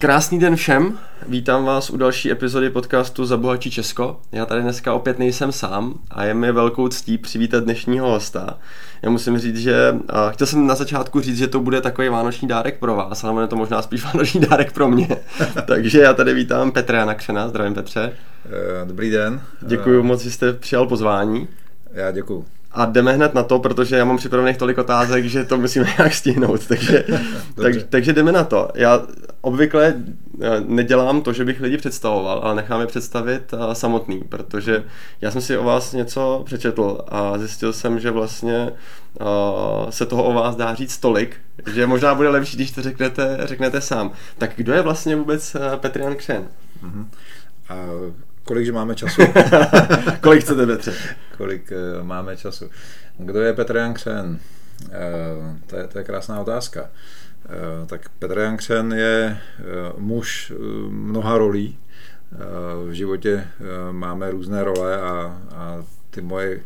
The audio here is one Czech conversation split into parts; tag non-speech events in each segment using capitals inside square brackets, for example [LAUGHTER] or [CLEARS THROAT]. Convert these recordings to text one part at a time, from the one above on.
Krásný den všem, vítám vás u další epizody podcastu Zabohačí Česko. Já tady dneska opět nejsem sám a je mi velkou ctí přivítat dnešního hosta. Já musím říct, že uh, chtěl jsem na začátku říct, že to bude takový vánoční dárek pro vás, ale je to možná spíš [LAUGHS] vánoční dárek pro mě. [LAUGHS] Takže já tady vítám Petra Janakřena, zdravím Petře. Eh, dobrý den. Děkuji moc, že jste přijal pozvání. Já děkuji. A jdeme hned na to, protože já mám připravených tolik otázek, že to musíme [LAUGHS] nějak stihnout, takže, tak, takže jdeme na to. Já obvykle eh, nedělám to, že bych lidi představoval, ale nechám je představit eh, samotný, protože já jsem si o vás něco přečetl a zjistil jsem, že vlastně uh, se toho o vás dá říct tolik, že možná bude lepší, když to řeknete, řeknete sám. Tak kdo je vlastně vůbec Petr Jan Křen? Uh-huh. Uh, kolik, že máme času? [LAUGHS] kolik chcete, Petře? kolik uh, máme času. Kdo je Petr Jankřen? Uh, to, je, to je krásná otázka. Uh, tak Petr Jankřen je uh, muž uh, mnoha rolí. Uh, v životě uh, máme různé role a, a ty moje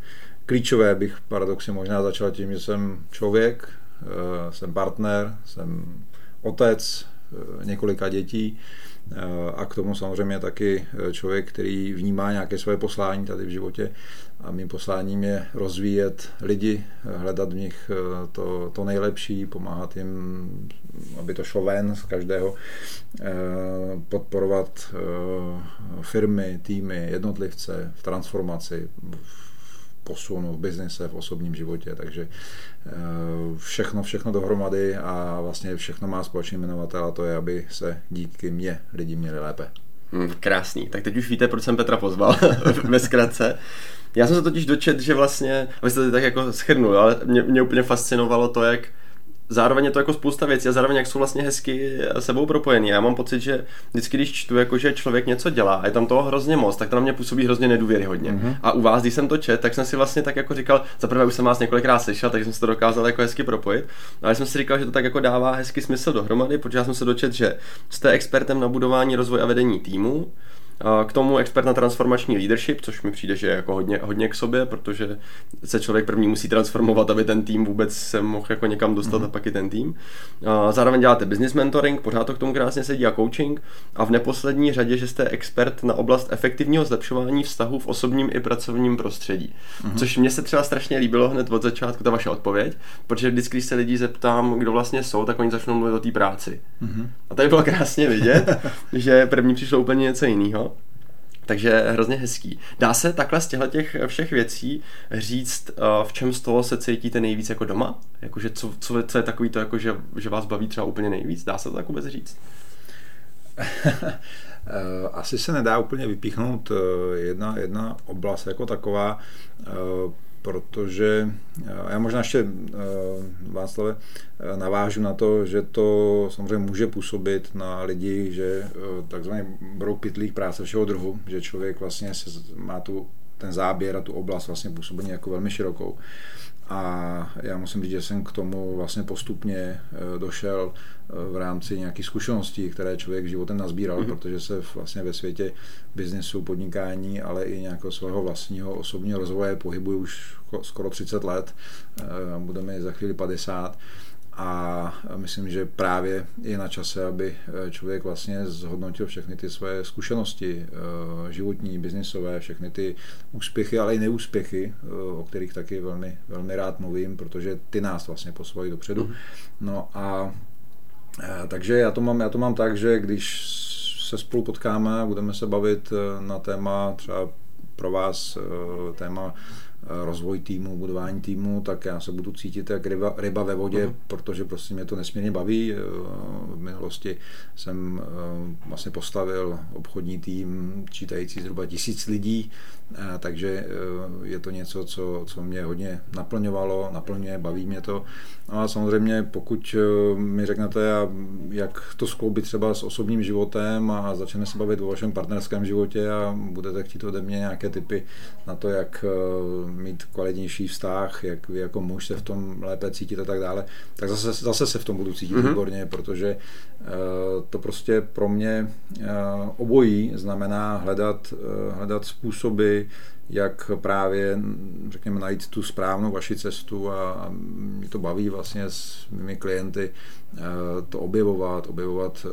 klíčové bych paradoxně možná začal tím, že jsem člověk, uh, jsem partner, jsem otec několika dětí, a k tomu samozřejmě taky člověk, který vnímá nějaké své poslání tady v životě. A mým posláním je rozvíjet lidi, hledat v nich eh, to, to nejlepší, pomáhat jim, aby to šlo ven z každého, eh, podporovat eh, firmy, týmy, jednotlivce v transformaci, v posunu v biznise, v osobním životě, takže všechno, všechno dohromady a vlastně všechno má společný jmenovatel a to je, aby se díky mě lidi měli lépe. Hmm, krásný. Tak teď už víte, proč jsem Petra pozval [LAUGHS] ve zkratce. Já jsem se totiž dočet, že vlastně, abyste to tak jako schrnul, ale mě, mě úplně fascinovalo to, jak zároveň je to jako spousta věcí a zároveň jak jsou vlastně hezky sebou propojený. Já mám pocit, že vždycky, když čtu, jako, že člověk něco dělá a je tam toho hrozně moc, tak to na mě působí hrozně nedůvěryhodně. Mm-hmm. A u vás, když jsem to čet, tak jsem si vlastně tak jako říkal, za prvé už jsem vás několikrát slyšel, takže jsem si to dokázal jako hezky propojit. Ale jsem si říkal, že to tak jako dává hezky smysl dohromady, protože já jsem se dočet, že jste expertem na budování, rozvoj a vedení týmu, k tomu expert na transformační leadership, což mi přijde, že je jako hodně, hodně k sobě, protože se člověk první musí transformovat, aby ten tým vůbec se mohl jako někam dostat mm-hmm. a pak i ten tým. Zároveň děláte business mentoring, pořád to k tomu krásně sedí a coaching a v neposlední řadě, že jste expert na oblast efektivního zlepšování vztahů v osobním i pracovním prostředí. Mm-hmm. Což mně se třeba strašně líbilo hned od začátku ta vaše odpověď, protože vždycky, když se lidí zeptám, kdo vlastně jsou, tak oni začnou mluvit o té práci. Mm-hmm. A tady bylo krásně vidět, [LAUGHS] že první přišlo úplně něco jiného. Takže hrozně hezký. Dá se takhle z těchto těch všech věcí říct, eh, v čem z toho se cítíte nejvíc jako doma? Jakože co, co, co je takový to, jako že, že vás baví třeba úplně nejvíc? Dá se to tak vůbec říct? [LAUGHS] Eh, asi se nedá úplně vypíchnout eh, jedna, jedna oblast jako taková protože eh, já možná ještě eh, Václave eh, navážu na to, že to samozřejmě může působit na lidi, že takzvaný budou pitlík práce všeho druhu, že člověk vlastně má tu, ten záběr a tu oblast vlastně působení jako velmi širokou. A já musím říct, že jsem k tomu vlastně postupně eh, došel eh, v rámci nějakých zkušeností, které člověk životem nazbíral, mm-hmm. protože se vlastně ve světě biznesu, podnikání, ale i nějakého svého vlastního osobního rozvoje pohybuji už skoro 30 let, eh, budeme za chvíli 50 a myslím, že právě je na čase, aby eh, člověk vlastně zhodnotil všechny ty své zkušenosti eh, životní, biznisové, všechny ty úspěchy, ale i neúspěchy, eh, o kterých taky velmi, velmi rád mluvím, protože ty nás vlastně posouvají dopředu. Mhm. No a takže já to mám, já to mám tak, že když se spolu potkáme, budeme se bavit na téma třeba pro vás téma rozvoj týmu, budování týmu, tak já se budu cítit jak ryba, ryba ve vodě, uh-huh. protože prostě mě to nesmírně baví. V minulosti jsem eh, vlastně postavil obchodní tým čítající zhruba tisíc lidí, eh, takže eh, je to něco, co, co mě hodně naplňovalo, naplňuje, baví mě to. No a samozřejmě, pokud mi řeknete, jak to skloubit třeba s osobním životem a začneme se bavit o vašem partnerském životě a budete chtít ode mě nějaké typy na to, jak mít kvalitnější vztah, jak vy jako muž se v tom lépe cítit a tak dále, tak zase, zase se v tom budu cítit mm-hmm. výborně, protože uh, to prostě pro mě uh, obojí znamená hledat, uh, hledat způsoby, jak právě, řekněme, najít tu správnou vaši cestu a, a mě to baví vlastně s mými klienty to objevovat, objevovat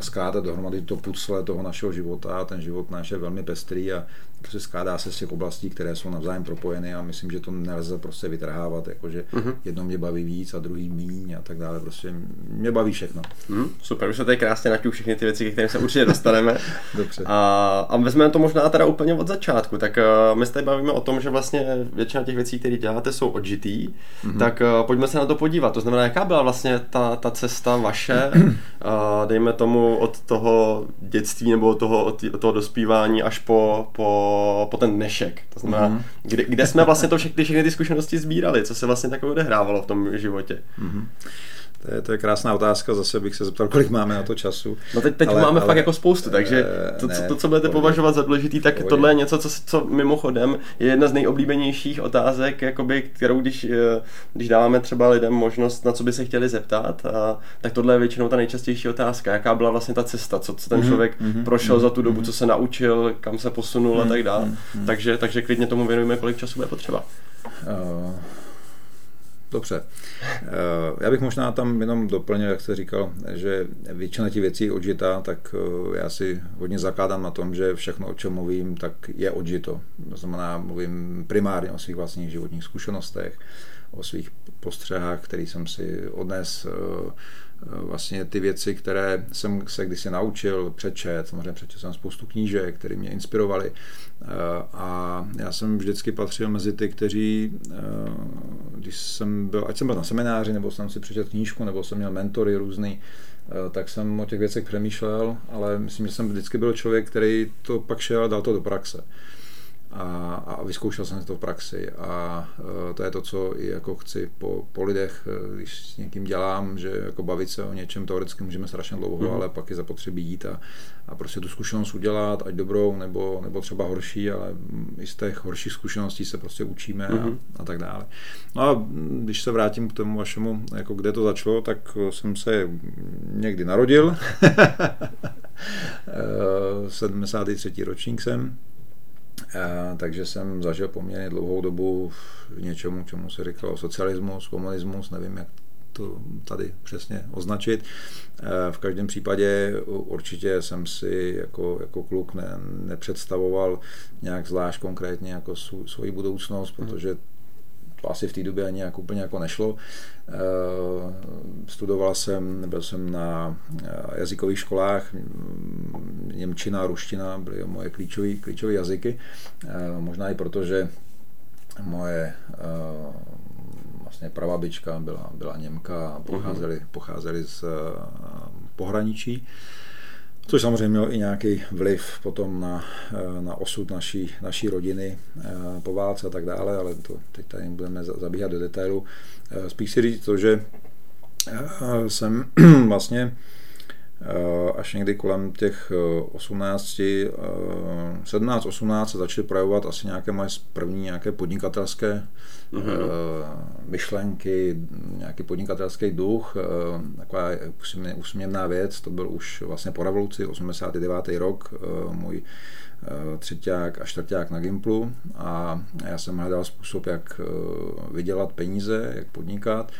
skládat dohromady to pucle toho našeho života. Ten život náš je velmi pestrý a prostě skládá se z těch oblastí, které jsou navzájem propojeny a myslím, že to nelze prostě vytrhávat, jakože uh-huh. jedno mě baví víc a druhý míň a tak dále. Prostě mě baví všechno. Uh-huh. Super, už se tady krásně naťu všechny ty věci, ke kterým se určitě dostaneme. [LAUGHS] Dobře. A, a vezmeme to možná teda úplně od začátku. Tak uh, my se tady bavíme o tom, že vlastně většina těch věcí, které děláte, jsou odžitý. Uh-huh. Tak uh, pojďme se na to podívat. To znamená, jaká byla vlastně ta, ta cesta vaše, uh, [CLEARS THROAT] dejme tomu od toho dětství nebo od toho, od toho dospívání až po, po po, ten dnešek. To znamená, mm-hmm. kde, kde jsme vlastně to všechny, všechny ty zkušenosti sbírali, co se vlastně takové odehrávalo v tom životě. Mm-hmm. To je, to je krásná otázka, zase bych se zeptal, kolik máme na to času. No teď, teď ale, máme ale, fakt jako spoustu, takže eh, to, ne, to co budete pohodě, považovat za důležitý, tak pohodě. tohle je něco, co, co mimochodem je jedna z nejoblíbenějších otázek, jakoby, kterou když, eh, když dáváme třeba lidem možnost, na co by se chtěli zeptat, a, tak tohle je většinou ta nejčastější otázka, jaká byla vlastně ta cesta, co, co ten mhm, člověk mm-hmm, prošel mm-hmm, za tu dobu, mm-hmm. co se naučil, kam se posunul mm-hmm, a tak dále. Mm-hmm. Takže, takže klidně tomu věnujeme, kolik času bude potřeba. Uh... Dobře. Eh, já bych možná tam jenom doplnil, jak jste říkal, že většina těch věcí je odžitá, tak eh, já si hodně zakládám na tom, že všechno, o čem mluvím, tak je odžito. To znamená, mluvím primárně o svých vlastních životních zkušenostech, o svých postřehách, který jsem si odnes eh, vlastně ty věci, které jsem se kdysi naučil, přečet, samozřejmě přečet jsem spoustu knížek, které mě inspirovaly a já jsem vždycky patřil mezi ty, kteří, když jsem byl, ať jsem byl na semináři, nebo jsem si přečet knížku, nebo jsem měl mentory různý, tak jsem o těch věcech přemýšlel, ale myslím, že jsem vždycky byl člověk, který to pak šel a dal to do praxe a, a vyzkoušel jsem to v praxi a e, to je to, co i jako chci po, po lidech, e, když s někým dělám, že jako bavit se o něčem teoreticky můžeme strašně dlouho, mm. ale pak je zapotřebí jít a, a prostě tu zkušenost udělat, ať dobrou nebo, nebo třeba horší, ale i z těch horších zkušeností se prostě učíme mm. a, mhm. a tak dále. No a když se vrátím k tomu vašemu, jako kde to začalo, tak jsem se někdy narodil, 73. [LAUGHS] E, ročník jsem, takže jsem zažil poměrně dlouhou dobu v něčemu, čemu se říkalo socialismus, komunismus, nevím, jak to tady přesně označit. V každém případě určitě jsem si jako, jako kluk ne, nepředstavoval nějak zvlášť konkrétně jako svoji budoucnost, mhm. protože to asi v té době ani jako úplně jako nešlo. Eh, studoval jsem, byl jsem na eh, jazykových školách, mm, Němčina ruština byly moje klíčové klíčové jazyky. Eh, možná i proto, že moje vlastně pravabička byla, byla Němka a pocházeli, mhm. pocházeli z pohraničí. Což samozřejmě mělo i nějaký vliv potom na, na osud naší, naší rodiny po válce a tak dále, ale to teď tady budeme zabíhat do detailu. Spíš si říct to, že jsem [CLEARS THROAT] vlastně až někdy kolem těch 18, 17, 18 se začaly projevovat asi nějaké moje první nějaké podnikatelské mm-hmm. myšlenky, nějaký podnikatelský duch, taková úsměvná věc, to byl už vlastně po revoluci, 89. rok, můj třetíák a čtvrták na Gimplu a já jsem hledal způsob, jak vydělat peníze, jak podnikat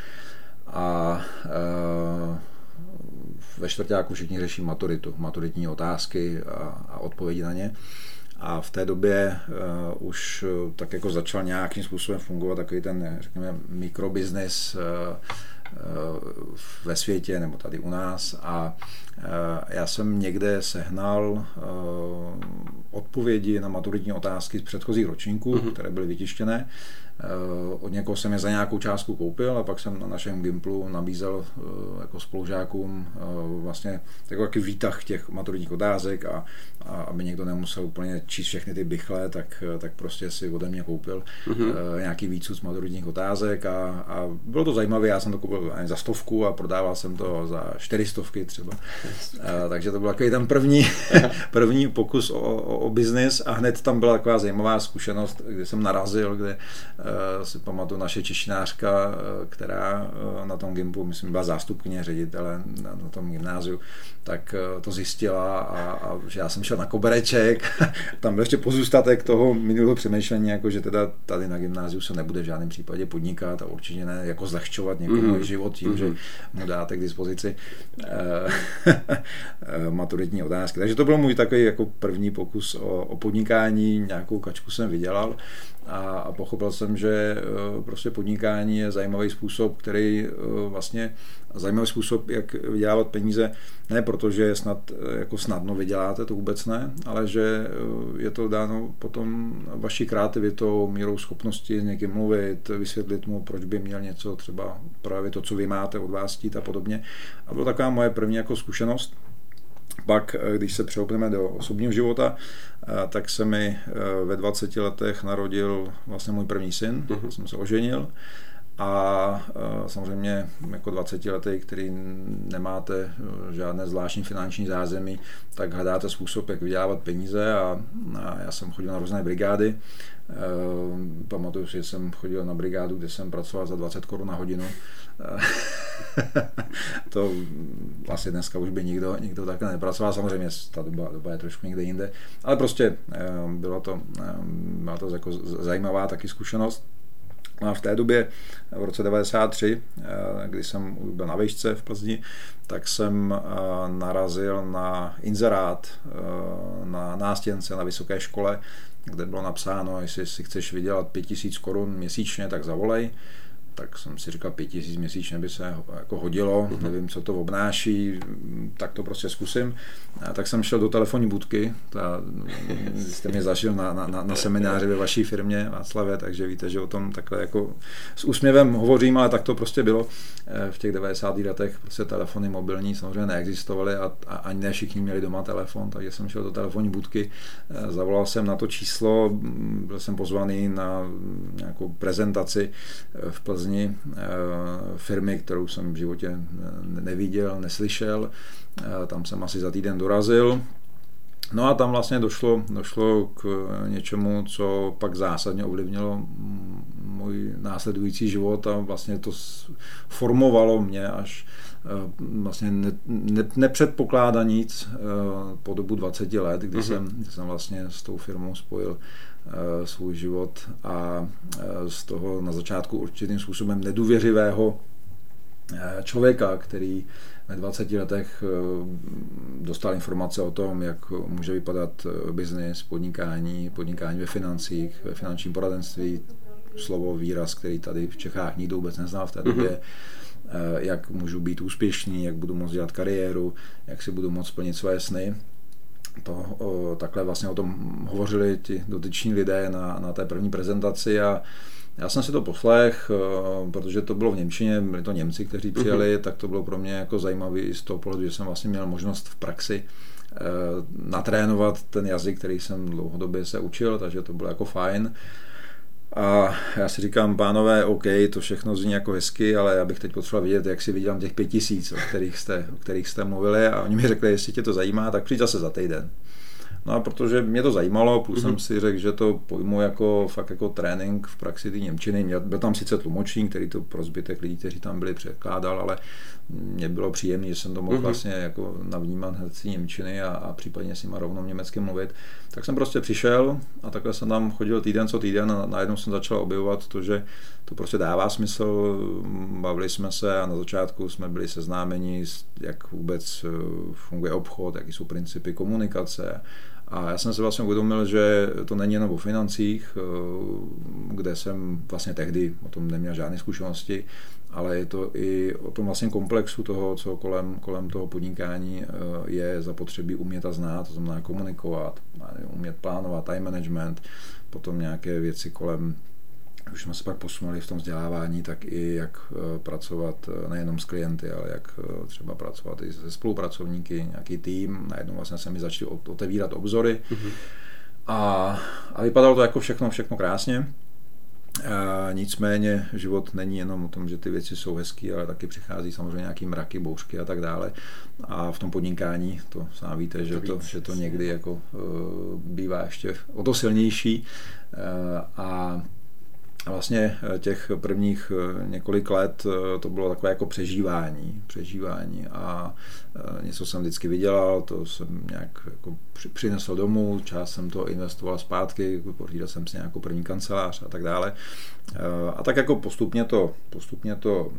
a ve čtvrtáku všichni řeší maturitu, maturitní otázky a, a odpovědi na ně. A v té době uh, už tak jako začal nějakým způsobem fungovat takový ten, řekněme, mikrobiznis uh, uh, ve světě nebo tady u nás. A já jsem někde sehnal odpovědi na maturitní otázky z předchozích ročníků, mm-hmm. které byly vytištěné Eh, od někoho jsem je za nějakou částku koupil a pak jsem na našem Gimplu nabízel eh, jako spolužákům eh, vlastně takový výtah těch maturitních otázek a, a aby někdo nemusel úplně číst všechny ty bychle, tak, tak prostě si ode mě koupil mm-hmm. nějaký výcud z maturitních otázek a, a bylo to zajímavé, já jsem to koupil za stovku a prodával jsem to za čtyřistovky třeba. A, takže to byl takový ten první, [LAUGHS] první pokus o, o, o biznis a hned tam byla taková zajímavá zkušenost, kde jsem narazil, kde Eh, si pamatuju naše češinářka, eh, která eh, na tom Gimpu, myslím, byla zástupkyně ředitele na, na tom gymnáziu, tak to zjistila a, a že já jsem šel na kobereček, [LAUGHS] tam byl ještě pozůstatek toho minulého přemýšlení, jako že teda tady na gymnáziu se nebude v žádném případě podnikat a určitě ne jako zlehčovat někomu, mm-hmm. život tím, mm-hmm. že mu dáte k dispozici maturitní otázky. Takže to byl můj takový jako první pokus o, o podnikání, nějakou kačku jsem vydělal a, a pochopil jsem, že prostě podnikání je zajímavý způsob, který vlastně zajímavý způsob, jak vydělávat peníze, ne protože je snad, jako snadno vyděláte, to vůbec ne, ale že je to dáno potom vaší kreativitou, mírou schopnosti s někým mluvit, vysvětlit mu, proč by měl něco třeba právě to, co vy máte od vás a podobně. A byla taková moje první jako zkušenost. Pak, když se přeopneme do osobního života, tak se mi ve 20 letech narodil vlastně můj první syn, uh-huh. jsem se oženil a samozřejmě jako 20 letý, který nemáte e, žádné zvláštní finanční zázemí, tak hledáte způsob, jak vydělávat peníze a, a já jsem chodil na různé brigády. E, pamatuju si, že jsem chodil na brigádu, kde jsem pracoval za 20 korun na hodinu. [LAUGHS] To asi dneska už by nikdo, nikdo takhle nepracoval. Samozřejmě ta doba, doba je trošku někde jinde, ale prostě bylo to, byla to jako zajímavá taky zkušenost. No a v té době, v roce 93, eh, kdy jsem byl na výšce v Plzni, tak jsem eh, narazil na inzerát eh, na nástěnce na vysoké škole, kde bylo napsáno, jestli si chceš vydělat 5000 korun měsíčně, tak zavolej tak jsem si říkal, pět tisíc měsíčně by se jako hodilo, mm-hmm. nevím, co to obnáší, tak to prostě zkusím. A tak jsem šel do telefonní budky, ta, jste mě zažil na, na, na semináři ve vaší firmě Václavě, takže víte, že o tom takhle jako s úsměvem hovořím, ale tak to prostě bylo. Eh, v těch 90. letech prostě telefony mobilní samozřejmě neexistovaly a, a ani ne všichni měli doma telefon, takže jsem šel do telefonní budky, eh, zavolal jsem na to číslo, byl jsem pozvaný na nějakou prezentaci eh, v Plzni Plzni eh, firmy, kterou jsem v životě eh, neviděl, neslyšel. Eh, tam jsem asi za týden dorazil. No a tam vlastně došlo, došlo k něčemu, co pak zásadně ovlivnilo můj následující život a vlastně to formovalo mě až vlastně ne, ne, nepředpokládá nic po dobu 20 let, kdy, uh-huh. jsem, kdy jsem vlastně s tou firmou spojil svůj život a eh, z toho na začátku určitým způsobem nedůvěřivého eh, člověka, který ve 20 letech dostal informace o tom, jak může vypadat biznis, podnikání, podnikání ve financích, ve finančním poradenství, slovo, výraz, který tady v Čechách nikdo vůbec neznal v té době, mm-hmm. jak můžu být úspěšný, jak budu moct dělat kariéru, jak si budu moct splnit své sny to o, takhle vlastně o tom hovořili ti dotyční lidé na, na té první prezentaci a já jsem si to poslech, protože to bylo v Němčině, byli to Němci, kteří mhm. přijeli, uh-huh. tak to bylo pro mě jako zajímavý i z toho pohledu, že jsem vlastně měl možnost v praxi e, natrénovat ten jazyk, který jsem dlouhodobě se učil, takže to bylo jako fajn. A já si říkám, pánové, OK, to všechno zní jako hezky, ale já bych teď potřeboval vidět, jak si vydělám těch pět tisíc, o kterých jste, o kterých jste mluvili. A oni mi řekli, jestli tě to zajímá, tak přijď zase za týden. No a protože mě to zajímalo, plus mm-hmm. jsem mhm. si řekl, že to pojmu jako fakt jako trénink v praxi ty Němčiny. Byl tam sice tlumočník, který to pro zbytek lidí, kteří tam byli, překládal, ale mě bylo příjemné, že jsem to mohl mm-hmm. vlastně jako navnímat hned si Němčiny a, a případně s nimi rovnou německy mluvit. Tak jsem prostě přišel a takhle jsem tam chodil týden co týden a najednou jsem začal objevovat to, že to prostě dává smysl, bavili jsme se a na začátku jsme byli seznámeni, jak vůbec eh, funguje obchod, jaký jsou principy komunikace a já jsem se vlastně uvědomil, že to není jenom o financích, eh, kde jsem vlastně tehdy o tom neměl žádné zkušenosti, ale je to i o tom vlastně komplexu toho, co kolem, kolem toho podnikání eh, je zapotřebí umět a znát, to znamená komunikovat, umět plánovat, time management, potom nějaké věci kolem už jsme se pak posunuli v tom vzdělávání, tak i jak eh, pracovat eh, nejenom s klienty, ale jak eh, třeba pracovat i se spolupracovníky, nějaký tým. Najednou vlastně se mi začaly otevírat obzory. Mm-hmm. A, a vypadalo to jako všechno, všechno krásně. A nicméně život není jenom o tom, že ty věci jsou hezké, ale taky přichází samozřejmě nějaký mraky, bouřky a tak dále. A v tom podnikání, to sám víte, že to, že to někdy jako bývá ještě o to silnější. A vlastně eh, těch prvních eh, několik let eh, to bylo takové jako přežívání, přežívání a něco jsem vždycky vydělal, to jsem nějak jako přinesl domů, část jsem to investoval zpátky, pořídil jsem si nějakou první kancelář a tak dále. A tak jako postupně to, postupně to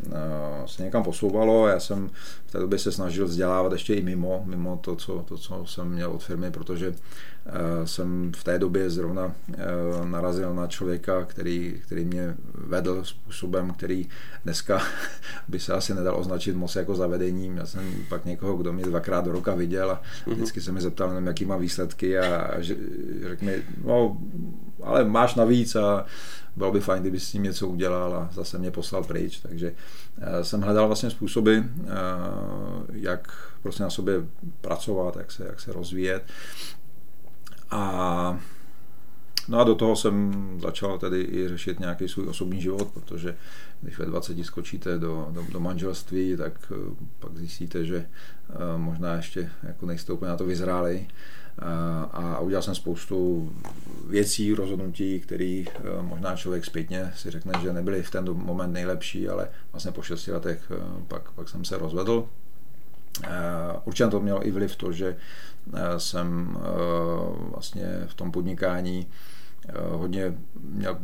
se někam posouvalo. Já jsem v té době se snažil vzdělávat ještě i mimo, mimo to, co, to, co jsem měl od firmy, protože jsem v té době zrovna narazil na člověka, který, který mě vedl způsobem, který dneska [LAUGHS] by se asi nedal označit moc jako zavedením. Já jsem pak někoho, kdo mě dvakrát do roka viděl a mhm. vždycky se mi zeptal jaký má výsledky a řekl mi, no, ale máš navíc a bylo by fajn, kdyby s tím něco udělal a zase mě poslal pryč, takže eh, jsem hledal vlastně způsoby, eh, jak prostě na sobě pracovat, jak se, jak se rozvíjet. A No a do toho jsem začal tedy i řešit nějaký svůj osobní život, protože když ve 20 skočíte do, do, do manželství, tak uh, pak zjistíte, že možná ještě jako nejste úplně na to vyzráli. A udělal jsem spoustu věcí, rozhodnutí, které možná člověk zpětně si řekne, že nebyly v ten moment nejlepší, ale vlastně po 6 letech pak, pak jsem se rozvedl. Určitě to mělo i vliv to, že jsem vlastně v tom podnikání Eh, hodně měl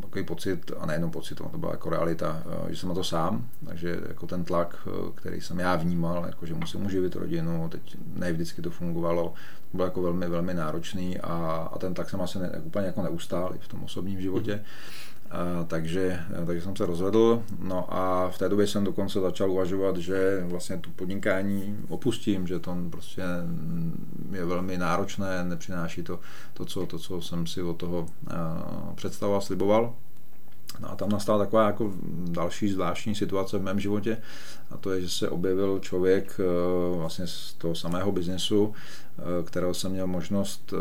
takový pocit, a nejenom pocit, to byla jako realita, eh, že jsem na to sám, takže jako ten tlak, eh, který jsem já vnímal, jako že musím uživit rodinu, teď ne vždycky to fungovalo, bylo jako velmi, velmi náročný a, a ten tlak jsem asi ne, úplně jako neustál v tom osobním životě. Mm takže, takže jsem se rozvedl. No a v té době jsem dokonce začal uvažovat, že vlastně tu podnikání opustím, že to prostě je velmi náročné, nepřináší to, to, co, to co jsem si od toho představoval, sliboval. No a tam nastala taková jako další zvláštní situace v mém životě a to je, že se objevil člověk vlastně z toho samého biznesu, kterého jsem měl možnost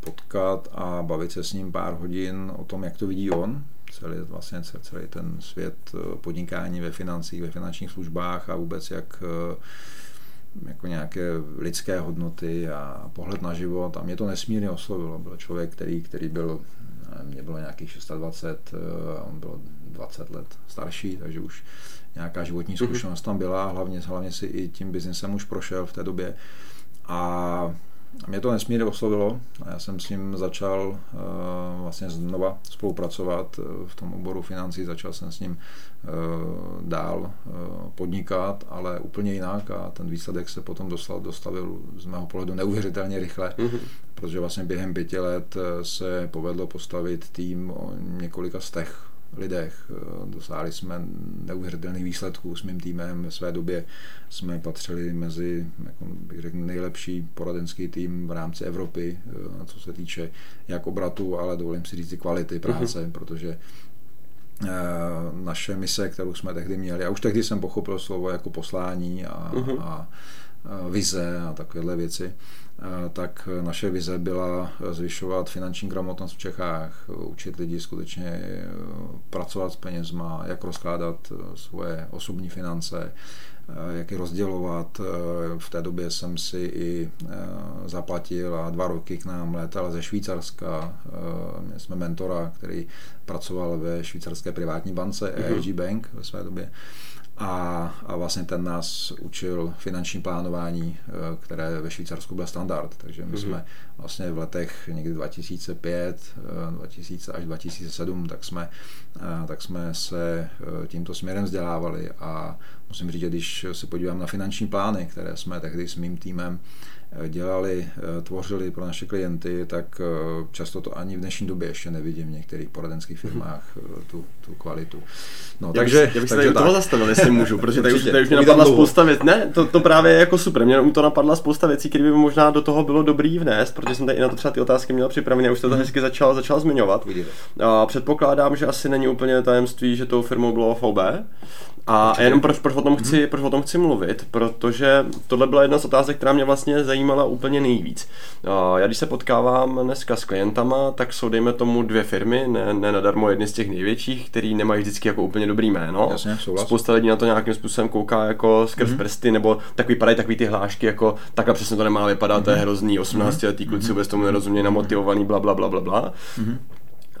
potkat a bavit se s ním pár hodin o tom, jak to vidí on, celý, vlastně celý ten svět eh, podnikání ve financích, ve finančních službách a vůbec jak eh, jako nějaké lidské hodnoty a pohled na život a mě to nesmírně oslovilo. Byl člověk, který, který byl, mě bylo nějakých 26, eh, a on byl 20 let starší, takže už nějaká životní mhm. zkušenost tam byla, hlavně, hlavně si i tím biznesem už prošel v té době. A mě to nesmírně oslovilo a já jsem s ním začal uh, vlastně znova spolupracovat uh, v tom oboru financí, začal jsem s ním uh, dál uh, podnikat, ale úplně jinak a ten výsledek se potom dostal, dostavil z mého pohledu neuvěřitelně rychle, mm-hmm. protože vlastně během pěti let se povedlo postavit tým o několika stech lidech. Dosáhli jsme neuvěřitelných výsledků s mým týmem. Ve své době jsme patřili mezi jako bych řekl, nejlepší poradenský tým v rámci Evropy, eh, co se týče jak obratu, ale dovolím si říct i kvality práce, uh-huh. protože eh, naše mise, kterou jsme tehdy měli, a už tehdy jsem pochopil slovo jako poslání a, uh-huh. a vize a takovéhle věci, tak naše vize byla zvyšovat finanční gramotnost v Čechách, učit lidi skutečně pracovat s penězma, jak rozkládat svoje osobní finance, jak je rozdělovat. V té době jsem si i zaplatil a dva roky k nám létal ze Švýcarska. Měli jsme mentora, který pracoval ve švýcarské privátní bance mhm. Bank ve své době a, a vlastně ten nás učil finanční plánování, eh, které ve Švýcarsku byl standard, takže my mm-hmm. jsme vlastně v letech někdy 2005, 2000 eh, až 2007, tak jsme, eh, tak jsme se tímto směrem vzdělávali a musím říct, že když se podívám na finanční plány, které jsme tehdy s mým týmem dělali, eh, tvořili pro naše klienty, tak eh, často to ani v dnešní době ještě nevidím v některých poradenských mhm. firmách eh, tu, tu kvalitu. No, já takže, bych, já bych se tady toho zastavil, jestli můžu, [LAUGHS] protože tady už, tady už mě napadla spousta věcí. Ne, to, to právě je jako super. Mě to napadla spousta věcí, které by možná do toho bylo dobrý vnést, protože jsem tady i na to třeba ty otázky měl připravené už to mm. hezky začal, začal zmiňovat. A předpokládám, že asi není úplně tajemství, že tou firmou bylo VB. A jenom proč, proč, o tom chci, proč o tom chci mluvit, protože tohle byla jedna z otázek, která mě vlastně zajímala úplně nejvíc. Já když se potkávám dneska s klientama, tak jsou dejme tomu dvě firmy, ne, ne nadarmo jedny z těch největších, který nemají vždycky jako úplně dobrý jméno. Jasně, Spousta lidí na to nějakým způsobem kouká jako skrz mm-hmm. prsty, nebo tak vypadají takový ty hlášky, jako takhle přesně to nemá vypadat, mm-hmm. to je mhm. hrozný, 18 letý kluci mm-hmm. vůbec tomu nerozumějí, namotivovaný, bla, bla, bla, bla, bla. Mm-hmm.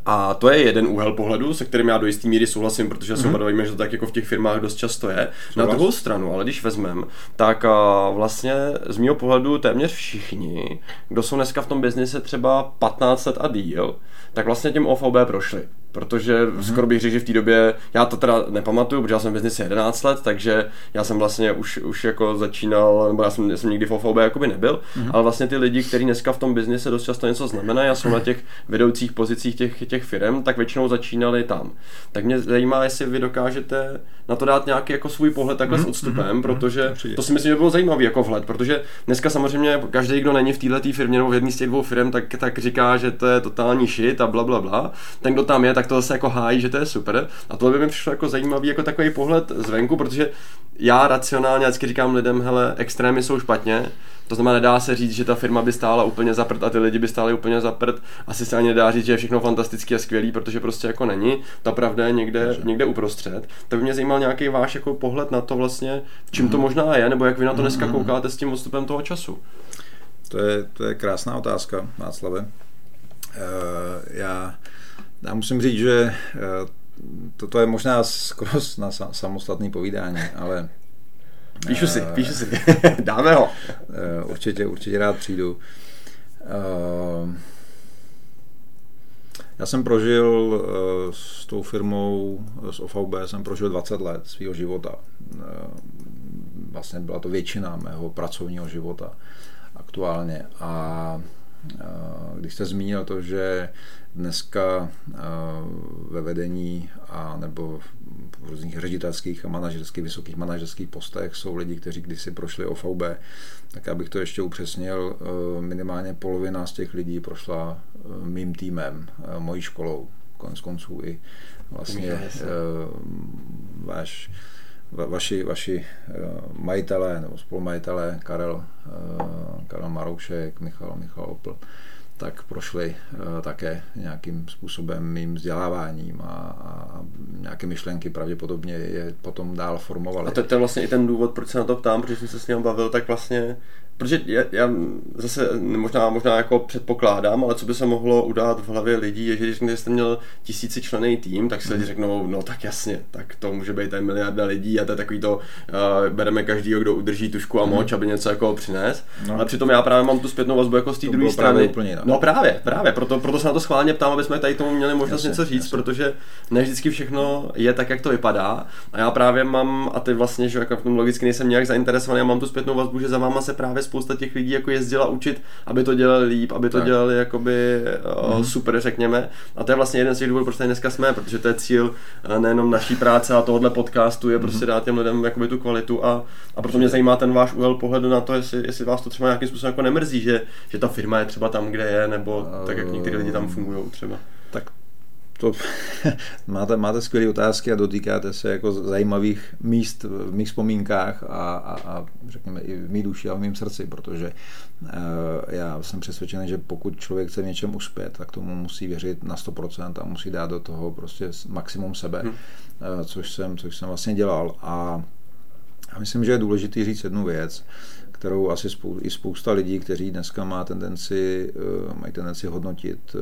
A to je jeden úhel pohledu, se kterým já do jisté míry souhlasím, protože se Mhm. mm-hmm. že to tak jako v těch firmách dost často je. Na druhou stranu, ale když vezmem, tak a, vlastně z mého pohledu téměř všichni, kdo jsou dneska v tom biznise třeba 15 let a díl, tak vlastně tím OVB prošli. Protože mm-hmm. skoro bych řekl, že v té době, já to teda nepamatuju, protože já jsem v biznise 11 let, takže já jsem vlastně už, už jako začínal, nebo já jsem, já jsem nikdy v OVB jakoby nebyl, mm-hmm. ale vlastně ty lidi, kteří dneska v tom biznise dost často něco znamenají a jsou na těch vedoucích pozicích těch, těch firm, tak většinou začínali tam. Tak mě zajímá, jestli vy dokážete na to dát nějaký jako svůj pohled takhle mm-hmm. s odstupem, mm-hmm. protože Určitě. to si myslím, že bylo zajímavý jako vhled, protože dneska samozřejmě každý, kdo není v této firmě nebo v jedné z těch dvou firm, tak, tak říká, že to je totální shit a bla, bla, bla. Ten, kdo tam je, tak to zase jako hájí, že to je super. A tohle by mi přišlo jako zajímavý jako takový pohled zvenku, protože já racionálně vždycky říkám lidem, hele, extrémy jsou špatně, to znamená, nedá se říct, že ta firma by stála úplně za prd a ty lidi by stáli úplně za prd. Asi se ani nedá říct, že je všechno fantastický a skvělý, protože prostě jako není. Ta pravda je někde, někde uprostřed. Tak by mě zajímal nějaký váš jako pohled na to vlastně, v čím to možná je, nebo jak vy na to dneska koukáte s tím odstupem toho času. To je, to je krásná otázka, Václave. Eh, Já, já musím říct, že eh, toto je možná skoro na sa- samostatný povídání, ale Píšu si, eh, píšu si. [LAUGHS] Dáme ho. eh, určitě, určitě rád přijdu. Já jsem prožil s tou firmou, s OVB, jsem prožil 20 let svého života. Vlastně byla to většina mého pracovního života aktuálně. A když jste zmínil to, že dneska eh, ve vedení a nebo v různých ředitelských a manažerských, vysokých manažerských postech jsou lidi, kteří kdysi prošli OVB, tak abych to ještě upřesnil, eh, minimálně polovina z těch lidí prošla eh, mým týmem, mojí školou, konec konců i vlastně váš va- vaši, vaši majitelé nebo spolumajitelé Karel, Karel Maroušek, Michal, Michal Opl, tak prošli eh, také nějakým způsobem mým vzděláváním a, a nějaké myšlenky pravděpodobně je potom dál formovaly. A to, je vlastně i ten důvod, proč se na to ptám, protože jsem se s ním bavil, tak vlastně, protože já, já zase možná, možná jako předpokládám, ale co by se mohlo udát v hlavě lidí, je, že když jste měl tisíci člený tým, tak si lidi řeknou, no tak jasně, tak to může být tady miliarda lidí a to je takový to, uh, bereme každýho, kdo udrží tušku a moč, aby něco jako přines. No. Ale přitom já právě mám tu zpětnou vazbu jako z té druhé strany. úplně jinak. No právě, právě, proto, proto se na to schválně ptám, aby jsme tady tomu měli možnost Jasně, něco říct, jasně. protože ne vždycky všechno je tak, jak to vypadá. A já právě mám, a ty vlastně, že jako v tom logicky nejsem nějak zainteresovaný, já mám tu zpětnou vazbu, že za váma se právě spousta těch lidí jako jezdila učit, aby to dělali líp, aby to Tak. dělali jakoby Mhm. super, řekněme. A to je vlastně jeden z těch důvodů, proč tady dneska jsme, protože to je cíl uh, nejenom naší práce a tohohle podcastu, je Mhm. prostě dát těm lidem jakoby tu kvalitu a, a proto mě zajímá ten váš úhel pohledu na to, jestli, jestli vás to třeba nějakým způsobem jako nemrzí, že, že ta firma je třeba tam, kde je, nebo tak, jak někteří lidi tam fungují třeba. Tak to [LAUGHS] máte, máte skvělé otázky a dotýkáte se jako zajímavých míst v mých vzpomínkách a, a, a řekněme i v mý duši a v mém srdci, protože uh, já jsem přesvědčený, že pokud člověk chce v něčem uspět, tak tomu musí věřit na 100% a musí dát do toho prostě maximum sebe, Hmm. uh, což, jsem, což jsem vlastně dělal a já myslím, že je důležité říct jednu věc, kterou asi spou- i spousta lidí, kteří dneska má tendenci, uh, mají tendenci hodnotit uh,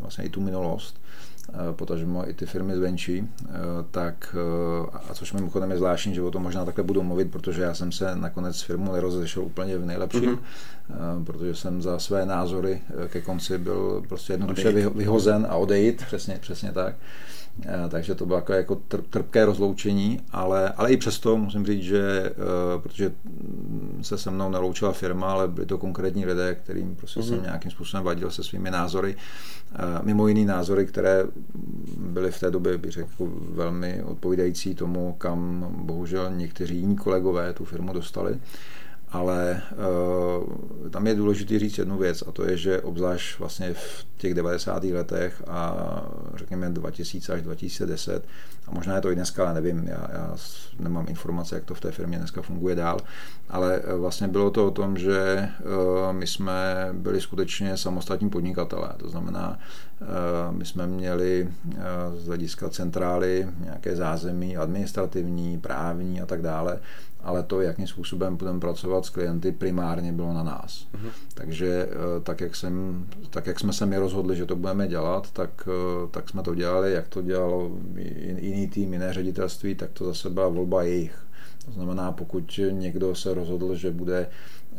vlastně i tu minulost, potažmo i ty firmy zvenčí, uh, tak, uh, a což mimochodem je zvláštní, že o tom možná takhle budu mluvit, protože já jsem se nakonec s firmou nerozešel úplně v nejlepším, Mhm. uh, protože jsem za své názory ke konci byl prostě jednoduše Odejít. vyho- vyhozen a odejít, přesně, přesně tak. Eh, takže to bylo jako, jako tr- trpké rozloučení, ale, ale i přesto musím říct, že eh, protože se se mnou neloučila firma, ale byli to konkrétní lidé, kterým prostě mm-hmm. jsem nějakým způsobem vadil se svými názory. Eh, Mimo jiný názory, které byly v té době, bych řekl, velmi odpovídající tomu, kam bohužel někteří jiní kolegové tu firmu dostali. Ale uh, tam je důležité říct jednu věc a to je, že obzvlášť vlastně v těch 90. letech a řekněme 2000 až 2010 a možná je to i dneska, ale nevím, já, já nemám informace, jak to v té firmě dneska funguje dál, ale eh, vlastně bylo to o tom, že uh, my jsme byli skutečně samostatní podnikatelé, to znamená, my jsme měli uh, z hlediska centrály nějaké zázemí administrativní, právní a tak dále, ale to, jakým způsobem budeme pracovat s klienty primárně bylo na nás. Uh-huh. Takže tak jak, jsem, tak jak jsme se mi rozhodli, že to budeme dělat, tak, tak jsme to dělali, jak to dělalo jiný tým, jiné ředitelství, tak to zase byla volba jejich. To znamená, pokud někdo se rozhodl, že bude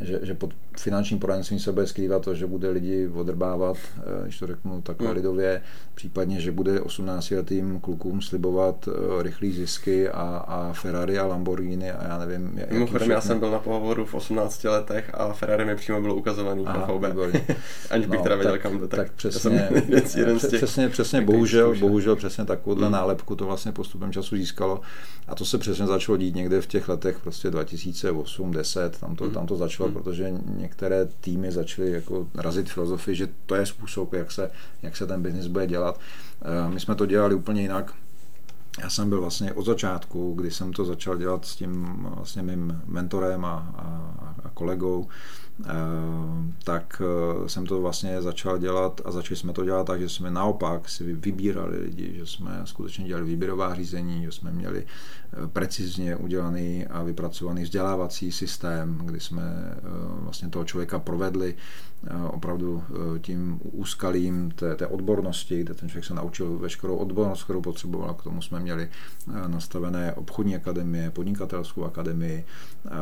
že, že pod finančním poradenstvím se bude skrývat to, že bude lidi odrbávat, eh, když to řeknu takhle hmm. lidově, případně, že bude 18-letým klukům slibovat eh, rychlé zisky a, a Ferrari a Lamborghini a já nevím. Mimochodem, já jsem byl na pohovoru v 18 letech a Ferrari mi přímo bylo ukazovaný Aha, na VB. [LAUGHS] Aniž bych no, teda věděl, kam to tak. Tak přesně, [LAUGHS] jeden z těch, přesně, přesně bohužel, bohužel přesně takovouhle hmm. nálepku to vlastně postupem času získalo a to se přesně začalo dít někde v těch letech prostě 2008, 10, tam to, hmm. tam to začalo, hmm. protože některé týmy začaly jako razit filozofii, že to je způsob, jak se, jak se ten biznis bude dělat. Eh, my jsme to dělali úplně jinak. Já jsem byl vlastně od začátku, kdy jsem to začal dělat s tím vlastně mým mentorem a, a, a kolegou, tak eh, jsem to vlastně začal dělat a začali jsme to dělat tak, že jsme naopak si vybírali lidi, že jsme skutečně dělali výběrová řízení, že jsme měli eh, precizně udělaný a vypracovaný vzdělávací systém, kdy jsme vlastně toho člověka provedli opravdu tím úskalím té, té odbornosti, kde ten člověk se naučil veškerou odbornost, kterou potřeboval. K tomu jsme měli nastavené obchodní akademie, podnikatelskou akademii,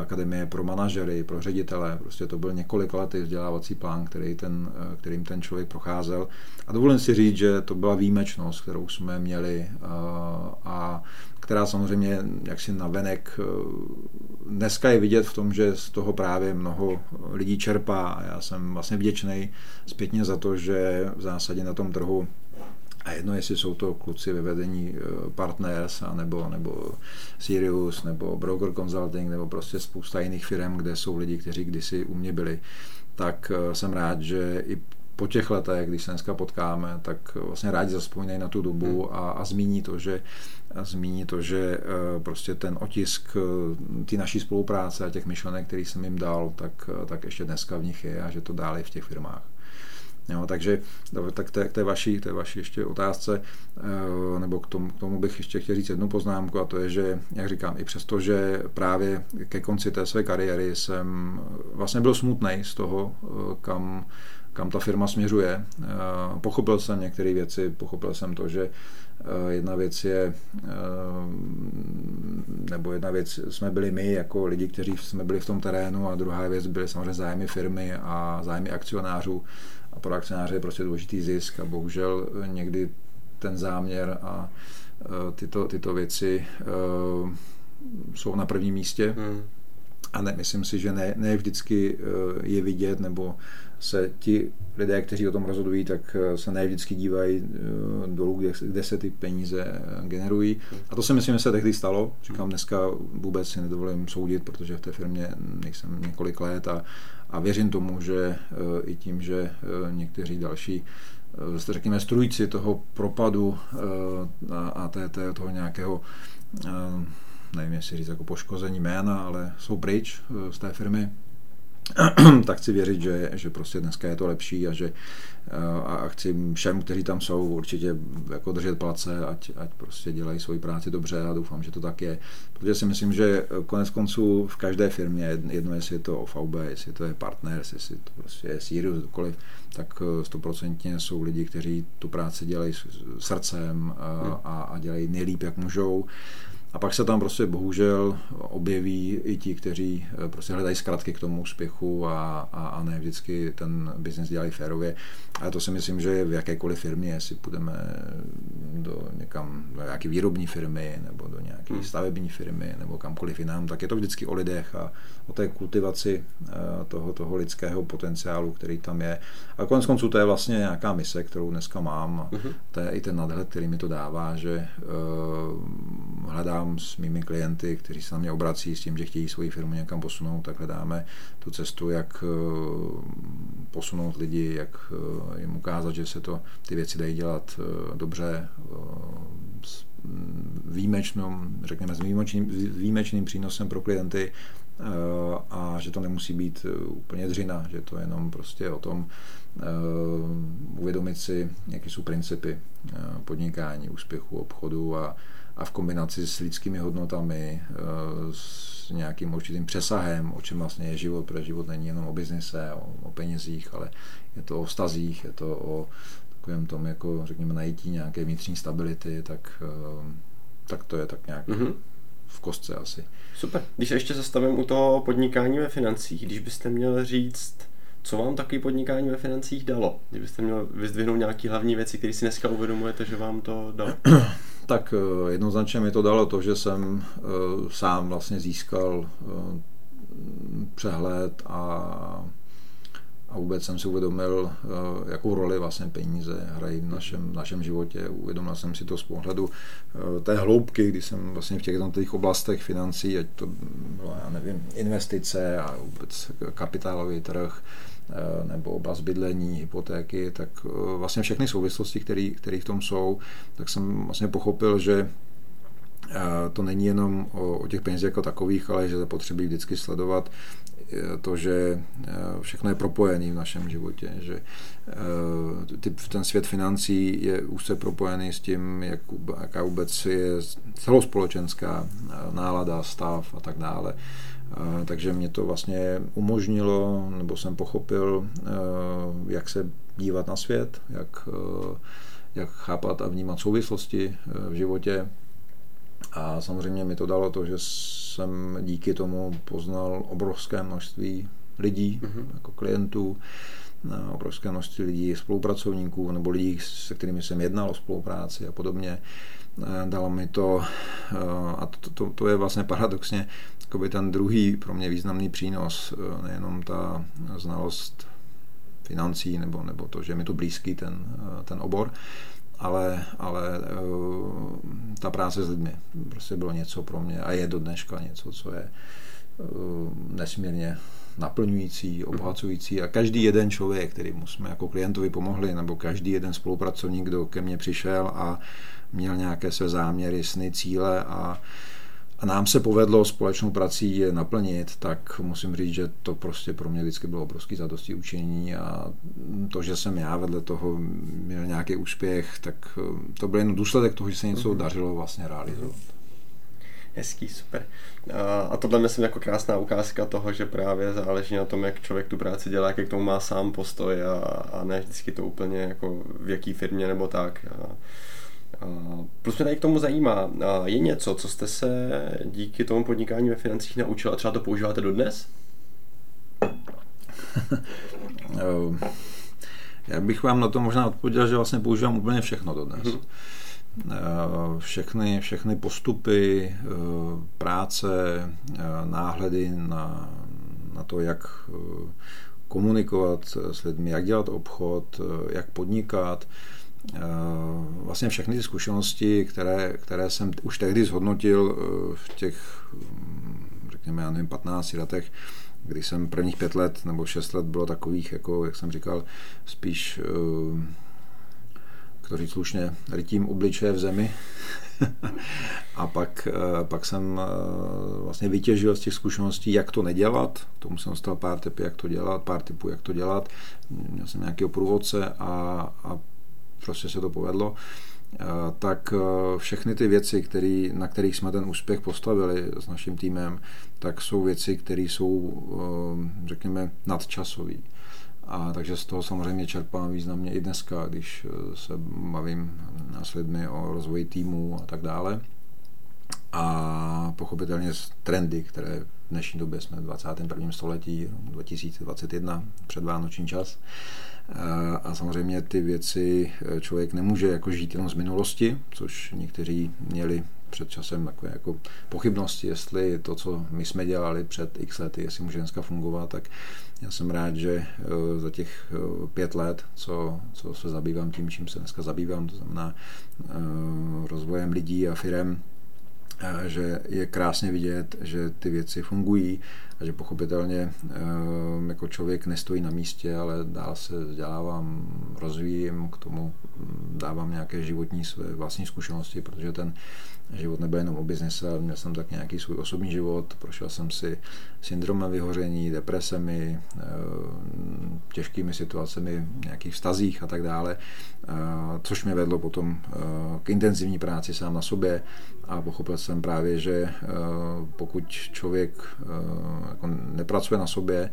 akademie pro manažery, pro ředitele. Prostě to byl několik letý vzdělávací plán, který ten, kterým ten člověk procházel. A dovolím si říct, že to byla výjimečnost, kterou jsme měli a která samozřejmě jaksi navenek dneska je vidět v tom, že z toho právě mnoho lidí čerpá a já jsem vlastně vděčný zpětně za to, že v zásadě na tom trhu a jedno, jestli jsou to kluci ve vedení eh, Partners, a nebo, nebo Sirius, nebo Broker Consulting, nebo prostě spousta jiných firm, kde jsou lidi, kteří kdysi u mě byli, tak eh, jsem rád, že i po těch letech, když se dneska potkáme, tak vlastně rádi zaspomínají na tu dobu hmm. a, a zmíní to, že zmíní to, že eh, prostě ten otisk ty naší spolupráce a těch myšlenek, který jsem jim dal, tak, tak ještě dneska v nich je a že to dále v těch firmách. Jo, takže tak té, té, vaší, té vaší ještě otázce, eh, nebo k tomu, k tomu bych ještě chtěl říct jednu poznámku a to je, že, jak říkám, i přesto, že právě ke konci té své kariéry jsem vlastně byl smutný z toho, eh, kam, kam ta firma směřuje. Eh, pochopil jsem některé věci, pochopil jsem to, že jedna věc je, nebo jedna věc jsme byli my jako lidi, kteří jsme byli v tom terénu a druhá věc byly samozřejmě zájmy firmy a zájmy akcionářů a pro akcionáře je prostě důležitý zisk a bohužel někdy ten záměr a tyto, tyto věci jsou na prvním místě. Hmm. A ne, myslím si, že ne, ne vždycky je vidět, nebo se ti lidé, kteří o tom rozhodují, tak se ne vždycky dívají dolů, kde, kde se ty peníze generují. A to si myslím, že se tehdy stalo. Říkám, dneska vůbec si nedovolím soudit, protože v té firmě nejsem několik let a, a věřím tomu, že i tím, že někteří další řekněme, strujci toho propadu a té, té, toho nějakého nevím, jestli říct jako poškození jména, ale jsou pryč z té firmy, [CLEARS THROAT] tak chci věřit, že, že prostě dneska je to lepší a že a chci všem, kteří tam jsou, určitě jako držet palce, ať, ať prostě dělají svoji práci dobře a doufám, že to tak je. Protože si myslím, že konec konců v každé firmě, jedno jestli je to OVB, jestli to je Partners, jestli to prostě je Sirius, cokoliv, tak stoprocentně jsou lidi, kteří tu práci dělají srdcem a, hmm. a, a dělají nejlíp, jak můžou. A pak se tam prostě bohužel objeví i ti, kteří eh, prostě hledají zkratky k tomu úspěchu a, a, a ne vždycky ten biznis dělají férově. A to si myslím, že v jakékoliv firmě, jestli půjdeme do někam, do nějaké výrobní firmy nebo do nějaké hmm. stavební firmy nebo kamkoliv jinam, tak je to vždycky o lidech a o té kultivaci eh, toho, toho lidského potenciálu, který tam je. A konec konců to je vlastně nějaká mise, kterou dneska mám. Uh-huh. To je i ten nadhled, který mi to dává, že uh, hledám s mými klienty, kteří se na mě obrací s tím, že chtějí svoji firmu někam posunout, tak hledáme tu cestu, jak uh, posunout lidi, jak uh, jim ukázat, že se to ty věci dají dělat uh, dobře, uh, výjimečnou, řekněme, s výjimečným, výjimečným přínosem pro klienty a že to nemusí být úplně dřina, že to je jenom prostě o tom uvědomit si, jaké jsou principy podnikání, úspěchu, obchodu a, a v kombinaci s lidskými hodnotami, s nějakým určitým přesahem, o čem vlastně je život, protože život není jenom o biznise, o, o penězích, ale je to o vztazích, je to o takovém tom, jako řekněme, najítí nějaké vnitřní stability, tak, tak to je tak nějak mm-hmm. v kostce asi. Super. Když se ještě zastavím u toho podnikání ve financích, když byste měl říct, co vám takový podnikání ve financích dalo? Kdybyste měl vyzdvihnout nějaké hlavní věci, které si dneska uvědomujete, že vám to dalo? [CLEARS THROAT] tak eh, jednoznačně mi to dalo to, že jsem eh, sám vlastně získal eh, přehled a a vůbec jsem si uvědomil, jakou roli vlastně peníze hrají v našem, v našem životě. Uvědomil jsem si to z pohledu té hloubky, kdy jsem vlastně v těch jednotlivých oblastech financí, ať to bylo, já nevím, investice a vůbec kapitálový trh, Eh, nebo oblast bydlení, hypotéky, tak eh, vlastně všechny souvislosti, které v tom jsou, tak jsem vlastně pochopil, že eh, to není jenom o, o těch penězích jako takových, ale že zapotřebí vždycky sledovat to, že všechno je propojené v našem životě, že ten svět financí je úzce propojený s tím, jak, jaká vůbec je celospolečenská nálada, stav a tak dále takže mě to vlastně umožnilo, nebo jsem pochopil, eh, jak se dívat na svět, jak, eh, jak chápat a vnímat souvislosti eh, v životě. A samozřejmě mi to dalo to, že jsem díky tomu poznal obrovské množství lidí, mm-hmm. jako klientů, obrovské množství lidí, spolupracovníků nebo lidí, se kterými jsem jednal o spolupráci a podobně. Dalo mi to, a to, to, to je vlastně paradoxně ten druhý pro mě významný přínos, eh, nejenom ta znalost financí nebo, nebo to, že mi to blízký ten, eh, ten obor, ale, ale eh, ta práce s lidmi. Prostě bylo něco pro mě a je do dneška něco, co je nesmírně naplňující, obohacující. A každý jeden člověk, který jsme jako klientovi pomohli, nebo každý jeden spolupracovník, kdo ke mně přišel a měl nějaké své záměry, sny, cíle a a nám se povedlo společnou prací je naplnit, tak musím říct, že to prostě pro mě vždycky bylo obrovský zadosti učení a to, že jsem já vedle toho měl nějaký úspěch, tak eh, to byl jen důsledek toho, že se něco mm-hmm. dařilo vlastně realizovat. Hezký, super. A tohle myslím jako krásná ukázka toho, že právě záleží na tom, jak člověk tu práci dělá, jak k tomu má sám postoj a, a ne vždycky to úplně jako v jaký firmě nebo tak. A, Plus mě tady k tomu zajímá, je něco, co jste se díky tomu podnikání ve financích naučil a třeba to používáte dodnes? [LAUGHS] Já bych vám na to možná odpověděl, že vlastně používám úplně všechno dodnes. Hmm. Všechny, všechny postupy, eh, práce, eh, náhledy na, na to, jak komunikovat s lidmi, jak dělat obchod, jak podnikat, vlastně všechny ty zkušenosti, které, které jsem už tehdy zhodnotil eh, v těch, hm, řekněme, já nevím, 15 letech, kdy jsem prvních pět let nebo šest let bylo takových, jako, jak jsem říkal, spíš eh, to říct slušně, rytím obličeje v zemi. [LAUGHS] a pak, pak jsem vlastně vytěžil z těch zkušeností, jak to nedělat. Tomu jsem dostal pár typů, jak to dělat, pár typů, jak to dělat. Měl jsem nějakého průvodce a, a prostě se to povedlo, eh, tak eh, všechny ty věci, který, na kterých jsme ten úspěch postavili s naším týmem, tak jsou věci, které jsou, eh, řekněme, nadčasové. A takže z toho samozřejmě čerpám významně i dneska, když se bavím s lidmi o rozvoji týmu a tak dále. A pochopitelně trendy, které v dnešní době jsme v 21. století, 2021, předvánoční čas, a samozřejmě ty věci eh, člověk nemůže jako žít jenom z minulosti, což někteří měli před časem takové jako pochybnosti, jestli to, co my jsme dělali před x lety, jestli může dneska fungovat, tak já jsem rád, že eh, za těch eh, pět let, co, co se zabývám tím, čím se dneska zabývám, to znamená rozvojem lidí a firem, že je krásně vidět, že ty věci fungují a že pochopitelně jako člověk nestojí na místě, ale dál se vzdělávám, rozvíjím, k tomu dávám nějaké životní své vlastní zkušenosti, protože ten život nebyl jenom o biznise, ale měl jsem tak nějaký svůj osobní život, prošel jsem si syndromem vyhoření, depresemi, eh, těžkými situacemi v nějakých vztazích a tak dále, eh, což mě vedlo potom eh, k intenzivní práci sám na sobě. A pochopil jsem právě, že pokud člověk jako nepracuje na sobě,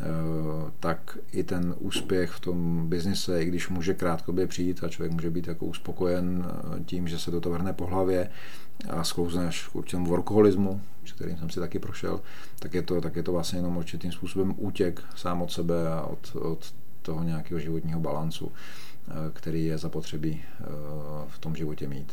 Eh, tak i ten úspěch v tom biznise, i když může krátkodobě přijít a člověk může být jako uspokojen eh, tím, že se do toho vrhne po hlavě a sklouzne až k určitému workoholismu, kterým jsem si taky prošel, tak je to, tak je to vlastně jenom určitým způsobem útěk sám od sebe a od, od toho nějakého životního balancu, eh, který je zapotřebí v tom životě mít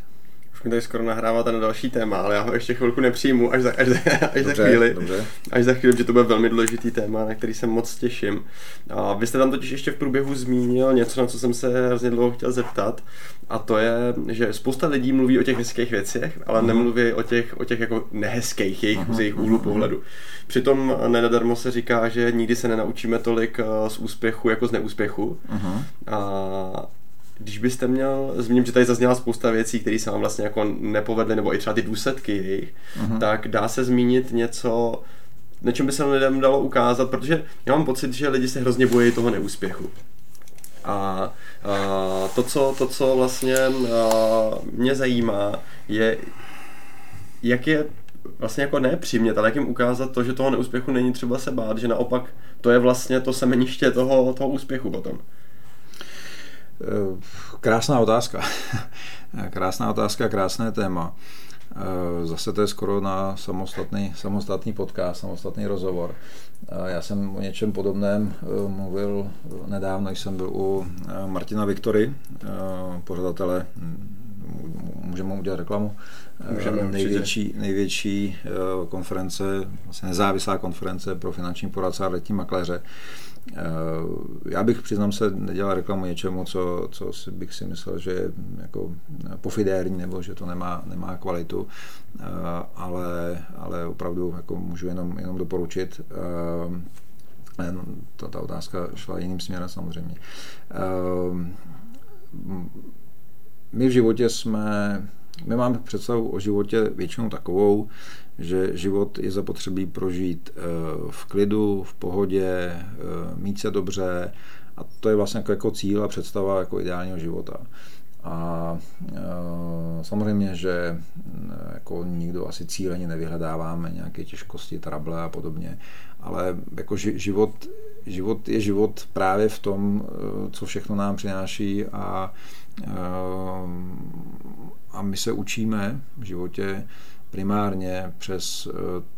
mi tady skoro nahráváte na další téma, ale já ho ještě chvilku nepřijmu až za, až za, až dobře, za chvíli. Dobře. Až za chvíli, že to bude velmi důležitý téma, na který se moc těším. A vy jste tam totiž ještě v průběhu zmínil něco, na co jsem se hrozně dlouho chtěl zeptat. A to je, že spousta lidí mluví o těch hezkých věcech, ale uh-huh. nemluví o těch, o těch jako nehezkých jejich, uh-huh. z jejich úhlu pohledu. Přitom nenadarmo se říká, že nikdy se nenaučíme tolik eh, z úspěchu jako z neúspěchu. Uh-huh. A když byste měl, zmíním, že tady zazněla spousta věcí, které se vám vlastně jako nepovedly, nebo i třeba ty důsledky jejich, uh-huh. tak dá se zmínit něco, na čem by se lidem dalo ukázat, protože já mám pocit, že lidi se hrozně bojí toho neúspěchu. A, a to, co, to, co vlastně a, mě zajímá, je, jak je vlastně jako ne přimět, ale jak jim ukázat to, že toho neúspěchu není třeba se bát, že naopak to je vlastně to semeniště toho, toho úspěchu potom. Eh, krásná otázka. [LAUGHS] Krásná otázka, krásné téma. Eh, zase to je skoro na samostatný, samostatný podcast, samostatný rozhovor. Eh, já jsem o něčem podobném mluvil nedávno, jsem byl u Martina Viktory, pořadatele, můžeme mu udělat reklamu, můžeme, největší, největší konference, vlastně nezávislá konference pro finanční poradce a letní makléře. Eh, já bych, přiznám se, nedělal reklamu něčemu, co, co bych si myslel, že je jako pofidérní nebo že to nemá, nemá kvalitu, eh, ale, ale opravdu jako můžu jenom, jenom doporučit. Eh, ta, ta otázka šla jiným směrem samozřejmě. My v životě jsme, my máme představu o životě většinou takovou, že život je zapotřebí prožít eh, v klidu, v pohodě, eh, mít se dobře. A to je vlastně jako, jako cíl a představa jako ideálního života. A e, samozřejmě, že jako nikdo asi cíleně nevyhledáváme nějaké těžkosti, trable a podobně, ale jako život, život je život právě v tom, co všechno nám přináší. A, a my se učíme v životě primárně přes eh,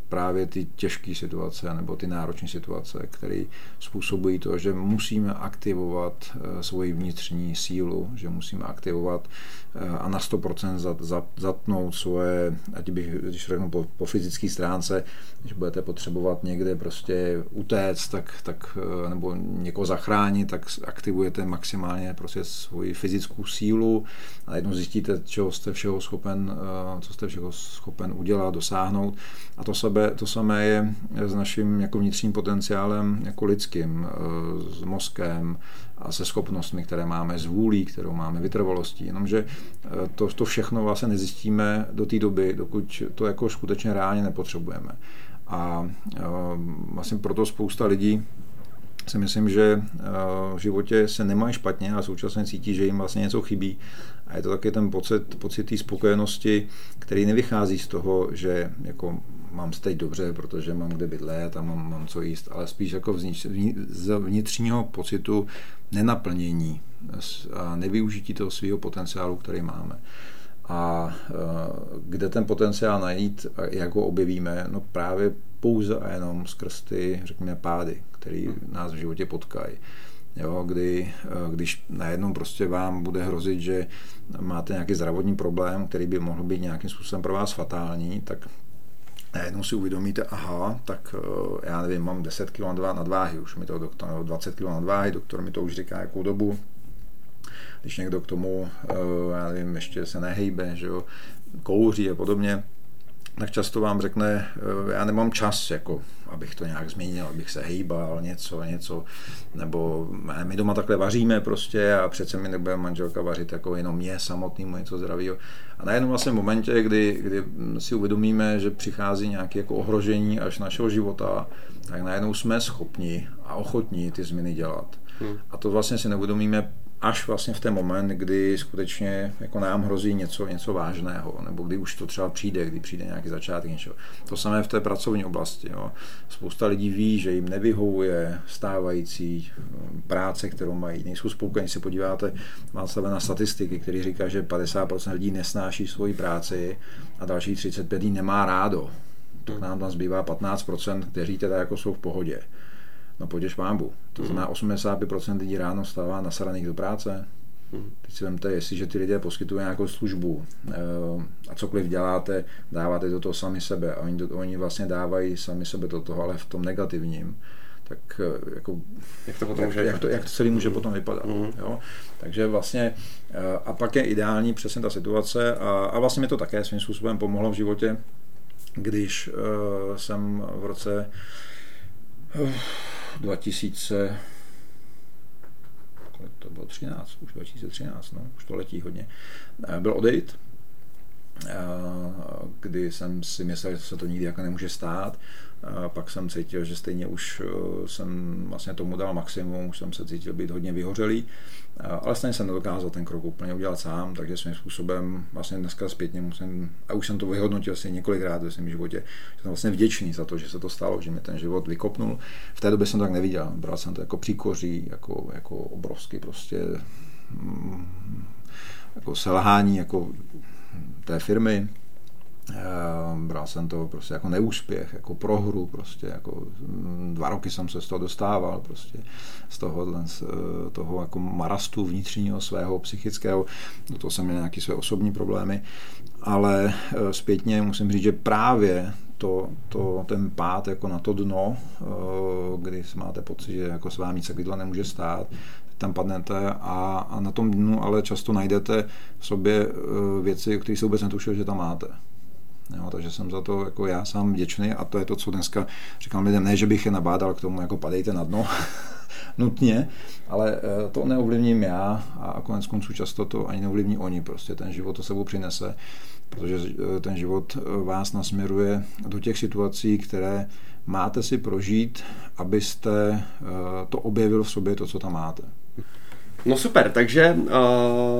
právě ty těžké situace nebo ty náročné situace, které způsobují to, že musíme aktivovat eh, svoji vnitřní sílu, že musíme aktivovat eh, a na 100% zatnout svoje, ať bych, když řeknu po, po fyzické stránce, když budete potřebovat někde prostě utéct, tak, tak, nebo někoho zachránit, tak aktivujete maximálně prostě svoji fyzickou sílu a jednou zjistíte, čeho jste všeho schopen, co jste všeho schopen udělat, dosáhnout. A to sebe to samé je s naším jako vnitřním potenciálem jako lidským, eh, s mozkem a se schopnostmi, které máme, s vůlí, kterou máme, vytrvalostí. Jenomže eh, to, to všechno vlastně nezjistíme do té doby, dokud to jako skutečně reálně nepotřebujeme. A eh, vlastně proto spousta lidí si myslím, že v životě se nemají špatně a současně cítí, že jim vlastně něco chybí. A je to taky ten pocit, pocit té spokojenosti, který nevychází z toho, že jako mám se teď dobře, protože mám kde bydlet a mám, mám co jíst, ale spíš jako vznič, z vnitřního pocitu nenaplnění a nevyužití toho svého potenciálu, který máme. A e, kde ten potenciál najít jak ho objevíme? No právě pouze a jenom skrz ty, řekněme, pády, které nás v životě potkají. Jo, kdy, e, když najednou prostě vám bude hrozit, že máte nějaký zdravotní problém, který by mohl být nějakým způsobem pro vás fatální, tak najednou si uvědomíte, aha, tak eh, já nevím, mám 10 kg nadváhy, už mi to doktor, nebo 20 kg nadváhy, doktor mi to už říká jakou dobu. Když někdo k tomu, eh, já nevím, ještě se nehejbe, že jo, kouří a podobně, tak často vám řekne, eh, já nemám čas, jako, abych to nějak změnil, abych se hejbal, něco, něco, nebo my doma takhle vaříme prostě a přece mi nebude manželka vařit jako jenom mě samotnému něco zdravého. A najednou vlastně v momentě, kdy, kdy si uvědomíme, že přichází nějaké jako ohrožení až našeho života, tak najednou jsme schopni a ochotní ty změny dělat. Hmm. A to vlastně si neuvědomíme až vlastně v ten moment, kdy skutečně jako nám hrozí něco, něco vážného, nebo kdy už to třeba přijde, kdy přijde nějaký začátek něčeho. To samé v té pracovní oblasti. Jo. Spousta lidí ví, že jim nevyhovuje stávající hm, práce, kterou mají, nejsou spokojení. Se podíváte sebe na statistiky, které říká, že 50% lidí nesnáší svoji práci a další 35 lidí nemá rádo. Tak nám tam zbývá 15%, kteří teda jako jsou v pohodě. No poděž mámbu. To hmm. znamená 85% lidí ráno stává nasraných do práce. Hmm. Teď si vemte, jestliže ty lidé poskytují nějakou službu eh, a cokoliv děláte, dáváte do toho sami sebe a oni, do, oni vlastně dávají sami sebe do toho, ale v tom negativním, tak eh, jako, jak, to potom jak, může jak, to, jak to celý může potom vypadat. Mm. Jo? Takže vlastně eh, a pak je ideální přesně ta situace a, a vlastně mi to také svým způsobem pomohlo v životě, když uh, jsem v roce uh, 2000, kolik to bylo, 13, už 2013, no, už to letí hodně, eh, byl odejít, eh, kdy jsem si myslel, že se to nikdy jako nemůže stát. Pak jsem cítil, že stejně už eh, jsem vlastně tomu dal maximum, už jsem se cítil být hodně vyhořelý. Ale stejně jsem nedokázal ten krok úplně udělat sám, takže svým způsobem vlastně dneska zpětně musím, a už jsem to vyhodnotil asi několikrát ve svém životě, že jsem vlastně vděčný za to, že se to stalo, že mi ten život vykopnul. V té době jsem to tak neviděl, bral jsem to jako příkoří, jako, jako obrovský prostě mm, jako selhání jako té firmy, bral jsem to prostě jako neúspěch, jako prohru, prostě jako mm, dva roky jsem se z toho dostával, prostě z toho, z eh, toho jako marastu vnitřního svého psychického, do toho jsem měl nějaké své osobní problémy, ale eh, zpětně musím říct, že právě to, to, ten pád jako na to dno, eh, kdy máte pocit, že jako s vámi se nemůže stát, tam padnete a, a na tom dnu ale často najdete v sobě věci, které se vůbec netušil, že tam máte. Jo, takže jsem za to jako já sám vděčný a to je to, co dneska říkám lidem, ne, že bych je nabádal k tomu, jako padejte na dno, [LAUGHS] nutně, ale eh, to neovlivním já a konec konců často to ani neovlivní oni, prostě ten život to sebou přinese, protože eh, ten život eh, vás nasměruje do těch situací, které máte si prožít, abyste to objevil v sobě, to, co tam máte. No super, takže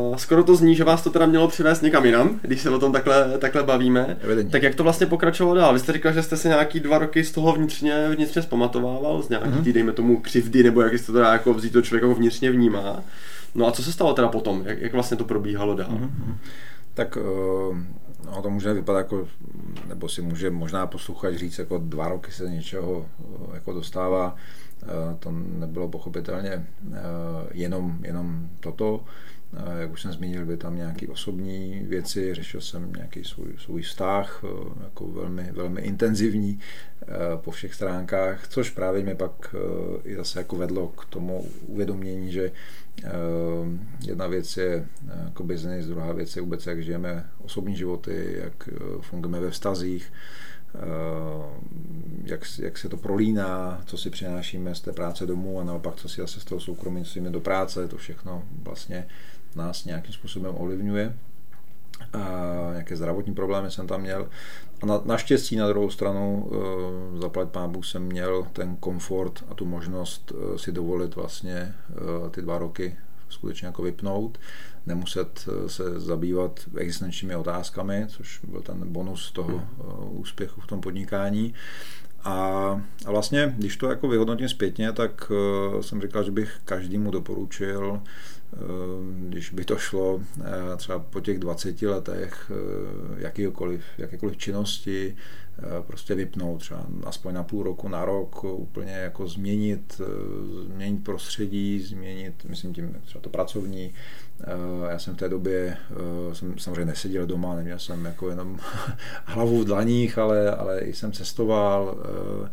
uh, skoro to zní, že vás to teda mělo přivést někam jinam, když se o tom takhle, takhle bavíme. Evidentně. Tak jak to vlastně pokračovalo dál? Vy jste říkal, že jste se nějaký dva roky z toho vnitřně, vnitřně zpamatovával, z nějaký, mm-hmm. tý, dejme tomu, křivdy, nebo jak jste to teda jako vzít to člověk jako vnitřně vnímá. No a co se stalo teda potom? Jak, jak vlastně to probíhalo dál? Mm-hmm. Tak uh, no, to může vypadat jako, nebo si může možná posluchač říct, jako dva roky se něčeho jako dostává Eh, to nebylo pochopitelně eh, jenom, jenom toto. Eh, jak už jsem zmínil, byly tam nějaké osobní věci, řešil jsem nějaký svůj, svůj vztah, jako velmi, velmi intenzivní po všech stránkách, což právě mě pak i zase jako vedlo k tomu uvědomění, že jedna věc je jako business, druhá věc je vůbec, jak žijeme osobní životy, jak fungujeme ve vztazích, Eh, jak, jak se to prolíná, co si přinášíme z té práce domů a naopak, co si zase z toho soukromí nosíme do práce, to všechno vlastně nás nějakým způsobem ovlivňuje. A nějaké zdravotní problémy jsem tam měl. A na, naštěstí na druhou stranu, e, zaplať pámbu, jsem měl ten komfort a tu možnost e, si dovolit vlastně e, ty dva roky skutečně jako vypnout nemuset eh, se zabývat existenčními otázkami, což byl ten bonus toho hmm. eh, úspěchu v tom podnikání. A, a vlastně, když to jako vyhodnotím zpětně, tak uh, jsem říkal, že bych každému doporučil, uh, když by to šlo uh, třeba po těch 20 letech uh, jakýkoliv, jakékoliv činnosti, uh, prostě vypnout třeba aspoň na půl roku, na rok, úplně jako změnit, uh, změnit prostředí, změnit, myslím tím třeba to pracovní, já jsem v té době eh, jsem samozřejmě neseděl doma, neměl jsem jako jenom [LAUGHS] hlavu v dlaních, ale, ale i jsem cestoval, eh,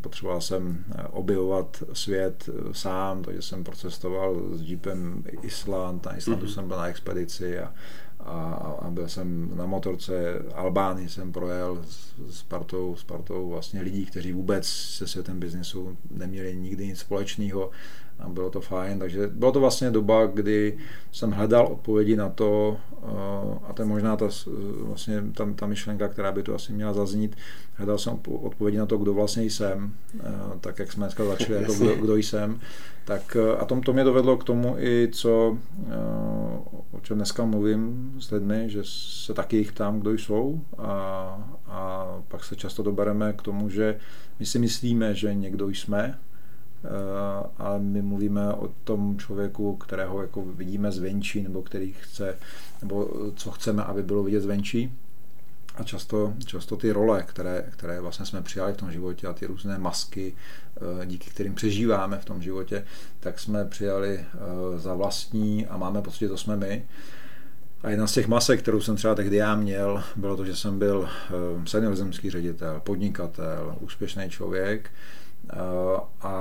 potřeboval jsem objevovat svět sám, takže jsem procestoval s Jeepem Island, na Islandu mm-hmm. jsem byl na expedici a, a, a byl jsem na motorce, Albánii jsem projel s partou, s partou vlastně lidí, kteří vůbec se světem biznesu neměli nikdy nic společného a bylo to fajn, takže bylo to vlastně doba, kdy jsem hledal odpovědi na to eh, a to je možná ta, vlastně ta, ta myšlenka, která by tu asi měla zaznít, hledal jsem odpovědi na to, kdo vlastně jsem, eh, tak jak jsme dneska začali, jako kdo, kdo jsem, tak eh, a tom to mě dovedlo k tomu i, co, o čem dneska mluvím s lidmi, že se taky jich ptám, kdo jsou. A, a pak se často dobereme k tomu, že my si myslíme, že někdo jsme, Eh, ale my mluvíme o tom člověku, kterého jako vidíme zvenčí, nebo který chce, nebo co chceme, aby bylo vidět zvenčí. A často, často ty role, které, které vlastně jsme přijali v tom životě a ty různé masky, eh, díky kterým přežíváme v tom životě, tak jsme přijali eh, za vlastní a máme pocit, že to jsme my. A jedna z těch masek, kterou jsem třeba tehdy já měl, bylo to, že jsem byl senior ředitel, podnikatel, úspěšný člověk, Eh, a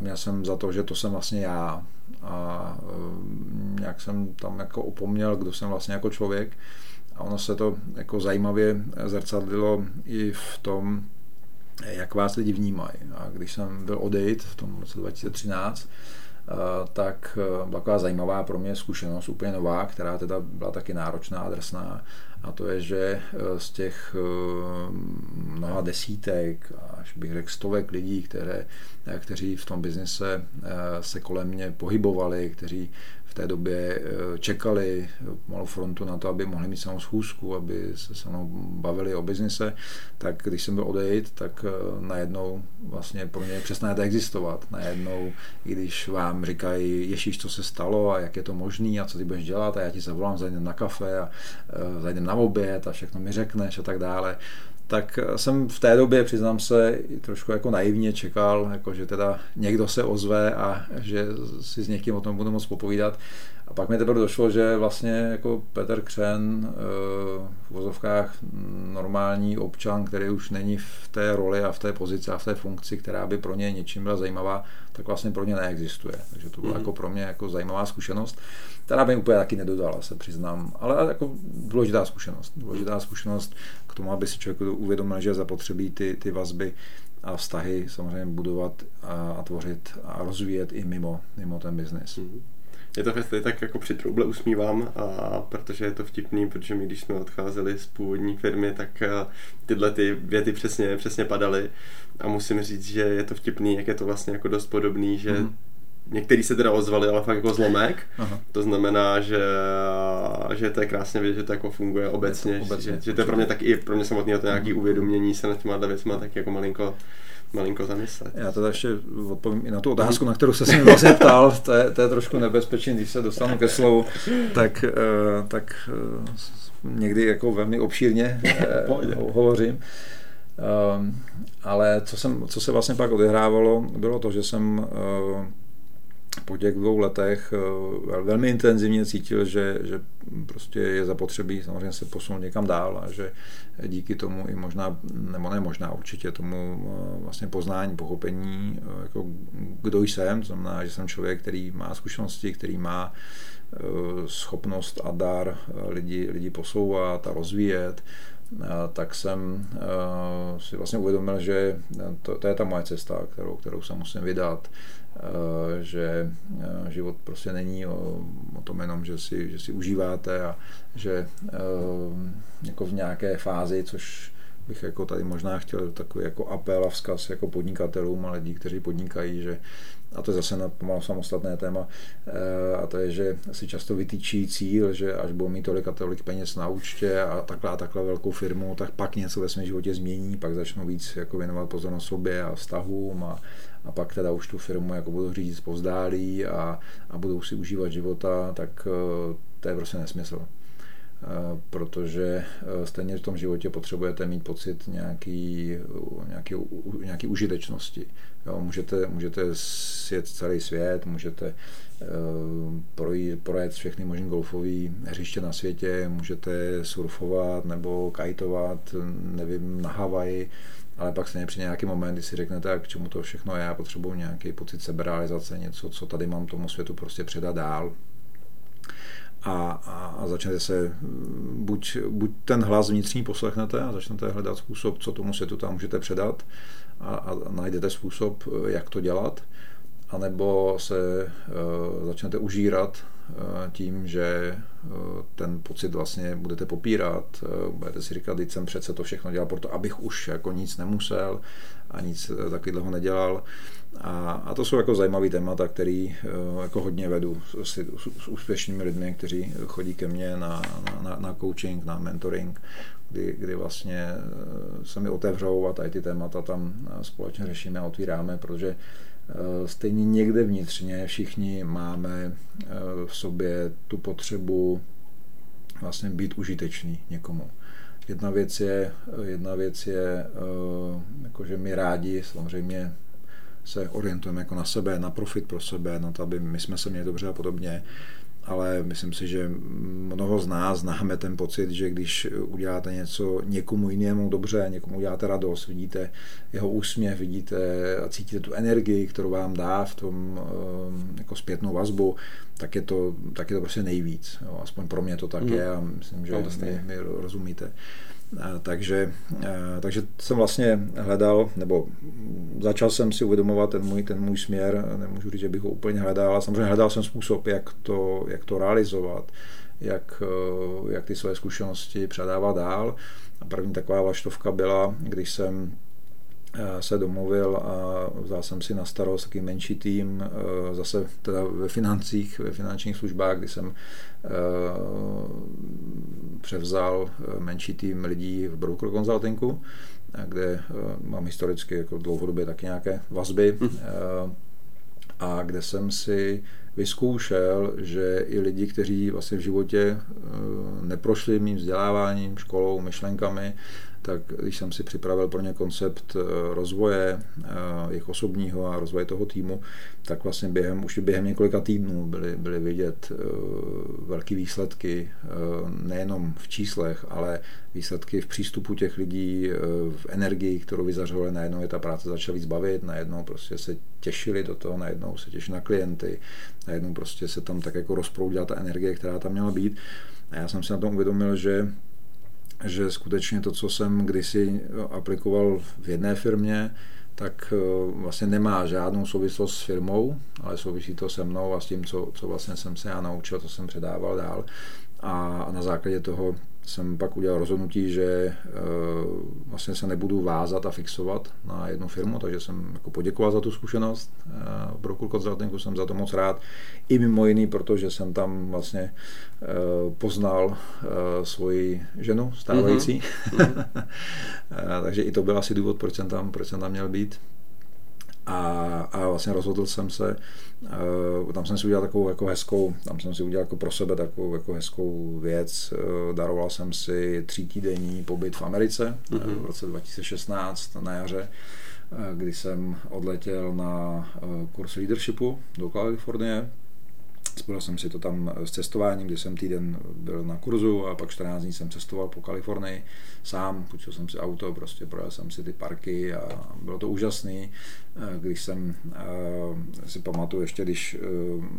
měl jsem za to, že to jsem vlastně já. A eh, nějak jsem tam jako upomněl, kdo jsem vlastně jako člověk. A ono se to jako zajímavě zrcadlilo i v tom, jak vás lidi vnímají. A když jsem byl odejít v tom roce 2013, eh, tak byla taková zajímavá pro mě zkušenost, úplně nová, která teda byla taky náročná a drsná a to je, že eh, z těch eh, mnoha desítek, až bych řekl stovek lidí, které, eh, kteří v tom biznise se kolem mě pohybovali, kteří té době čekali malou frontu na to, aby mohli mít samou schůzku, aby se se mnou bavili o biznise, tak když jsem byl odejít, tak najednou vlastně pro mě přestáváte existovat. Najednou, i když vám říkají, Ježíš, co se stalo a jak je to možné a co ty budeš dělat a já ti zavolám, zajdem na kafe a zajdem na oběd a všechno mi řekneš a tak dále, tak jsem v té době, přiznám se, trošku jako naivně čekal, jako že teda někdo se ozve a že si s někým o tom budu moct popovídat. A pak mi teprve došlo, že vlastně jako Petr Křen eh, v vozovkách normální občan, který už není v té roli a v té pozici a v té funkci, která by pro ně něčím byla zajímavá, tak vlastně pro ně neexistuje. Takže to byla mm-hmm. jako pro mě jako zajímavá zkušenost, která by úplně taky nedodala, se přiznám, ale jako důležitá zkušenost. Důležitá zkušenost k tomu, aby si člověk uvědomil, že zapotřebí ty, ty vazby a vztahy samozřejmě budovat a, a tvořit a rozvíjet i mimo, mimo ten biznis. Mm-hmm. Je to fest, tak jako při trouble usmívám, a protože je to vtipný, protože my když jsme odcházeli z původní firmy, tak tyhle ty věty přesně, přesně padaly a musím říct, že je to vtipný, jak je to vlastně jako dost podobný, že mm. Některý se teda ozvali, ale fakt jako zlomek. Aha. To znamená, že, že to je krásně vidět, že to jako funguje obecně, to obecně že, že, to je pro mě tak i pro mě samotného to nějaký uvědomění se nad těma věcma tak jako malinko malinko zamyslet. Já teda ještě odpovím i na tu otázku, na kterou se mi vlastně ptal, to je, to je trošku nebezpečné, když se dostanu ke slovu, tak, eh, tak eh, někdy jako velmi obšírně eh, hovořím. Ale co, jsem, co se vlastně pak odehrávalo, bylo to, že jsem po těch dvou letech eh, velmi intenzivně cítil, že, že prostě je zapotřebí samozřejmě se posunout někam dál a že díky tomu i možná, nebo ne možná, určitě tomu eh, vlastně poznání, pochopení, eh, jako kdo jsem, to znamená, že jsem člověk, který má zkušenosti, který má schopnost a dar lidi, lidi posouvat a rozvíjet, tak jsem si vlastně uvědomil, že to, to je ta moje cesta, kterou, kterou se musím vydat že eh, život prostě není o, o tom jenom, že si, že si užíváte a že eh, jako v nějaké fázi, což bych jako tady možná chtěl takový jako apel a vzkaz jako podnikatelům a lidí, kteří podnikají, že a to je zase na pomalu samostatné téma, a to je, že si často vytýčí cíl, že až budou mít tolik a tolik peněz na účtě a takhle a takhle velkou firmu, tak pak něco ve svém životě změní, pak začnou víc jako věnovat pozornost sobě a vztahům a, a pak teda už tu firmu jako budou řídit povzdálí a, a budou si užívat života, tak eh, to je prostě nesmysl. Eh, protože eh, stejně v tom životě potřebujete mít pocit nějaký, nějaký, nějaký užitečnosti. Jo, můžete, můžete sjet celý svět, můžete projít, projet všechny možné golfové hřiště na světě, můžete surfovat nebo kajtovat, nevím, na Havaji, ale pak stejně při nějaký moment, kdy si řeknete, k čemu to všechno je, já potřebuji nějaký pocit seberealizace, něco, co tady mám tomu světu prostě předat dál, a, a, a začnete se buď, buď ten hlas vnitřní poslechnete a začnete hledat způsob, co tomu světu tam můžete předat a, a najdete způsob, jak to dělat, anebo se uh, začnete užírat tím, že uh, ten pocit vlastně budete popírat, uh, budete si říkat, teď jsem přece to všechno dělal proto, abych už jako nic nemusel a nic takového nedělal. A, a to jsou jako zajímavé témata, který jako hodně vedu s, s, s úspěšnými lidmi, kteří chodí ke mně na, na, na coaching, na mentoring, kdy, kdy vlastně se mi otevřou a tady ty témata tam společně řešíme a otvíráme, protože Eh, stejně někde vnitřně všichni máme eh, v sobě tu potřebu vlastně být užitečný někomu. Jedna věc je, jedna věc je eh, jako že my rádi samozřejmě se orientujeme jako na sebe, na profit pro sebe, na to, aby my jsme se měli dobře a podobně ale myslím si, že mnoho z nás známe ten pocit, že když uděláte něco někomu jinému dobře, někomu uděláte radost, vidíte jeho úsměv, vidíte a cítíte tu energii, kterou vám dá v tom eh, jako zpětnou vazbu, tak je to, tak je to prostě nejvíc. Jo. Aspoň pro mě to tak mm. je a myslím, že no, mi, mi rozumíte. Takže, takže jsem vlastně hledal, nebo začal jsem si uvědomovat ten můj, ten můj směr, nemůžu říct, že bych ho úplně hledal, ale samozřejmě hledal jsem způsob, jak to, jak to realizovat, jak, jak ty své zkušenosti předávat dál. A první taková vlaštovka byla, když jsem Eh, se domluvil a vzal jsem si na starost taky menší tým, eh, zase teda ve financích, ve finančních službách, kdy jsem eh, převzal menší tým lidí v broker consultingu, kde mám historicky jako dlouhodobě taky nějaké vazby hm. a kde jsem si vyzkoušel, že i lidi, kteří vlastně v životě neprošli mým vzděláváním, školou, myšlenkami, tak když jsem si připravil pro ně koncept eh, rozvoje eh, jejich osobního a rozvoje toho týmu, tak vlastně během, už během několika týdnů byly, byly vidět eh, velké výsledky, nejenom v číslech, ale výsledky v přístupu těch lidí, v energii, kterou vyzařovali, najednou je ta práce začala víc bavit, najednou prostě se těšili do toho, najednou se těšili na klienty, najednou prostě se tam tak jako rozproudila ta energie, která tam měla být. A já jsem si na tom uvědomil, že že skutečně to, co jsem kdysi aplikoval v jedné firmě, tak eh, vlastně nemá žádnou souvislost s firmou, ale souvisí to se mnou a s tím, co, co vlastně jsem se já naučil, co jsem předával dál. A na základě toho jsem pak udělal rozhodnutí, že eh, vlastně se nebudu vázat a fixovat na jednu firmu, takže jsem jako poděkoval za tu zkušenost. Eh, v Broku Consultingu jsem za to moc rád. I mimo jiný, protože jsem tam vlastně eh, poznal svoji ženu stávající. Mm-hmm. [LAUGHS] takže i to byl asi důvod, proč jsem tam, proč jsem tam měl být. A, a vlastně rozhodl jsem se, uh, tam jsem si udělal takovou jako hezkou, tam jsem si udělal jako pro sebe takovou jako hezkou věc. Uh, daroval jsem si týdenní pobyt v Americe mm-hmm. v roce 2016 na jaře, uh, kdy jsem odletěl na uh, kurz leadershipu do Kalifornie Spojil jsem si to tam s cestováním, kdy jsem týden byl na kurzu a pak 14 dní jsem cestoval po Kalifornii sám, půjčil jsem si auto, prostě projel jsem si ty parky a bylo to úžasný. Když jsem eh, si pamatuju ještě, když eh,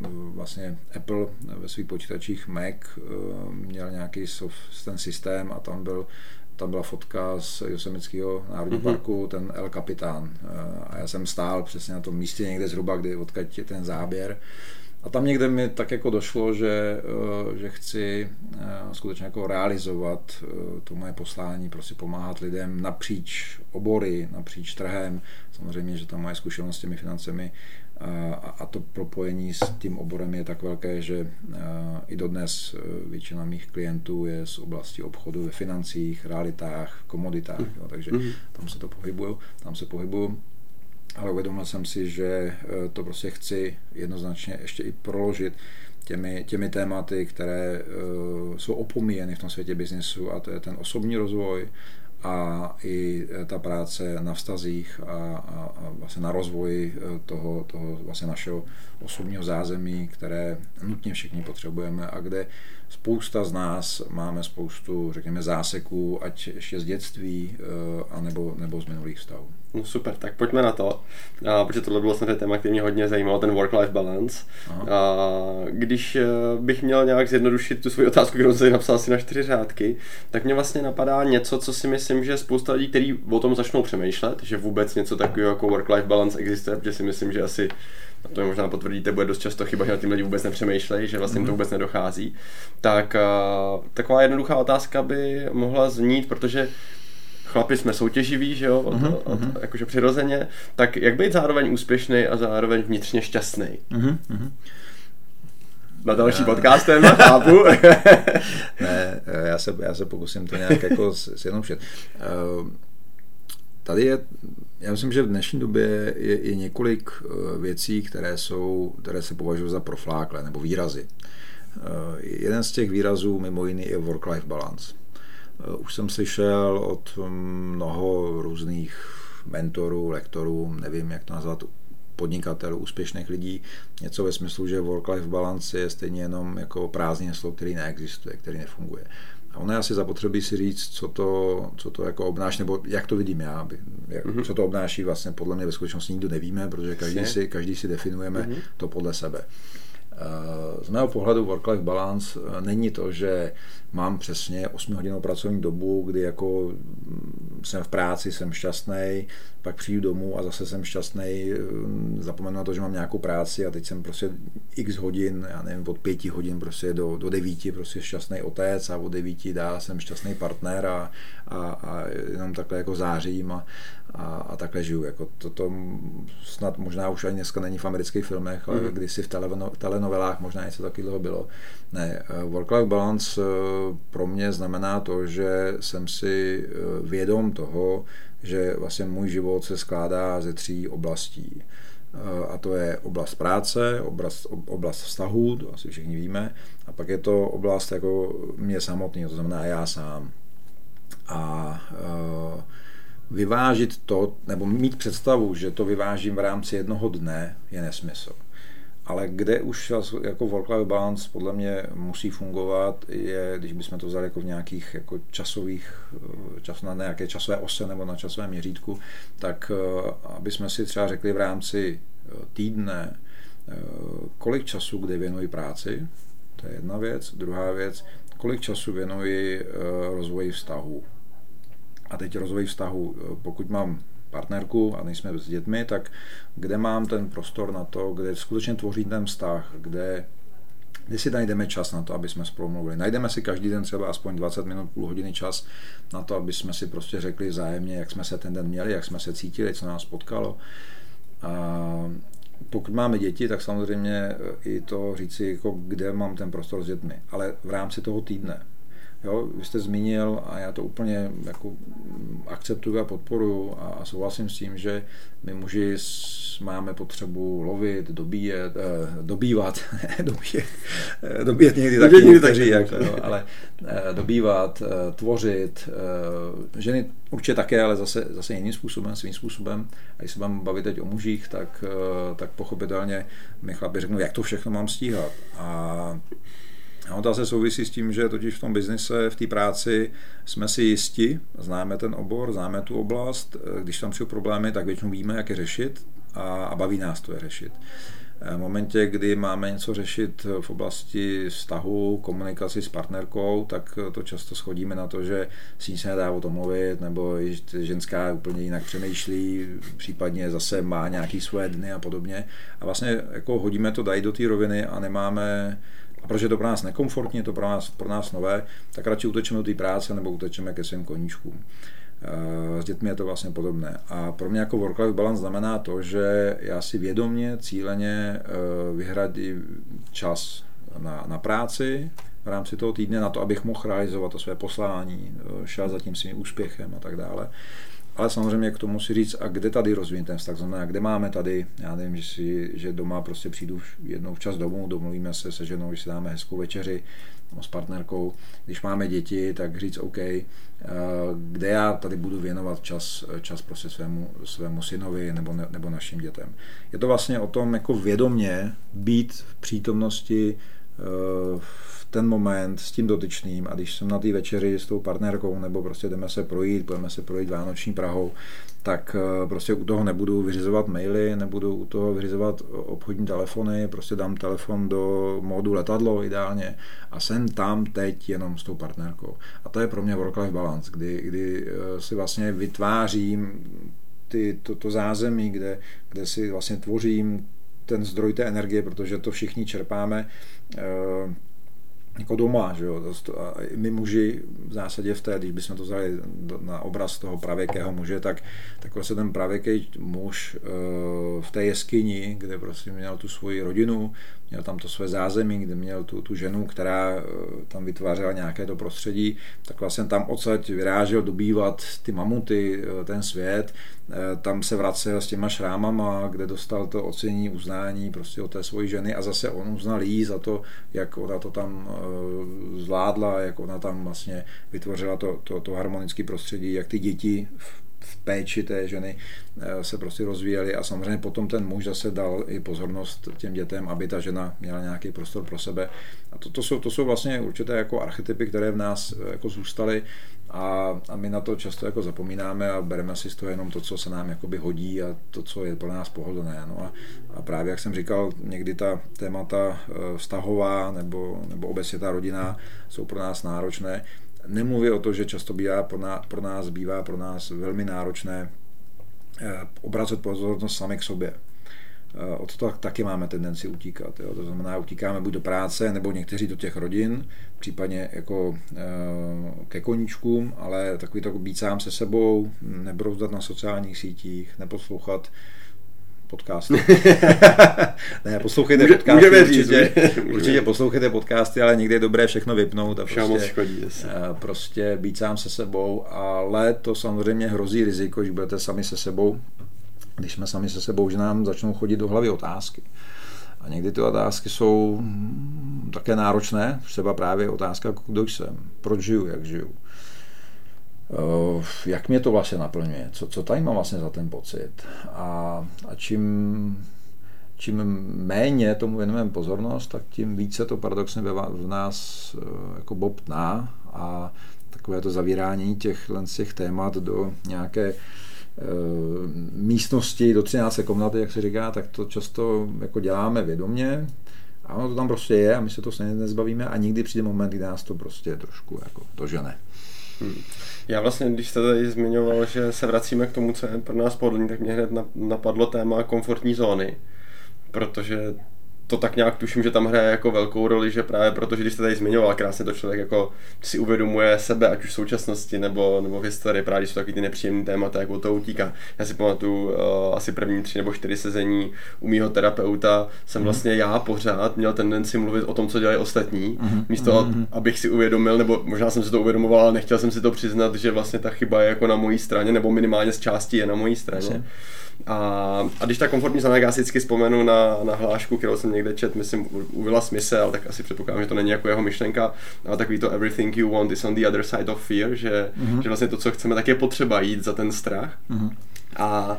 vlastně Apple ve svých počítačích Mac eh, měl nějaký ten systém a tam byl tam byla fotka z Yosemiteckého národního mm-hmm. parku, ten El Capitán. A já jsem stál přesně na tom místě někde zhruba, kdy odkud je ten záběr. A tam někde mi tak jako došlo, že, eh, že chci eh, skutečně jako realizovat eh, to moje poslání, prostě pomáhat lidem napříč obory, napříč trhem. Samozřejmě, že tam moje zkušenost s těmi financemi a to propojení s tím oborem je tak velké, že i dodnes většina mých klientů je z oblasti obchodu ve financích, realitách, komoditách, jo, takže mhm. tam se to pohybuju, tam se pohybuju ale uvědomil jsem si, že eh, to prostě chci jednoznačně ještě i proložit těmi, těmi tématy, které uh, jsou opomíjeny v tom světě biznesu a to je ten osobní rozvoj a i ta práce na vztazích a, a, a vlastně na rozvoji toho, toho vlastně našeho osobního zázemí, které nutně všichni potřebujeme a kde spousta z nás máme spoustu, řekněme, záseků, ať ještě z dětství, anebo, nebo z minulých vztahů. No super, tak pojďme na to, a, protože tohle bylo samozřejmě téma, který mě hodně zajímalo, ten work-life balance. A, když eh, bych měl nějak zjednodušit tu svoji otázku, kterou jsem napsal asi na čtyři řádky, tak mě vlastně napadá něco, co si myslím, že spousta lidí, kteří o tom začnou přemýšlet, že vůbec něco takového jako work-life balance existuje, protože si myslím, že asi a to je možná potvrdíte, bude dost často chyba, že na tím lidi vůbec nepřemýšlejí, že vlastně mm. to mhm. vůbec nedochází. Tak uh, taková jednoduchá otázka by mohla znít, protože chlapi jsme soutěživí, že jo, od, uh-huh, od, uh-huh. jakože přirozeně, tak jak být zároveň úspěšný a zároveň vnitřně šťastný? Uh-huh, uh-huh. Na další já... podcastem, [LAUGHS] chápu. ne, já se, já se pokusím to nějak jako sjednodušit. Uh, tady je, já myslím, že v dnešní době je, je několik uh, věcí, které, jsou, které se považují za proflákle nebo výrazy. Uh, jeden z těch výrazů mimo jiný je work-life balance. Eh, už jsem slyšel od mnoho různých mentorů, lektorů, nevím, jak to nazvat, podnikatelů, úspěšných lidí, něco ve smyslu, že work-life balance je stejně jenom jako prázdné slovo, který neexistuje, který nefunguje. A ono je asi zapotřebí si říct, co to, co to jako obnáší, nebo jak to vidím já, jak, mm-hmm. co to obnáší vlastně podle mě ve skutečnosti nikdo nevíme, protože každý si, každý si definujeme mm-hmm. to podle sebe. Eh, z mého pohledu work-life balance eh, není to, že mám přesně 8 hodinovou pracovní dobu, kdy jako mm, jsem v práci, jsem šťastný, pak přijdu domů a zase jsem šťastný, mm, zapomenu na to, že mám nějakou práci a teď jsem prostě x hodin, já nevím, od pěti hodin prostě do, do devíti prostě šťastný otec a od devíti dá jsem šťastný partner a, a, a jenom takhle jako zářím a, a, a takhle žiju. Jako to, to snad možná už ani dneska není v amerických filmech, ale mm. kdysi v telenovelách možná něco takového bylo. Ne, eh, work-life balance eh, pro mě znamená to, že jsem si eh, vědom toho, že vlastně můj život se skládá ze tří oblastí. A to je oblast práce, oblast, oblast vztahu, to asi všichni víme, a pak je to oblast jako mě samotný, to znamená já sám. A vyvážit to, nebo mít představu, že to vyvážím v rámci jednoho dne, je nesmysl. Ale kde už jako work-life balance podle mě musí fungovat, je, když bychom to vzali jako v nějakých jako časových, eh, čas, na nějaké časové ose nebo na časovém měřítku, tak eh, aby jsme si třeba řekli v rámci eh, týdne, kolik času kde věnuji práci, to je jedna věc. Druhá věc, kolik času věnuji rozvoji vztahu. A teď rozvoj vztahu, pokud mám partnerku a nejsme s dětmi, tak kde mám ten prostor na to, kde skutečně tvoří ten vztah, kde kde si najdeme čas na to, aby jsme spolu mluvili. Najdeme si každý den třeba aspoň 20 minut, půl hodiny čas na to, aby jsme si prostě řekli vzájemně, jak jsme se ten den měli, jak jsme se cítili, co nás potkalo. A pokud máme děti, tak samozřejmě i to říci, jako kde mám ten prostor s dětmi. Ale v rámci toho týdne. Jo, vy jste zmínil, a já to úplně jako akceptuju a podporuji a, a souhlasím s tím, že my muži máme potřebu lovit, dobíjet, eh, dobývat, [LAUGHS] dobíjet, eh, dobíjet někdy taky někdy někteří, jako, jo, ale eh, dobývat, eh, tvořit, eh, ženy určitě také, ale zase, zase jiným způsobem, svým způsobem. A když se budeme bavit teď o mužích, tak, eh, tak pochopitelně my chlapi řeknou, jak to všechno mám stíhat. A No, to se souvisí s tím, že totiž v tom biznise, v té práci jsme si jisti, známe ten obor, známe tu oblast, když tam jsou problémy, tak většinou víme, jak je řešit a, a baví nás to je řešit. V momentě, kdy máme něco řešit v oblasti vztahu, komunikaci s partnerkou, tak to často schodíme na to, že si se nedá o tom mluvit, nebo ženská úplně jinak přemýšlí, případně zase má nějaký své dny a podobně. A vlastně jako hodíme to dají do té roviny a nemáme a protože je to pro nás nekomfortní, je to pro nás, pro nás nové, tak radši utečeme do té práce nebo utečeme ke svým koníčkům. Eh, s dětmi je to vlastně podobné. A pro mě jako work-life balance znamená to, že já si vědomně, cíleně eh, vyhradím čas na, na práci v rámci toho týdne na to, abych mohl realizovat to své poslání, eh, šel za tím svým úspěchem a tak dále. Ale samozřejmě k tomu si říct, a kde tady rozvíjím ten vztah, znamená, kde máme tady, já nevím, že, si, že doma prostě přijdu jednou včas domů, domluvíme se se ženou, že si dáme hezkou večeři, s partnerkou, když máme děti, tak říct OK, eh, kde já tady budu věnovat čas, čas prostě svému, svému synovi nebo, ne, nebo našim dětem. Je to vlastně o tom jako vědomě být v přítomnosti v ten moment s tím dotyčným a když jsem na té večeři s tou partnerkou nebo prostě jdeme se projít, budeme se projít Vánoční Prahou, tak eh, prostě u toho nebudu vyřizovat maily, nebudu u toho vyřizovat obchodní telefony, prostě dám telefon do módu letadlo ideálně a jsem tam teď jenom s tou partnerkou. A to je pro mě work-life balance, kdy, kdy eh, si vlastně vytvářím ty, to, to zázemí, kde, kde si vlastně tvořím ten zdroj té energie, protože to všichni čerpáme eh, jako doma, že jo, a my muži v zásadě v té, když bychom to vzali na obraz toho pravěkého muže, tak, tak vlastně ten pravěký muž eh, v té jeskyni, kde prostě měl tu svoji rodinu, měl tam to své zázemí, kde měl tu, tu ženu, která eh, tam vytvářela nějaké to prostředí, tak vlastně tam odsaď vyrážel dobývat ty mamuty, eh, ten svět, tam se vracel s těma šrámama, kde dostal to ocenění, uznání prostě od té svojí ženy a zase on uznal jí za to, jak ona to tam zvládla, jak ona tam vlastně vytvořila to, to, to harmonické prostředí, jak ty děti v, v péči té ženy eh, se prostě rozvíjely a samozřejmě potom ten muž zase dal i pozornost těm dětem, aby ta žena měla nějaký prostor pro sebe. A to, to, jsou, to jsou vlastně určité jako archetypy, které v nás eh, jako zůstaly a, a my na to často jako zapomínáme a bereme si z toho jenom to, co se nám jakoby hodí a to, co je pro nás pohodlné. No a, a právě, jak jsem říkal, někdy ta témata eh, vztahová nebo, nebo obecně ta rodina jsou pro nás náročné. Nemluví o to, že často bývá pro nás, pro nás bývá pro nás velmi náročné eh, obracet pozornost sami k sobě. Eh, od toho taky máme tendenci utíkat. Jo. To znamená, utíkáme buď do práce, nebo někteří do těch rodin, případně jako e, ke koníčkům, ale takový to být sám se sebou, nebrouzdat na sociálních sítích, neposlouchat podcasty. [LAUGHS] ne, poslouchejte Může, podcasty určitě, [LAUGHS] určitě poslouchejte podcasty, ale někdy je dobré všechno vypnout a prostě, škodí, eh, prostě být sám se sebou, ale to samozřejmě hrozí riziko, že budete sami se sebou když jsme sami se sebou, že nám začnou chodit do hlavy otázky. A někdy ty otázky jsou hm, také náročné, třeba právě otázka, kdo jsem, proč žiju, jak žiju. Eh, jak mě to vlastně naplňuje, co, co tady mám vlastně za ten pocit. A, a čím, čím méně tomu věnujeme pozornost, tak tím více to paradoxně v nás eh, jako bobtná a takové to zavírání těch, těch témat do nějaké Eh, místnosti do 13 komnaty, jak se říká, tak to často jako děláme vědomě a ono to tam prostě je a my se to stejně nezbavíme a nikdy přijde moment, kdy nás to prostě trošku jako dožene. Hmm. Já vlastně, když jste tady zmiňoval, že se vracíme k tomu, co je pro nás pohodlný, tak mě hned napadlo téma komfortní zóny, protože to tak nějak tuším, že tam hraje jako velkou roli, že právě protože, když jste tady zmiňoval, krásně to člověk jako si uvědomuje sebe, ať už v současnosti nebo, nebo v historii, právě jsou takový ty nepříjemné témata, jak o to utíká. Já si pamatuju uh, asi první tři nebo čtyři sezení u mýho terapeuta jsem mm. vlastně já pořád měl tendenci mluvit o tom, co dělají ostatní, mm. místo mm. abych si uvědomil, nebo možná jsem si to uvědomoval, ale nechtěl jsem si to přiznat, že vlastně ta chyba je jako na mojí straně, nebo minimálně z části je na mojí straně. Asi. A, a když ta komfortní zóna, já si vždycky vzpomenu na, na hlášku, kterou jsem někde čet, myslím, u Smise, ale tak asi předpokládám, že to není jako jeho myšlenka, ale takový to everything you want is on the other side of fear, že, mm-hmm. že vlastně to, co chceme, tak je potřeba jít za ten strach. Mm-hmm. A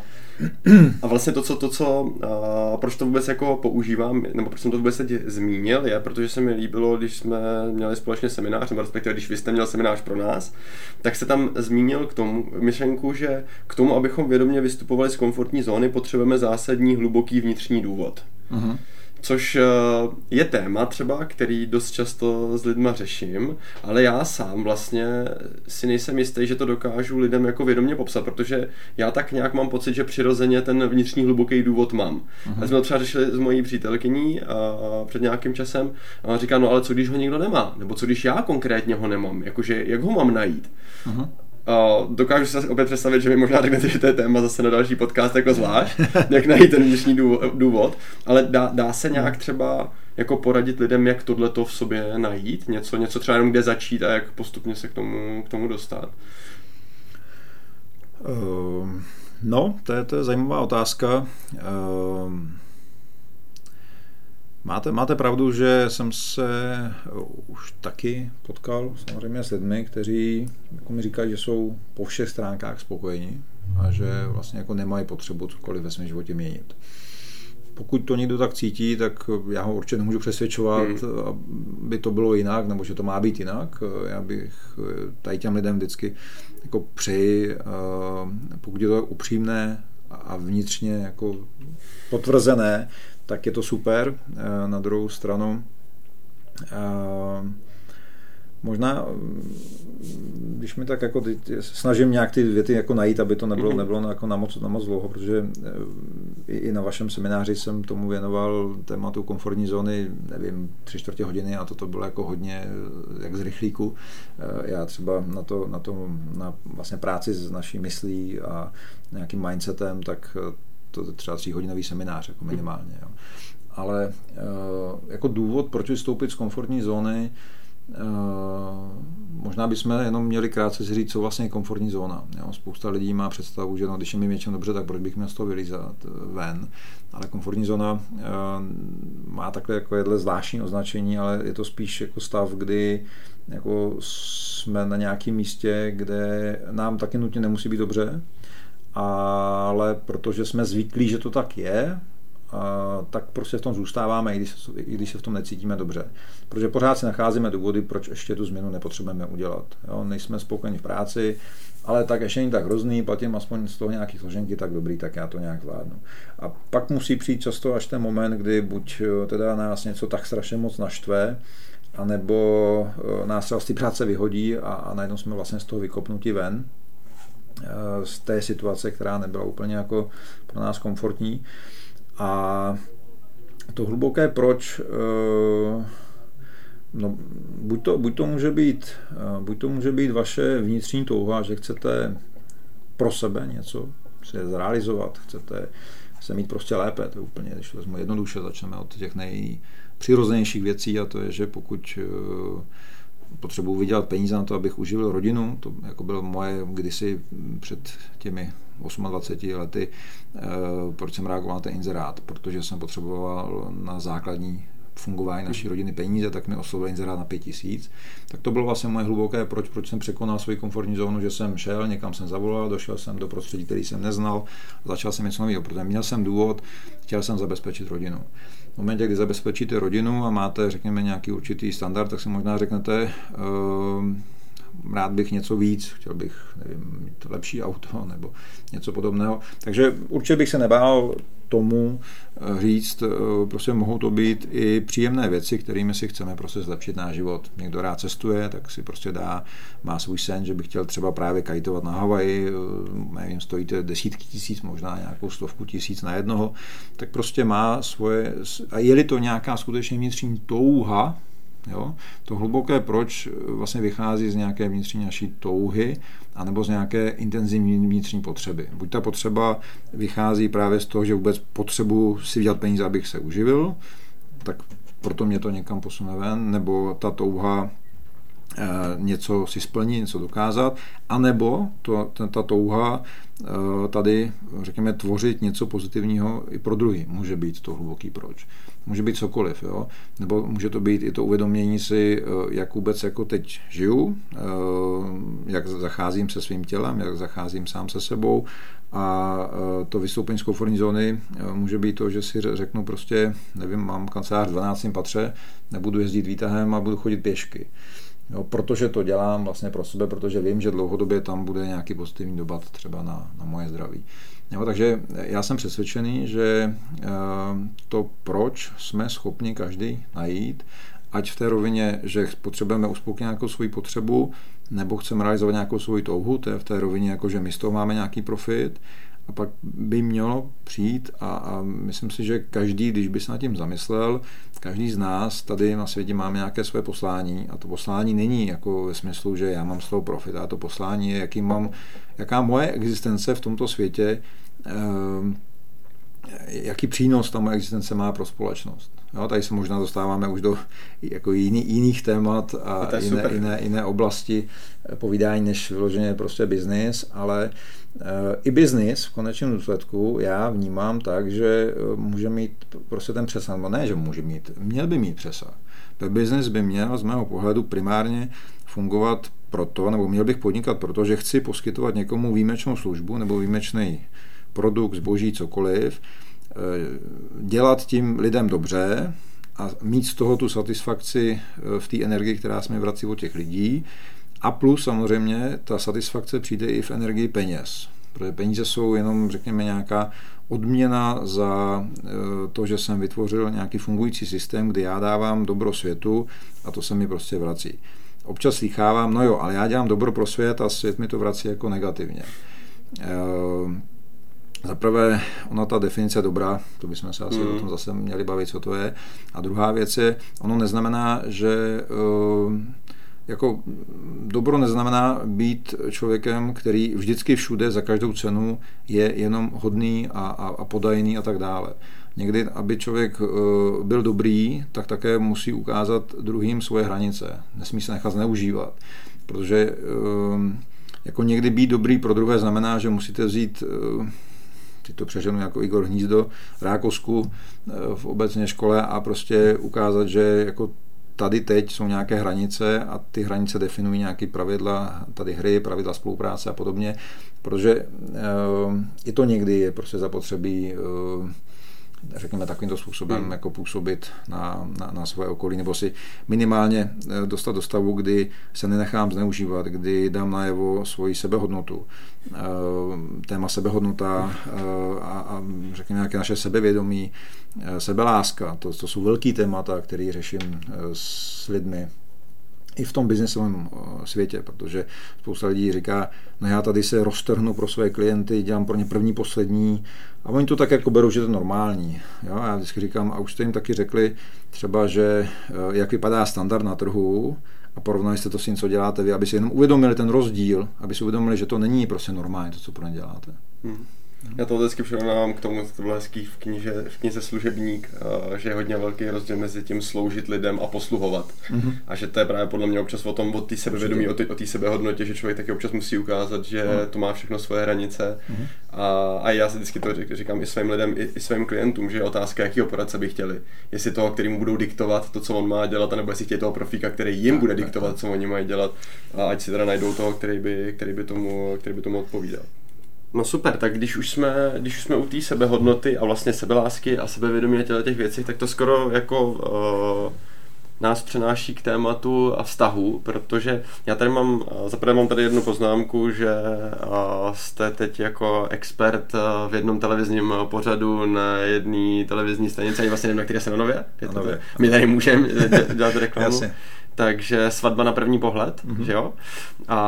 a vlastně to, co, to, co uh, proč to vůbec jako používám, nebo proč jsem to vůbec teď zmínil, je, protože se mi líbilo, když jsme měli společně seminář, nebo respektive když vy jste měl seminář pro nás, tak se tam zmínil k tomu myšlenku, že k tomu, abychom vědomě vystupovali z komfortní zóny, potřebujeme zásadní hluboký vnitřní důvod. Uh-huh což eh, je téma třeba, který dost často s lidma řeším, ale já sám vlastně si nejsem jistý, že to dokážu lidem jako vědomě popsat, protože já tak nějak mám pocit, že přirozeně ten vnitřní hluboký důvod mám. Uh-huh. Já jsme to třeba řešili s mojí přítelkyní a před nějakým časem a ona říká, no ale co když ho někdo nemá? Nebo co když já konkrétně ho nemám? Jakože jak ho mám najít? Uh-huh. Uh, dokážu si opět představit, že mi možná řeknete, že to je téma zase na další podcast jako zvlášť, jak najít ten vnitřní důvod, ale dá, dá se nějak třeba jako poradit lidem, jak tohle to v sobě najít, něco, něco třeba jenom kde začít a jak postupně se k tomu, k tomu dostat? Uh, no, to je, to je zajímavá otázka. Uh, Máte, máte pravdu, že jsem se už taky potkal samozřejmě s lidmi, kteří jako mi říkají, že jsou po všech stránkách spokojení a že vlastně jako nemají potřebu cokoliv ve svém životě měnit. Pokud to někdo tak cítí, tak já ho určitě nemůžu přesvědčovat, hmm. aby to bylo jinak, nebo že to má být jinak. Já bych tady těm lidem vždycky jako přeji, pokud je to upřímné a vnitřně jako potvrzené, tak je to super. Na druhou stranu Možná, když mi tak jako snažím nějak ty věty jako najít, aby to nebylo, mhm. nebylo jako na moc, na moc dlouho, protože eh, i na vašem semináři jsem tomu věnoval tématu komfortní zóny, nevím, tři čtvrtě hodiny a toto bylo jako hodně eh, jak z rychlíku. Eh, já třeba na to, na to, na vlastně práci s naší myslí a nějakým mindsetem, tak to třeba tříhodinový seminář, jako minimálně. Jo. Ale jako důvod, proč vystoupit z komfortní zóny, Eh, možná bychom jenom měli krátce si říct, co vlastně je komfortní zóna. Jo? Spousta lidí má představu, že no, když je mi něčem dobře, tak proč bych měl z toho vylízat eh, ven. Ale komfortní zóna má takhle jako jedle zvláštní označení, ale je to spíš jako stav, kdy jako jsme na nějakém místě, kde nám taky nutně nemusí být dobře, ale protože jsme zvyklí, že to tak je, tak prostě v tom zůstáváme, i když, i když se v tom necítíme dobře. Protože pořád si nacházíme důvody, proč ještě tu změnu nepotřebujeme udělat. Jo? Nejsme spokojeni v práci, ale tak ještě není tak hrozný, platím aspoň z toho nějaký složenky, tak dobrý, tak já to nějak zvládnu. A pak musí přijít často až ten moment, kdy buď eh, teda nás něco tak strašně moc naštve, anebo eh, nás třeba z té práce vyhodí a, a najednou jsme vlastně z toho vykopnutí ven, z té situace, která nebyla úplně jako pro nás komfortní. A to hluboké proč, eh, no, buď, to, buď, to může být, eh, buď to může být vaše vnitřní touha, že chcete pro sebe něco si zrealizovat, chcete se mít prostě lépe, to je úplně, když vezmu jednoduše, začneme od těch nejpřirozenějších věcí a to je, že pokud eh, potřebuji vydělat peníze na to, abych uživil rodinu, to jako bylo moje kdysi před těmi 28 lety, eh, proč jsem reagoval na ten inzerát, protože jsem potřeboval na základní fungování naší rodiny peníze, tak mi oslovil inzerát na 5000. Tak to bylo vlastně moje hluboké, proč, proč jsem překonal svoji komfortní zónu, že jsem šel, někam jsem zavolal, došel jsem do prostředí, který jsem neznal, začal jsem něco nového, protože měl jsem důvod, chtěl jsem zabezpečit rodinu. V momentě, kdy zabezpečíte rodinu a máte, řekněme, nějaký určitý standard, tak si možná řeknete, uh, rád bych něco víc, chtěl bych, nevím, mít lepší auto nebo něco podobného. Takže určitě bych se nebál tomu eh, říct, eh, prostě mohou to být i příjemné věci, kterými si chceme prostě zlepšit náš život. Někdo rád cestuje, tak si prostě dá, má svůj sen, že by chtěl třeba právě kajtovat na Havaji, eh, nevím, stojíte desítky tisíc, možná nějakou stovku tisíc na jednoho, tak prostě má svoje, a je-li to nějaká skutečně vnitřní touha, Jo? To hluboké proč vlastně vychází z nějaké vnitřní naší touhy anebo z nějaké intenzivní vnitřní potřeby. Buď ta potřeba vychází právě z toho, že vůbec potřebuji si vydělat peníze, abych se uživil, tak proto mě to někam posune ven, nebo ta touha eh, něco si splnit, něco dokázat, anebo to, ta touha eh, tady, řekněme, tvořit něco pozitivního i pro druhý, může být to hluboký proč může být cokoliv, jo? nebo může to být i to uvědomění si, eh, jak vůbec jako teď žiju, eh, jak zacházím se svým tělem, jak zacházím sám se sebou a eh, to vystoupení z komfortní zóny může být to, že si řeknu prostě, nevím, mám kancelář v 12. patře, nebudu jezdit výtahem a budu chodit pěšky. Jo, protože to dělám vlastně pro sebe, protože vím, že dlouhodobě tam bude nějaký pozitivní dopad třeba na, na moje zdraví. Jo, takže já jsem přesvědčený, že eh, to, proč jsme schopni každý najít, ať v té rovině, že potřebujeme uspokojit nějakou svoji potřebu, nebo chceme realizovat nějakou svoji touhu, to je v té rovině, jako že my z toho máme nějaký profit, a pak by mělo přijít a, a myslím si, že každý, když by se nad tím zamyslel, každý z nás tady na světě máme nějaké své poslání a to poslání není jako ve smyslu, že já mám z toho profit, a to poslání je, jaký mám, jaká moje existence v tomto světě Ehm, jaký přínos ta moje existence má pro společnost. Jo, tady se možná dostáváme už do jako jiný, jiných témat a jiné, jiné, jiné oblasti povídání než vyloženě prostě biznis, ale uh, i biznis v konečném důsledku já vnímám tak, že může mít prostě ten přesah, no ne, že může mít, měl by mít přesah. Tak biznis by měl z mého pohledu primárně fungovat proto, nebo měl bych podnikat proto, že chci poskytovat někomu výjimečnou službu nebo výjimečný produkt, zboží, cokoliv, eh, dělat tím lidem dobře a mít z toho tu satisfakci eh, v té energii, která mi vrací od těch lidí. A plus samozřejmě ta satisfakce přijde i v energii peněz. Protože peníze jsou jenom, řekněme, nějaká odměna za eh, to, že jsem vytvořil nějaký fungující systém, kdy já dávám dobro světu a to se mi prostě vrací. Občas slychávám, no jo, ale já dělám dobro pro svět a svět mi to vrací jako negativně. Za prvé, ona ta definice je dobrá, to bychom se asi mm. o tom zase měli bavit, co to je. A druhá věc je, ono neznamená, že uh, jako dobro neznamená být člověkem, který vždycky všude za každou cenu je jenom hodný a, a, a podajný a tak dále. Někdy, aby člověk uh, byl dobrý, tak také musí ukázat druhým svoje hranice. Nesmí se nechat zneužívat, protože uh, jako někdy být dobrý pro druhé znamená, že musíte vzít ty to přeženu jako Igor Hnízdo, Rákosku eh, v obecné škole a prostě ukázat, že jako tady teď jsou nějaké hranice a ty hranice definují nějaké pravidla tady hry, pravidla spolupráce a podobně, protože eh, i to někdy je prostě zapotřebí eh, řekněme, takovýmto způsobem hmm. jako působit na, na, na svoje okolí, nebo si minimálně eh, dostat do stavu, kdy se nenechám zneužívat, kdy dám najevo svoji sebehodnotu. Eh, téma sebehodnota eh, a, a řekněme nějaké naše sebevědomí, sebeláska, to, to jsou velký témata, které řeším s lidmi i v tom biznesovém světě, protože spousta lidí říká, no já tady se roztrhnu pro své klienty, dělám pro ně první, poslední a oni to tak jako berou, že to je normální. Jo? A já vždycky říkám, a už jste jim taky řekli třeba, že eh, jak vypadá standard na trhu a porovnali jste to s tím, co děláte vy, aby si jenom uvědomili ten rozdíl, aby si uvědomili, že to není prostě normální, to, co pro ně děláte. Hmm. Já to vždycky přirovnávám k tomu, to bylo hezký v, knize, v knize Služebník, že je hodně velký rozdíl mezi tím sloužit lidem a posluhovat. Mm-hmm. A že to je právě podle mě občas o tom, o té sebevědomí, o té sebehodnotě, že člověk taky občas musí ukázat, že mm. to má všechno svoje hranice. Mm-hmm. A, a já si vždycky to říkám i svým lidem, i, i svým klientům, že je otázka, jakýho poradce by chtěli. Jestli toho, který mu budou diktovat to, co on má dělat, nebo jestli chtějí toho profíka, který jim tak, bude tak, diktovat, tak. co oni mají dělat. A ať si teda najdou toho, který by, který by, tomu, který by tomu odpovídal. No super, tak když už jsme, když už jsme u té sebehodnoty a vlastně sebelásky a sebevědomí a těch věcí, tak to skoro jako uh, nás přenáší k tématu a vztahu, protože já tady mám, eh, zaprvé mám tady jednu poznámku, že uh, jste teď jako expert v jednom televizním pořadu na jedné televizní stanici, ani vlastně nevím, na které se na Nově. Je to. My tady můžeme dělat [LAUGHS] reklamu. Jasně takže svatba na první pohled, mm-hmm. že jo? A,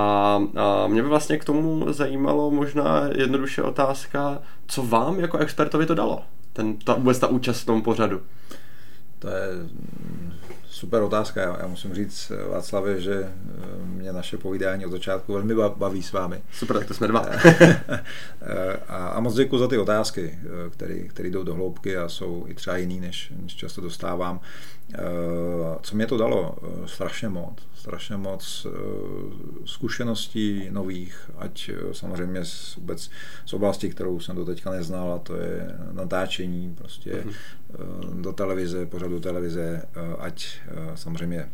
a mě by vlastně k tomu zajímalo možná jednoduše otázka, co vám jako expertovi to dalo, ten, ta, vůbec ta účast v tom pořadu? To je super otázka. Já, já musím říct, Václavě, že eh, mě naše povídání od začátku velmi baví s vámi. Super, tak to jsme dva. [LAUGHS] Eh, a, a moc děkuji za ty otázky, eh, které jdou do hloubky a jsou i třeba jiný, než, než často dostávám. Co mě to dalo? Strašně moc. Strašně moc zkušeností nových, ať samozřejmě z, vůbec z oblasti, kterou jsem do teďka neznal, a to je natáčení prostě uh-huh. do televize, pořadu televize, ať samozřejmě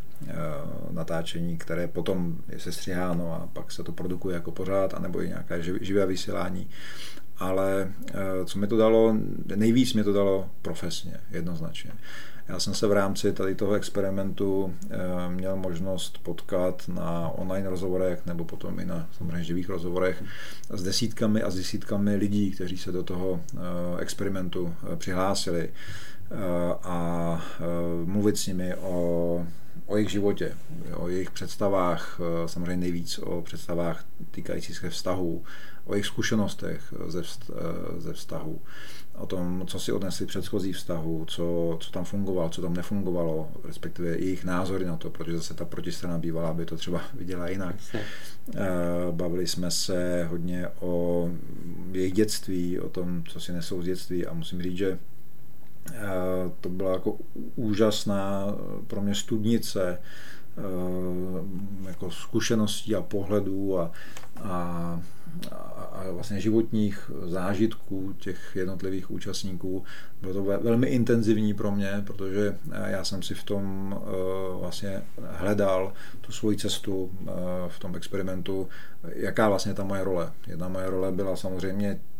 natáčení, které potom je sestřiháno a pak se to produkuje jako pořád, anebo i nějaké živé vysílání. Ale co mi to dalo, nejvíc mi to dalo profesně, jednoznačně. Já jsem se v rámci tady toho experimentu měl možnost potkat na online rozhovorech nebo potom i na samozřejmě živých rozhovorech s desítkami a s desítkami lidí, kteří se do toho experimentu přihlásili. A mluvit s nimi o o jejich životě, o jejich představách, samozřejmě nejvíc o představách týkajících se vztahů, o jejich zkušenostech ze, ze vztahu, o tom, co si odnesli předchozí vztahu, co, co tam fungovalo, co tam nefungovalo, respektive jejich názory na to, protože zase ta protistrana bývala, aby to třeba [LAUGHS] viděla jinak. Bavili jsme se hodně o jejich dětství, o tom, co si nesou z dětství a musím říct, že to byla jako úžasná pro mě studnice jako zkušeností a pohledů a, a, a vlastně životních zážitků těch jednotlivých účastníků. Bylo to velmi intenzivní pro mě, protože já jsem si v tom vlastně hledal tu svoji cestu v tom experimentu, jaká vlastně ta moje role. Jedna moje role byla samozřejmě Eh,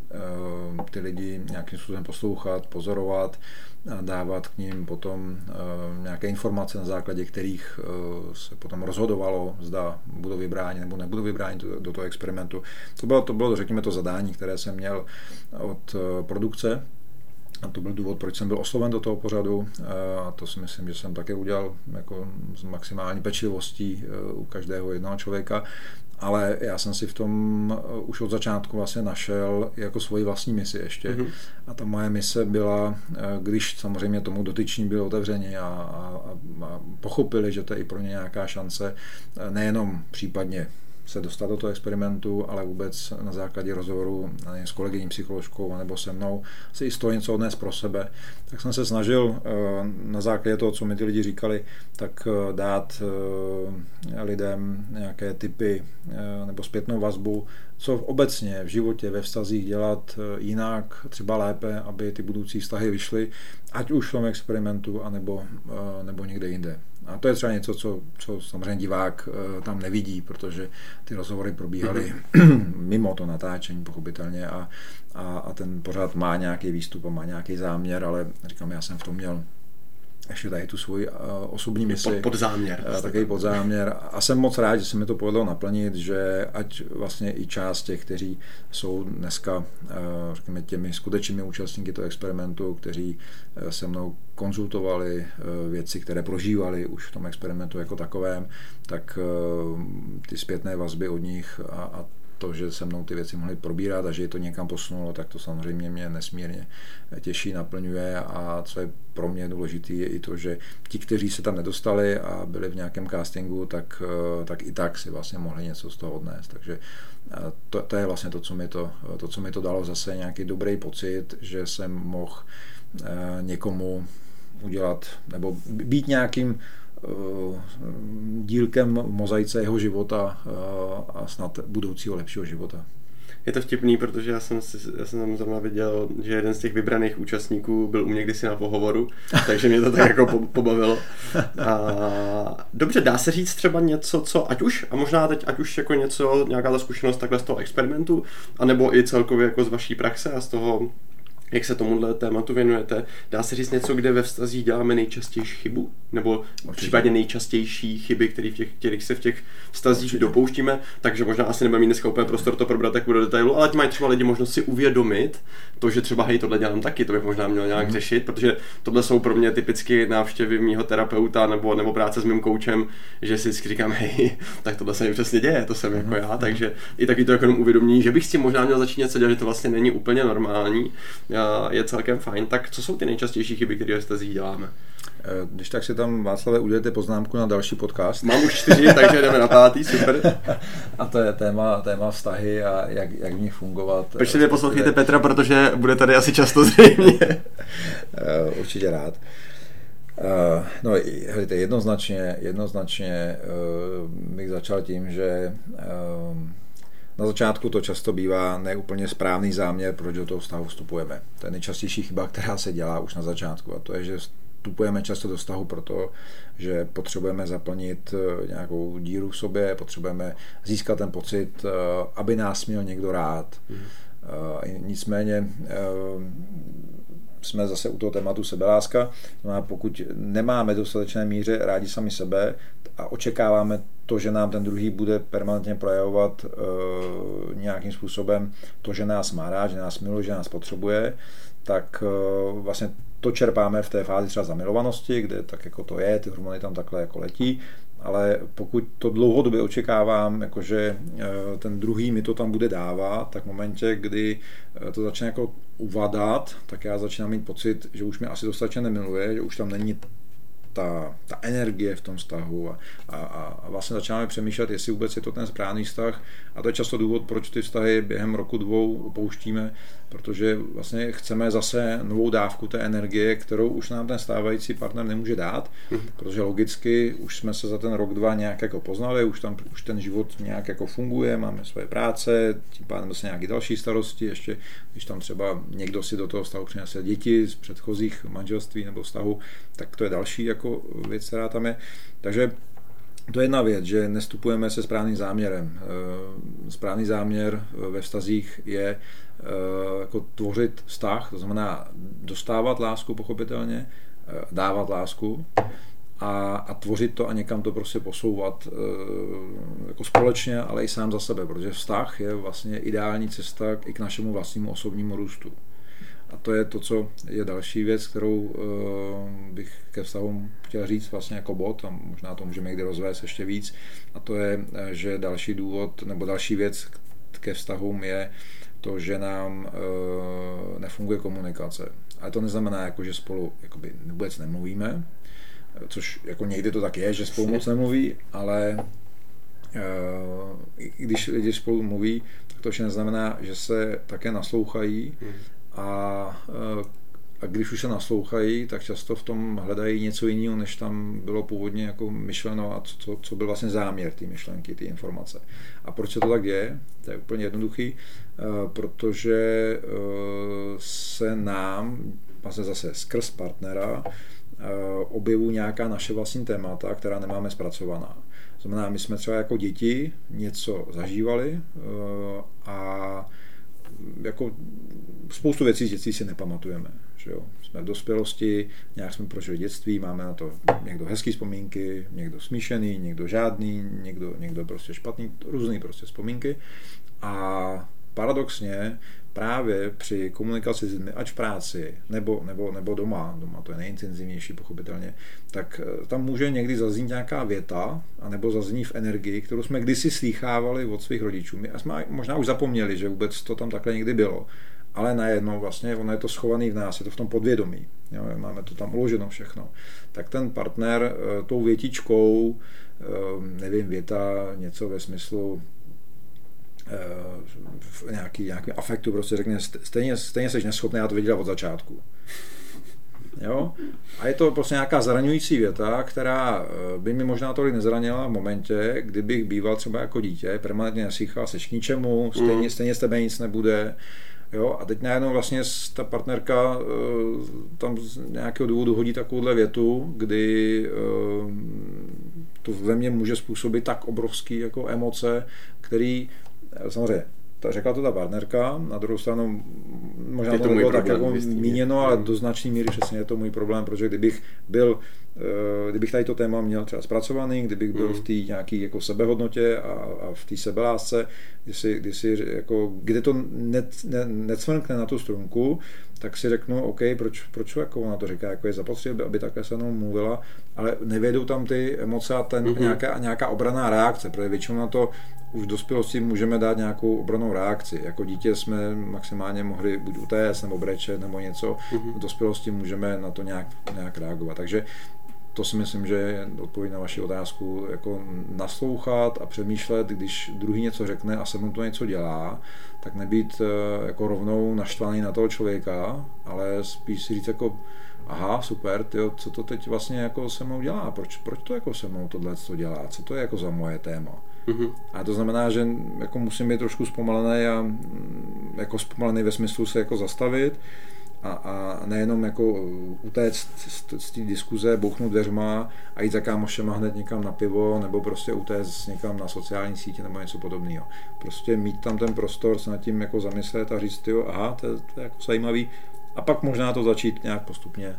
ty lidi nějakým způsobem poslouchat, pozorovat, dávat k ním potom eh, nějaké informace, na základě kterých eh, se potom rozhodovalo, zda budou vybráni nebo nebudou vybráni do toho experimentu. To bylo, to bylo, řekněme, to zadání, které jsem měl od produkce, a to byl důvod, proč jsem byl osloven do toho pořadu. A to si myslím, že jsem také udělal jako s maximální pečlivostí u každého jednoho člověka ale já jsem si v tom eh, už od začátku vlastně našel jako svoji vlastní misi ještě. Mm-hmm. A ta moje mise byla, eh, když samozřejmě tomu dotyční byli otevřeni a, a, a pochopili, že to je i pro ně nějaká šance, eh, nejenom případně se dostat do toho experimentu, ale vůbec na základě rozhovoru s kolegyní psycholožkou nebo se mnou si i z něco odnést pro sebe. Tak jsem se snažil eh, na základě toho, co mi ty lidi říkali, tak eh, dát eh, lidem nějaké typy nebo zpětnou vazbu, co obecně v životě, ve vztazích dělat jinak, třeba lépe, aby ty budoucí vztahy vyšly, ať už v tom experimentu, anebo, nebo někde jinde. A to je třeba něco, co, co samozřejmě divák eh, tam nevidí, protože ty rozhovory probíhaly mm-hmm. [CLEARS THROAT] mimo to natáčení, pochopitelně, a, a, a ten pořád má nějaký výstup a má nějaký záměr, ale říkám, já jsem v tom měl ještě tady tu svoji uh, osobní misi. Pod, pod záměr. Uh, takový podzáměr. A jsem moc rád, že se mi to povedlo naplnit, že ať vlastně i část těch, kteří jsou dneska, uh, řekněme, těmi skutečnými účastníky toho experimentu, kteří uh, se mnou konzultovali věci, které prožívali už v tom experimentu jako takovém, tak ty zpětné vazby od nich a, a to, že se mnou ty věci mohly probírat a že je to někam posunulo, tak to samozřejmě mě nesmírně těší, naplňuje a co je pro mě důležité, je i to, že ti, kteří se tam nedostali a byli v nějakém castingu, tak, eh, tak i tak si vlastně mohli něco z toho odnést. Takže eh, to, to je vlastně to co, mi to, to, co mi to dalo zase nějaký dobrý pocit, že jsem mohl eh, někomu udělat, nebo být nějakým dílkem mozaice jeho života eh, a snad budoucího lepšího života. Je to vtipný, protože já jsem, já jsem tam zrovna viděl, že jeden z těch vybraných účastníků byl u mě kdysi na pohovoru, [LAUGHS] takže mě to tak jako pobavilo. A, dobře, dá se říct třeba něco, co ať už, a možná teď ať už jako něco, nějaká ta zkušenost takhle z toho experimentu, anebo i celkově jako z vaší praxe a z toho, jak se tomuhle tématu věnujete. Dá se říct něco, kde ve vztazích děláme nejčastější chybu? Nebo Určitě. případně nejčastější chyby, které v těch, kterých se v těch vztazích Určitě. dopouštíme? Takže možná asi nebudeme mít dneska úplně prostor to probrat tak do detailu, ale ať mají třeba lidi možnost si uvědomit to, že třeba hej, tohle dělám taky, to bych možná měl nějak mm. řešit, protože tohle jsou pro mě typicky návštěvy mýho terapeuta nebo, nebo práce s mým koučem, že si říkám, hej, [LAUGHS] tak tohle se mi přesně děje, to jsem mm. jako já, takže i taky to jako uvědomění, že bych si možná měl začít něco dělat, že to vlastně není úplně normální. Já je celkem fajn. Tak co jsou ty nejčastější chyby, které jste děláme? Eh, když tak si tam, Václave, udělejte poznámku na další podcast. Mám už čtyři, takže jdeme na pátý, super. [LAUGHS] A to je téma, téma vztahy a jak, jak v nich fungovat. Pečlivě poslouchejte Petra, protože bude tady asi často zřejmě. [LAUGHS] Eh, určitě rád. No, hledajte, jednoznačně, jednoznačně bych začal tím, že na začátku to často bývá neúplně správný záměr, proč do toho vztahu vstupujeme. To je nejčastější chyba, která se dělá už na začátku a to je, že vstupujeme často do vztahu proto, že potřebujeme zaplnit eh, nějakou díru v sobě, potřebujeme získat ten pocit, eh, aby nás měl někdo rád. Mm. Nicméně jsme zase u toho tématu sebeláska. No pokud nemáme dostatečné míře rádi sami sebe a očekáváme to, že nám ten druhý bude permanentně projevovat e, nějakým způsobem to, že nás má rád, že nás miluje, že nás potřebuje, tak e, vlastně to čerpáme v té fázi třeba zamilovanosti, kde tak jako to je, ty hormony tam takhle jako letí, ale pokud to dlouhodobě očekávám, jakože eh, ten druhý mi to tam bude dávat, tak v momentě, kdy to začne jako uvadat, tak já začínám mít pocit, že už mě asi dostatečně nemiluje, že už tam není ta, ta energie v tom vztahu a, a, a vlastně začínáme přemýšlet, jestli vůbec je to ten správný vztah a to je často důvod, proč ty vztahy během roku dvou opouštíme, protože vlastně chceme zase novou dávku té energie, kterou už nám ten stávající partner nemůže dát, mm. protože logicky už jsme se za ten rok, dva nějak jako poznali, už tam už ten život nějak jako funguje, máme svoje práce, tím pádem zase nějaké další starosti, ještě když tam třeba někdo si do toho vztahu přinese děti z předchozích manželství nebo vztahu, tak to je další jako věc, která tam je. Takže to je jedna věc, že nestupujeme se správným záměrem. Eh, správný záměr ve vztazích je eh, jako tvořit vztah, to znamená dostávat lásku pochopitelně, eh, dávat lásku a, a tvořit to a někam to prostě posouvat jako společně, ale i sám za sebe, protože vztah je vlastně ideální cesta i k našemu vlastnímu osobnímu růstu. A to je to, co je další věc, kterou uh, bych ke vztahům chtěl říct vlastně jako bod, a možná to můžeme někdy rozvést ještě víc, a to je, eh, že další důvod, nebo další věc ke vztahům je to, že nám uh, nefunguje komunikace. Ale to neznamená, jako, že spolu jakoby, vůbec nemluvíme, což jako někdy to tak je, že spolu moc nemluví, ale když lidi spolu mluví, tak to ještě neznamená, že se také naslouchají mm a, eh, a když už se naslouchají, tak často v tom hledají něco jiného, než tam bylo původně jako myšleno a co, co byl vlastně záměr té myšlenky, ty informace. A proč se to tak děje? To je úplně jednoduchý, eh, protože eh, se nám vlastně zase skrz partnera objevují nějaká naše vlastní témata, která nemáme zpracovaná. Znamená, my jsme třeba jako děti něco zažívali a jako spoustu věcí z dětství si nepamatujeme. Že jo? Jsme v dospělosti, nějak jsme prožili dětství, máme na to někdo hezký vzpomínky, někdo smíšený, někdo žádný, někdo, někdo prostě špatný, různý prostě vzpomínky. A paradoxně právě při komunikaci s lidmi, ať v práci, nebo, nebo, nebo doma, doma to je nejintenzivnější pochopitelně, tak eh, tam může někdy zaznít nějaká věta, anebo zazní v energii, kterou jsme kdysi slýchávali od svých rodičů. My jsme možná už zapomněli, že vůbec to tam takhle někdy bylo. Ale najednou vlastně ono je to schovaný v nás, je to v tom podvědomí. Jo, máme to tam uloženo všechno. Tak ten partner eh, tou větičkou, eh, nevím, věta, něco ve smyslu, v nějaký, nějaký afektu prostě řekne, stejně, stejně jsi neschopný, já to viděla od začátku. Jo? A je to prostě nějaká zraňující věta, která eh, by mi možná tolik nezranila v momentě, kdybych býval třeba jako dítě, permanentně nesíchal, seš k ničemu, stejně, mm. stejně z tebe nic nebude. Jo? A teď najednou vlastně ta partnerka eh, tam z nějakého důvodu hodí takovouhle větu, kdy eh, to ve mně může způsobit tak obrovský jako emoce, který samozřejmě ta, řekla to ta partnerka, na druhou stranu možná to, to nebylo tak jako míněno, ale do značné míry přesně je to můj problém, protože kdybych byl, eh, kdybych tady to téma měl třeba zpracovaný, kdybych byl mm. v té nějaké jako sebehodnotě a, a v té sebelásce, kdy si, kdy si jako, kde to ne, ne, necvrkne na tu strunku, tak si řeknu, OK, proč, proč jako ona to říká, jako je zapotřebí, aby takhle se mnou mluvila, ale nevědou tam ty emoce a ten, mm-hmm. nějaká, nějaká obraná reakce, protože většinou na to už v dospělosti můžeme dát nějakou obranou reakci. Jako dítě jsme maximálně mohli buď utéct nebo brečet nebo něco, mm-hmm. v dospělosti můžeme na to nějak, nějak reagovat. Takže to si myslím, že je odpověď na vaši otázku, jako naslouchat a přemýšlet, když druhý něco řekne a se mu to něco dělá, tak nebýt eh, jako rovnou naštvaný na toho člověka, ale spíš si říct jako, aha, super, tyjo, co to teď vlastně jako se mnou dělá, proč, proč to jako se mnou tohle to dělá, co to je jako za moje téma. Mm-hmm. A to znamená, že jako musím být trošku zpomalený a mm, jako zpomalený ve smyslu se jako zastavit, a, a nejenom jako utéct z, z té diskuze, bouchnout dveřma a jít za kámošema hned někam na pivo, nebo prostě utéct někam na sociální sítě nebo něco podobného. Prostě mít tam ten prostor, se nad tím jako zamyslet a říct, jo, aha, to je, to je jako zajímavý, a pak možná to začít nějak postupně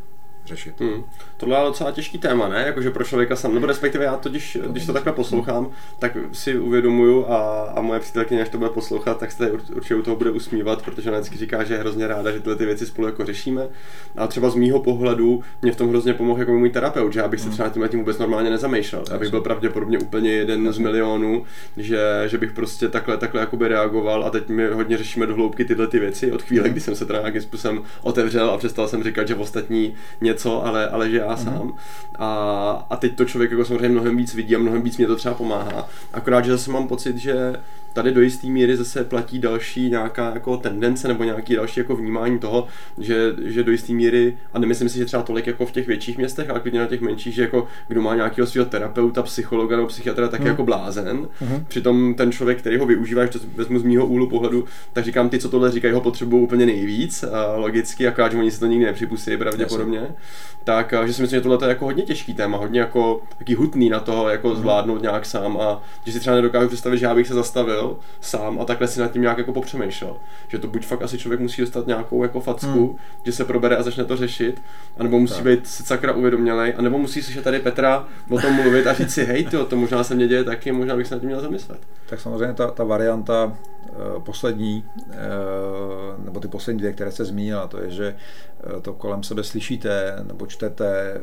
řešit. Hmm. Tohle je docela těžký téma, ne? Jakože pro člověka sam, nebo respektive já totiž, to když to takhle poslouchám, tak si uvědomuju a, a moje přítelkyně, až to bude poslouchat, tak se určitě u toho bude usmívat, protože ona vždycky říká, že je hrozně ráda, že tyhle ty věci spolu jako řešíme. A třeba z mýho pohledu mě v tom hrozně pomohl jako můj terapeut, že já bych se hmm. třeba tím tím vůbec normálně nezamýšlel. Já bych byl pravděpodobně úplně jeden z milionů, že, že bych prostě takhle, takhle jakoby reagoval a teď my hodně řešíme do hloubky tyhle ty věci od chvíle, kdy jsem se teda nějakým způsobem otevřel a přestal jsem říkat, že ostatní něco, ale, ale že já sám. Mm-hmm. A, a teď to člověk jako samozřejmě mnohem víc vidí a mnohem víc mě to třeba pomáhá. Akorát, že zase mám pocit, že tady do jisté míry zase platí další nějaká jako tendence nebo nějaký další jako vnímání toho, že, že do jisté míry, a nemyslím si, že třeba tolik jako v těch větších městech, ale klidně na těch menších, že jako kdo má nějakého svého terapeuta, psychologa nebo psychiatra, tak mm. jako blázen. Mm. Přitom ten člověk, který ho využívá, že to vezmu z mýho úhlu pohledu, tak říkám, ty, co tohle říkají, ho potřebují úplně nejvíc, a logicky, akorát, že oni si to nikdy nepřipustí pravděpodobně. Jasně. Tak, že si myslím, že tohle je jako hodně těžký téma, hodně jako taký hutný na to, jako mm. zvládnout nějak sám a že si třeba nedokážu představit, že já bych se zastavil sám a takhle si nad tím nějak jako popřemýšlel. Že to buď fakt asi člověk musí dostat nějakou jako facku, hmm. že se probere a začne to řešit, anebo musí tak. být sakra uvědomělej, anebo musí slyšet tady Petra o tom mluvit a říct si, hej, tyjo, to možná se mě děje taky, možná bych se nad tím měl zamyslet. Tak samozřejmě ta, ta varianta uh, poslední, uh, nebo ty poslední dvě, které jste zmínila, to je, že to kolem sebe slyšíte nebo čtete,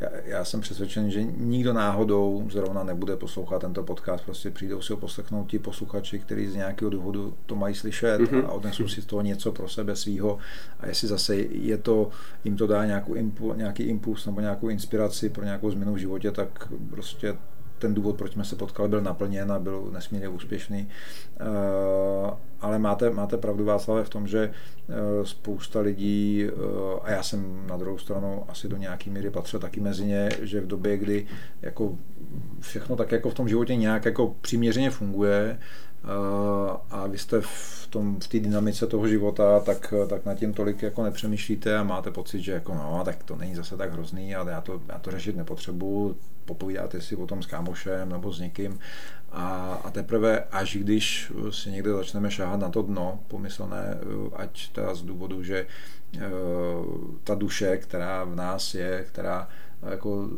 já, já jsem přesvědčen, že nikdo náhodou zrovna nebude poslouchat tento podcast, prostě přijdou si ho poslechnout ti posluchači, kteří z nějakého důvodu to mají slyšet mm-hmm. a odnesou si z toho něco pro sebe svýho a jestli zase je to, jim to dá nějakou impu, nějaký impuls nebo nějakou inspiraci pro nějakou změnu v životě, tak prostě ten důvod, proč jsme se potkali, byl naplněn a byl nesmírně úspěšný. Eh, ale máte, máte pravdu Václav v tom, že eh, spousta lidí, eh, a já jsem na druhou stranu asi do nějaký míry patřil taky mezi ně, že v době, kdy jako všechno tak jako v tom životě nějak jako přiměřeně funguje, a vy jste v tom, v té dynamice toho života, tak, tak nad tím tolik jako nepřemýšlíte a máte pocit, že jako no, tak to není zase tak hrozný, ale já to, já to řešit nepotřebuju, popovídáte si o tom s kámošem nebo s někým. A, a teprve až když si někde začneme šáhat na to dno pomyslné, ať teda z důvodu, že eh, ta duše, která v nás je, která jako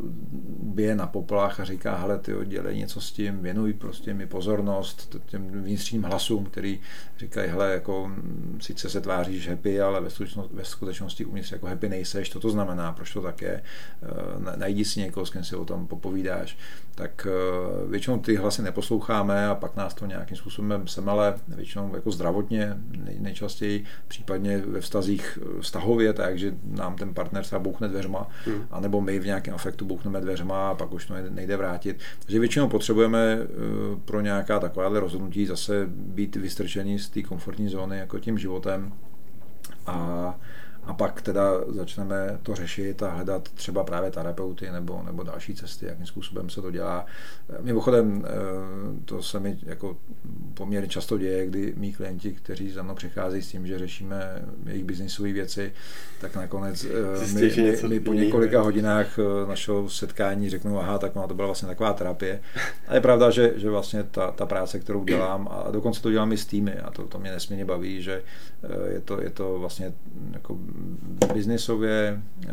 bije na poplach a říká, hele, ty dělej něco s tím, věnuj prostě mi pozornost těm vnitřním hlasům, který říkají, hele, jako sice se tváříš happy, ale ve skutečnosti, ve skutečnosti uvnitř jako happy nejseš, to to znamená, proč to tak je, eh, najdi si někoho, s kým si o tom popovídáš, tak eh, většinou ty hlasy neposloucháme a pak nás to nějakým způsobem semele, většinou jako zdravotně nejčastěji, případně ve vztazích eh, vztahově, takže nám ten partner třeba bouchne dveřma, hmm. anebo my v nějakém afektu bouchneme dveřma a pak už to nejde vrátit. Takže většinou potřebujeme eh, pro nějaká takováhle rozhodnutí zase být vystrčení z té komfortní zóny jako tím životem a a pak teda začneme to řešit a hledat třeba právě terapeuty nebo, nebo další cesty, jakým způsobem se to dělá. Mimochodem, eh, to se mi jako poměrně často děje, kdy mý klienti, kteří za mnou přicházejí s tím, že řešíme jejich biznisové věci, tak nakonec eh, my, my, my po několika hodinách eh, našeho setkání řeknou, aha, tak to byla vlastně taková terapie. A je pravda, že, že vlastně ta, ta práce, kterou dělám, a dokonce to dělám i s týmy, a to, to mě nesmírně baví, že je to, je to vlastně jako biznisově, eh,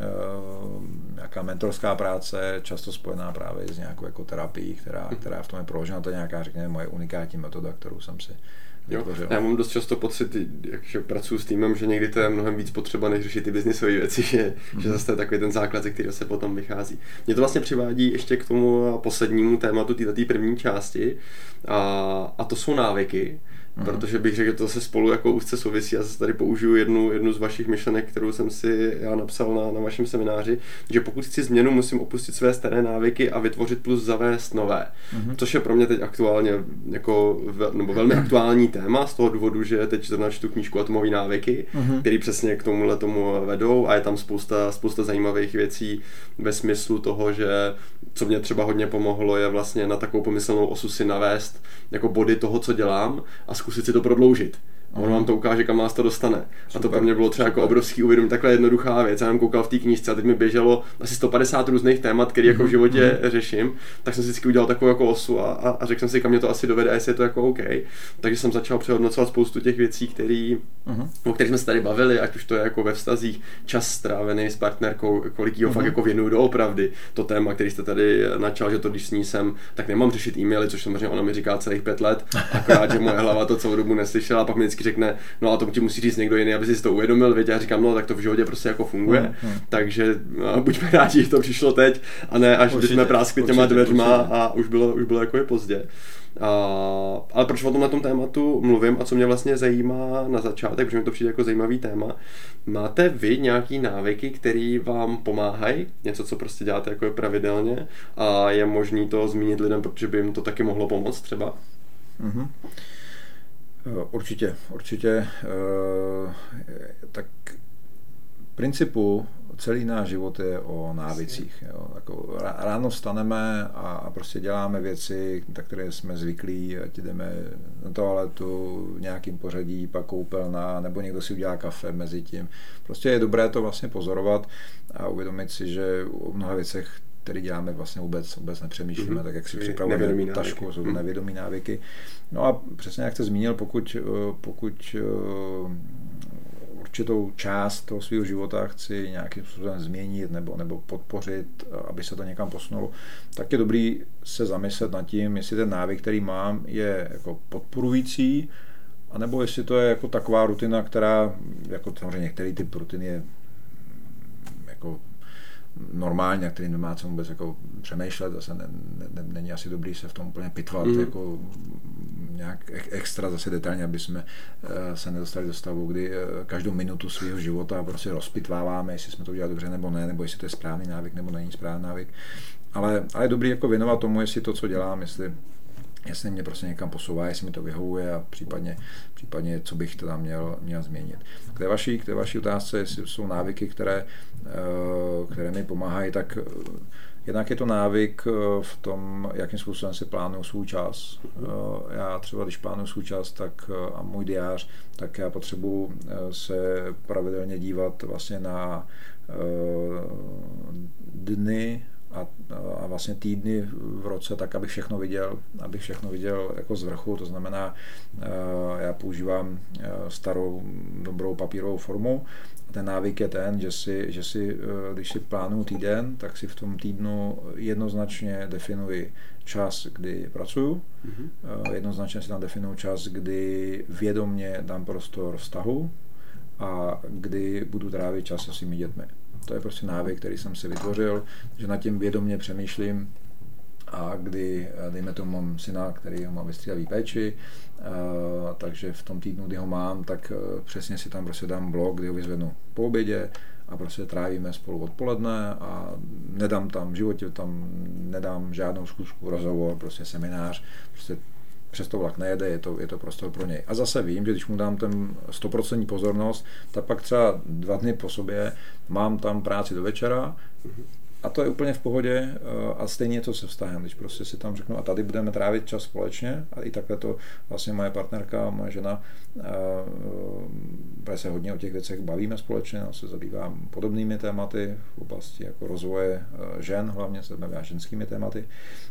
nějaká mentorská práce, často spojená právě s nějakou jako terapií, která, mhm. která v tom je proložena, to je nějaká, řekněme, moje unikátní metoda, kterou jsem si Jo, já mám dost často pocit, že pracuji s týmem, že někdy to je mnohem víc potřeba, než řešit ty biznisové věci, že, mm-hmm. že zase to je takový ten základ, ze kterého se potom vychází. Mě to vlastně přivádí ještě k tomu poslednímu tématu této první části a, a to jsou návyky. Mm. Protože bych řekl, že to se spolu jako úzce souvisí. Já zase tady použiju jednu, jednu z vašich myšlenek, kterou jsem si já napsal na, na vašem semináři, že pokud chci změnu, musím opustit své staré návyky a vytvořit plus zavést nové. Mm. Což je pro mě teď aktuálně jako, nebo velmi aktuální téma z toho důvodu, že teď zrovna čtu knížku Atomové návyky, mm. který přesně k tomuhle tomu vedou a je tam spousta, spousta zajímavých věcí ve smyslu toho, že co mě třeba hodně pomohlo, je vlastně na takovou pomyslnou osu si navést jako body toho, co dělám a zkusit si to prodloužit On vám to ukáže, kam vás to dostane. Super, a to pro mě bylo třeba jako super. jako obrovský uvědomí, takhle jednoduchá věc. Já jsem koukal v té knížce a teď mi běželo asi 150 různých témat, které jako v životě mm-hmm. řeším, tak jsem si vždycky udělal takovou jako osu a, a, a řekl jsem si, kam mě to asi dovede a jestli je to jako OK. Takže jsem začal přehodnocovat spoustu těch věcí, který, mm-hmm. o kterých jsme se tady bavili, ať už to je jako ve vztazích, čas strávený s partnerkou, kolik jí mm-hmm. fakt jako věnuju doopravdy. To téma, který jste tady načal, že to když s ní jsem, tak nemám řešit e-maily, což samozřejmě ona mi říká celých pět let, akorát, že moje hlava to celou dobu neslyšela a pak mi vždycky řekne, no a to ti musí říct někdo jiný, aby si to uvědomil, věď, já říkám, no tak to v životě prostě jako funguje, hmm, hmm. takže no, buďme [LAUGHS] rádi, že to přišlo teď a ne až když jsme práskli těma dveřma a už bylo, už bylo jako je pozdě. A, ale proč o tom na tom tématu mluvím a co mě vlastně zajímá na začátek, protože mi to přijde jako zajímavý téma, máte vy nějaký návyky, které vám pomáhají, něco, co prostě děláte jako je pravidelně a je možný to zmínit lidem, protože by jim to taky mohlo pomoct třeba? Mm-hmm. Určitě, určitě. Eh, tak v principu celý náš život je o návicích. Jo. Jako ráno staneme a prostě děláme věci, na které jsme zvyklí, ať jdeme na toaletu v nějakým pořadí, pak koupelna, nebo někdo si udělá kafe mezi tím. Prostě je dobré to vlastně pozorovat a uvědomit si, že o mnoha věcech který děláme, vlastně vůbec, vůbec nepřemýšlíme, mm-hmm. tak jak si připravujeme tašku, jsou mm-hmm. nevědomí návyky. No a přesně jak jste zmínil, pokud, eh, pokud eh, určitou část toho svého života chci nějakým způsobem změnit nebo, nebo podpořit, aby se to někam posunulo, tak je dobrý se zamyslet nad tím, jestli ten návyk, který mám, je jako podporující, anebo jestli to je jako taková rutina, která, jako samozřejmě některý typ rutiny je normálně, který nemá co vůbec jako přemýšlet, zase ne, ne, není asi dobrý se v tom úplně pitvat mm. jako nějak extra zase detailně, aby jsme eh, se nedostali do stavu, kdy eh, každou minutu svého života prostě rozpitváváme, jestli jsme to udělali dobře nebo ne, nebo jestli to je správný návyk nebo není správný návyk. Ale, ale je dobrý jako věnovat tomu, jestli to, co dělám, jestli, jestli mě prostě někam posouvá, jestli mi to vyhovuje a případně, případně co bych teda měl, měl změnit. K té, vaší, k té vaší otázce, jestli jsou návyky, které, eh, které mi pomáhají, tak Jednak je to návyk v tom, jakým způsobem si plánuju svůj čas. Já třeba, když plánuju svůj čas tak, a můj diář, tak já potřebuji se pravidelně dívat vlastně na dny a, a vlastně týdny v roce, tak abych všechno viděl, abych všechno viděl jako z vrchu, to znamená, já používám starou dobrou papírovou formu ten návyk je ten, že si, že si eh, když si plánuju týden, tak si v tom týdnu jednoznačně definuji čas, kdy pracuju, mm-hmm. jednoznačně si tam definuji čas, kdy vědomně dám prostor vztahu a kdy budu trávit čas se svými dětmi. To je prostě návyk, který jsem si vytvořil, že nad tím vědomně přemýšlím, a kdy, eh, dejme tomu, mám syna, který ho má ve střídavý péči, eh, takže v tom týdnu, kdy ho mám, tak eh, přesně si tam prostě dám blok, kdy ho vyzvednu po obědě a prostě trávíme spolu odpoledne a nedám tam v životě, tam nedám žádnou zkusku, rozhovor, prostě seminář, prostě přes to vlak nejede, je to, je to prostor pro něj. A zase vím, že když mu dám ten 100% pozornost, tak pak třeba dva dny po sobě mám tam práci do večera, a to je úplně v pohodě eh, a stejně to se vztahem, když prostě si tam řeknu a tady budeme trávit čas společně. A i takhle to vlastně moje partnerka, moje žena, protože se hodně o těch věcech bavíme společně, no, se zabývám podobnými tématy v oblasti jako rozvoje eh, žen, hlavně se zabývá ženskými tématy,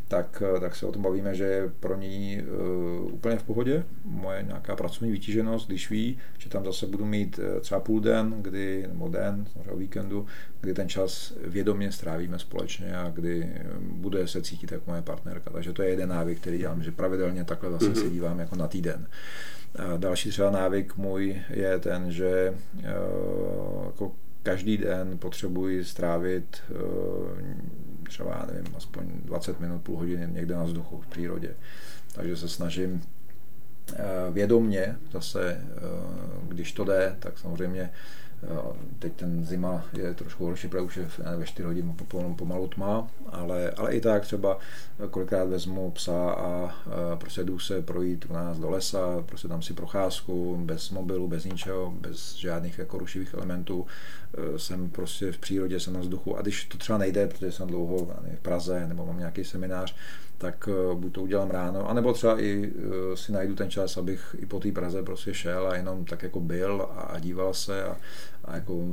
tak, eh, tak se o tom bavíme, že je pro ní úplně v pohodě. Moje nějaká pracovní vytíženost, když ví, že tam zase budu mít třeba půl den, kdy, nebo den, o víkendu, kdy ten čas vědomě strávíme společně a kdy bude se cítit jako moje partnerka. Takže to je jeden návyk, který dělám, že pravidelně takhle vlastně mm-hmm. se dívám jako na týden. A další třeba návyk můj je ten, že eh, jako každý den potřebuji strávit eh, třeba, nevím, aspoň 20 minut, půl hodiny někde na vzduchu v přírodě. Takže se snažím eh, vědomně zase, když to jde, tak samozřejmě Teď ten zima je trošku horší, protože už je ve 4 hodin pomalu tma, ale, ale i tak třeba kolikrát vezmu psa a prostě jdu se projít u nás do lesa, prostě tam si procházku, bez mobilu, bez ničeho, bez žádných jako rušivých elementů. E, jsem prostě v přírodě, jsem na vzduchu a když to třeba nejde, protože jsem dlouho v Praze nebo mám nějaký seminář, tak eh, buď to udělám ráno, anebo třeba i si najdu ten čas, abych i po té Praze prostě šel a jenom tak jako byl a díval se a, a jako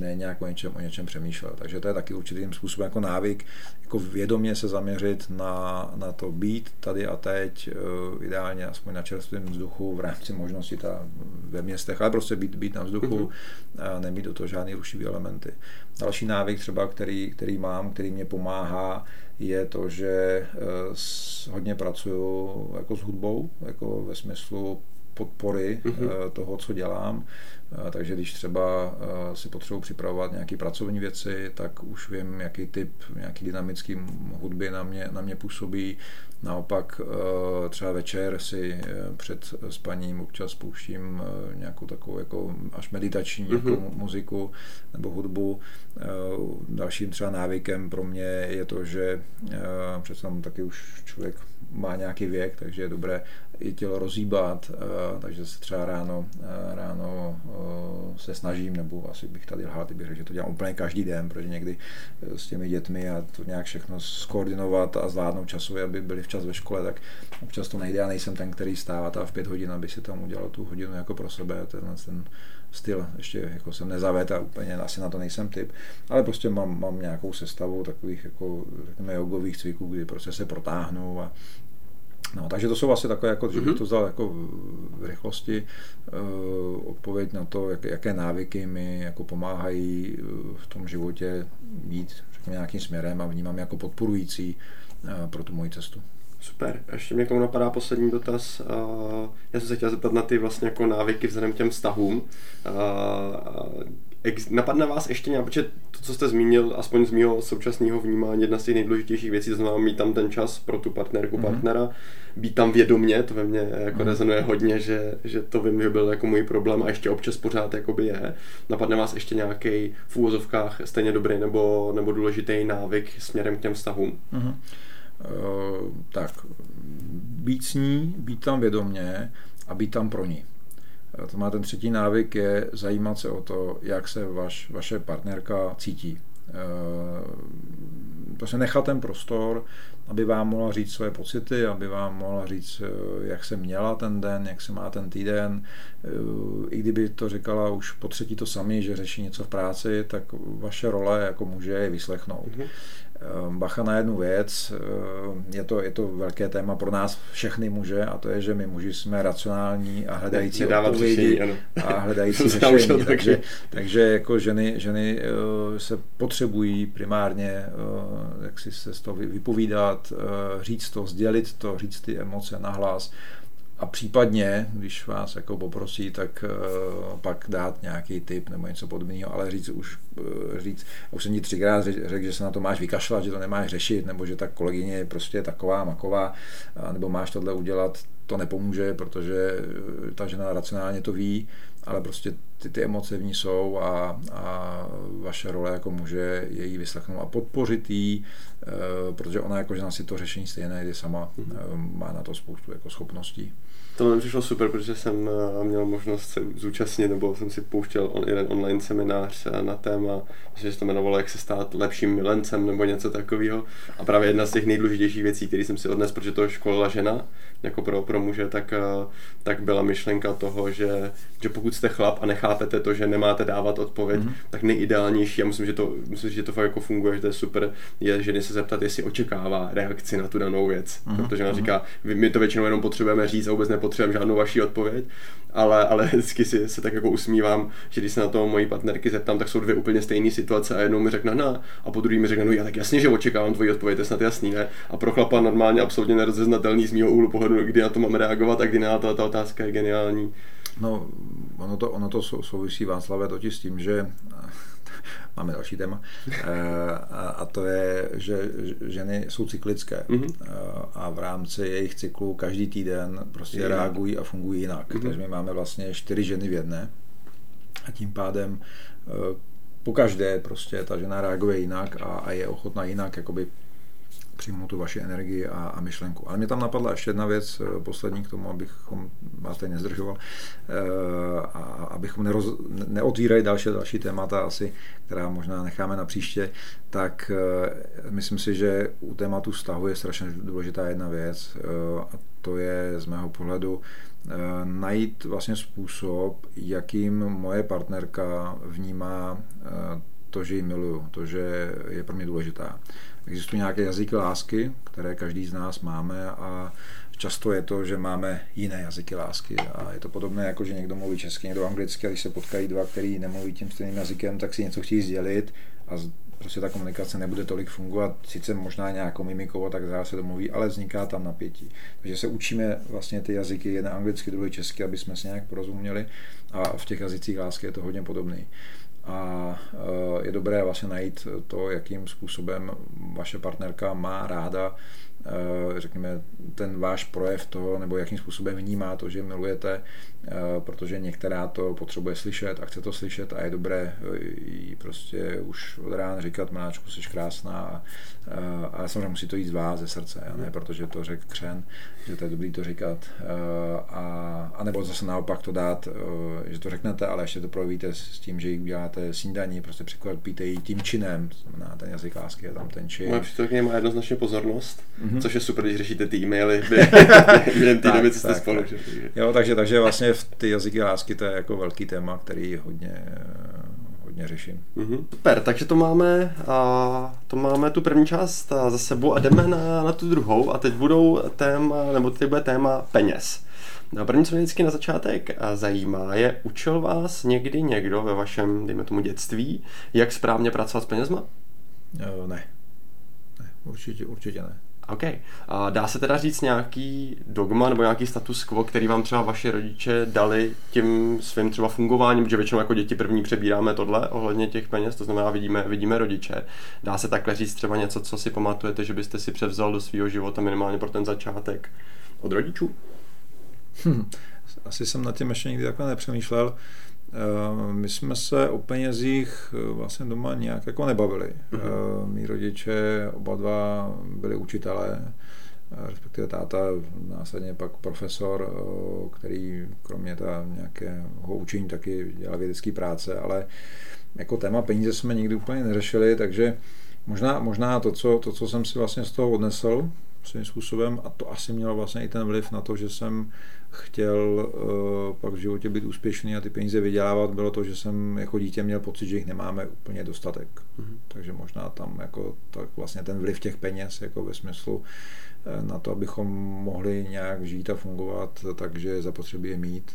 ne nějak o něčem, o něčem přemýšlel. Takže to je taky určitým způsobem jako návyk, jako vědomě se zaměřit na, na to být tady a teď, eh, ideálně aspoň na čerstvém vzduchu v rámci možnosti ta ve městech, ale prostě být, být na vzduchu mm-hmm. a nemít do toho žádný rušivý elementy. Další návyk třeba, který, který mám, který mě pomáhá, je to, že eh, hodně pracuju jako s hudbou, jako ve smyslu podpory mm-hmm. toho, co dělám. Eh, takže když třeba si potřebuji připravovat nějaké pracovní věci, tak už vím, jaký typ, nějaký dynamický hudby na mě, na mě působí. Naopak třeba večer si před spaním občas pouštím nějakou takovou jako až meditační mm-hmm. jako muziku nebo hudbu. Dalším třeba návykem pro mě je to, že přece taky už člověk má nějaký věk, takže je dobré i tělo rozhýbat, takže se třeba ráno, ráno se snažím, nebo asi bych tady lhal, bych řekl, že to dělám úplně každý den, protože někdy s těmi dětmi a to nějak všechno skoordinovat a zvládnout časově, aby byli včas ve škole, tak občas to nejde. Já nejsem ten, který stává v pět hodin, aby si tam udělal tu hodinu jako pro sebe. Tenhle ten styl ještě jako jsem nezavet a úplně asi na to nejsem typ, ale prostě mám, mám nějakou sestavu takových jako řekněme jogových cviků, kdy prostě se protáhnu a No, takže to jsou asi takové, jako, že bych mhm. to vzal jako v rychlosti uh, odpověď na to, jak, jaké návyky mi jako pomáhají uh, v tom životě jít řekněme, nějakým směrem a vnímám jako podporující uh, pro tu moji cestu. Super. Ještě mě k tomu napadá poslední dotaz. Já jsem se chtěl zeptat na ty vlastně jako návyky vzhledem k těm vztahům. Napadne vás ještě nějak, protože to, co jste zmínil, aspoň z mého současného vnímání, jedna z těch nejdůležitějších věcí, to znamená mít tam ten čas pro tu partnerku, mm-hmm. partnera, být tam vědomě, to ve mně jako mm-hmm. rezonuje hodně, že, že to vím, že byl jako můj problém a ještě občas pořád jakoby je. Napadne vás ještě nějaký v úvozovkách stejně dobrý nebo, nebo důležitý návyk směrem k těm vztahům? Mm-hmm. Uh, tak, být s ní, být tam vědomě a být tam pro ní. To má ten třetí návyk, je zajímat se o to, jak se vaš, vaše partnerka cítí. Prostě nechat ten prostor, aby vám mohla říct své pocity, aby vám mohla říct, jak se měla ten den, jak se má ten týden. I kdyby to říkala už po třetí to sami, že řeší něco v práci, tak vaše role jako muže je vyslechnout. Mm-hmm. Ehm, bacha na jednu věc, ehm, je to, je to velké téma pro nás všechny muže a to je, že my muži jsme racionální a hledající Nedávat odpovědi řešení, a hledající [LAUGHS] řešení. Takže, takže jako ženy, ženy ehm, se potřebují primárně jak si se z toho vypovídat, říct to, sdělit to, říct ty emoce nahlas a případně, když vás jako poprosí, tak uh, pak dát nějaký tip nebo něco podobného, ale říct už, uh, říct, už jsem ti třikrát řekl, že se na to máš vykašlat, že to nemáš řešit, nebo že ta kolegyně je prostě taková, maková, nebo máš tohle udělat, to nepomůže, protože ta žena racionálně to ví, ale prostě ty, ty emoce v ní jsou a, a vaše role jako muže je jí vyslechnout a podpořit jí, e, protože ona jako žena si to řešení stejně najde sama, mm-hmm. e, má na to spoustu jako schopností. To mi přišlo super, protože jsem eh, měl možnost se zúčastnit, nebo jsem si pouštěl on, jeden online seminář eh, na téma, že se to jmenovalo, jak se stát lepším milencem nebo něco takového. A právě jedna z těch nejdůležitějších věcí, které jsem si odnes, protože to školila žena, jako pro, pro muže, tak, eh, tak byla myšlenka toho, že, že pokud jste chlap a nechápete to, že nemáte dávat odpověď, mm-hmm. tak nejideálnější, a myslím, že to, myslím, že to fakt jako funguje, že to je super, je ženy se zeptat, jestli očekává reakci na tu danou věc. Mm-hmm. Protože ona mhm. říká, my to většinou jenom potřebujeme říct a vůbec nepotřebujeme žádnou vaši odpověď, ale, ale vždycky si se tak jako usmívám, že když se na to mojí partnerky zeptám, tak jsou dvě úplně stejné situace a jednou mi řekne na a po druhý mi řekne, no já tak jasně, že očekávám tvoji odpověď, to je snad jasný, ne? A pro chlapa normálně absolutně nerozeznatelný z mého úhlu pohledu, kdy na to mám reagovat a kdy na to ta otázka je geniální. No, ono to, ono to souvisí Václave totiž s tím, že [LAUGHS] máme další téma, [LAUGHS] eh, a to je, že ženy jsou cyklické mm-hmm. a v rámci jejich cyklu každý týden prostě jinak. reagují a fungují jinak. Mm-hmm. Takže my máme vlastně čtyři ženy v jedné a tím pádem eh, po každé prostě ta žena reaguje jinak a, a je ochotná jinak jakoby přijmou tu vaši energii a, a myšlenku. Ale mě tam napadla ještě jedna věc, eh, poslední k tomu, abychom vás tady nezdržoval, eh, a abychom neroz, neotvírali další další témata asi, která možná necháme na příště, tak eh, myslím si, že u tématu vztahu je strašně důležitá jedna věc a to je z mého pohledu najít vlastně způsob, jakým moje partnerka vnímá to, že ji miluju, to, že je pro mě důležitá. Existují nějaké jazyky lásky, které každý z nás máme a často je to, že máme jiné jazyky lásky. A je to podobné jako, že někdo mluví česky, někdo anglicky a když se potkají dva, který nemluví tím stejným jazykem, tak si něco chtějí sdělit a prostě ta komunikace nebude tolik fungovat, sice možná nějakou mimikou tak dále se domluví, ale vzniká tam napětí. Takže se učíme vlastně ty jazyky, jeden anglicky, druhý česky, aby jsme se nějak porozuměli. A v těch jazycích lásky je to hodně podobný a eh, je dobré vlastně najít to, jakým způsobem vaše partnerka má ráda řekněme, ten váš projev toho, nebo jakým způsobem vnímá to, že milujete, eh, protože některá to potřebuje slyšet a chce to slyšet a je dobré eh, jí prostě už od rána říkat, Máčku, jsi krásná, ale samozřejmě musí to jít z vás, ze srdce, a ne protože to řekl křen, že to je dobrý to říkat, a, a nebo zase naopak to dát, že to řeknete, ale ještě to projevíte s tím, že jí uděláte snídaní, prostě překvapíte jí tím činem, znamená ten jazyk lásky je tam ten čin. Moje přítelkyně má jednoznačně pozornost. Mm-hmm mm-hmm. což je super, když řešíte ty e-maily [LAUGHS] během té doby, co jste spolu. Tak. Jo, takže, takže vlastně v ty jazyky lásky to je jako velký téma, který hodně hodně řeším. Mm-hmm. Super, takže to máme, a, to máme tu první část za sebou a jdeme na, na tu druhou a teď budou téma, nebo teď bude téma peněz. No, první, co mě vždycky na začátek zajímá, je, učil vás někdy někdo ve vašem, dejme tomu, dětství, jak správně pracovat s penězma? No, ne. ne. Určitě, určitě ne. OK. A dá se teda říct nějaký dogma nebo nějaký status quo, který vám třeba vaši rodiče dali tím svým třeba fungováním, že většinou jako děti první přebíráme tohle ohledně těch peněz, to znamená vidíme, vidíme rodiče. Dá se takhle říct třeba něco, co si pamatujete, že byste si převzal do svého života minimálně pro ten začátek od rodičů? Hm, asi jsem nad tím ještě nikdy takhle nepřemýšlel. Eh, my jsme se o penězích eh, vlastně doma nějak jako nebavili. Uh-huh. Mí rodiče oba dva byli učitelé, respektive táta následně pak profesor, který kromě ta nějakého učení taky dělal vědecké práce, ale jako téma peníze jsme nikdy úplně neřešili, takže možná, možná to, co, to, co jsem si vlastně z toho odnesl svým způsobem, a to asi mělo vlastně i ten vliv na to, že jsem chtěl uh, pak v životě být úspěšný a ty peníze vydělávat, bylo to, že jsem jako dítě měl pocit, že jich nemáme úplně dostatek. Mm-hmm. Takže možná tam jako tak vlastně ten vliv těch peněz jako ve smyslu uh, na to, abychom mohli nějak žít a fungovat, takže zapotřebí je mít.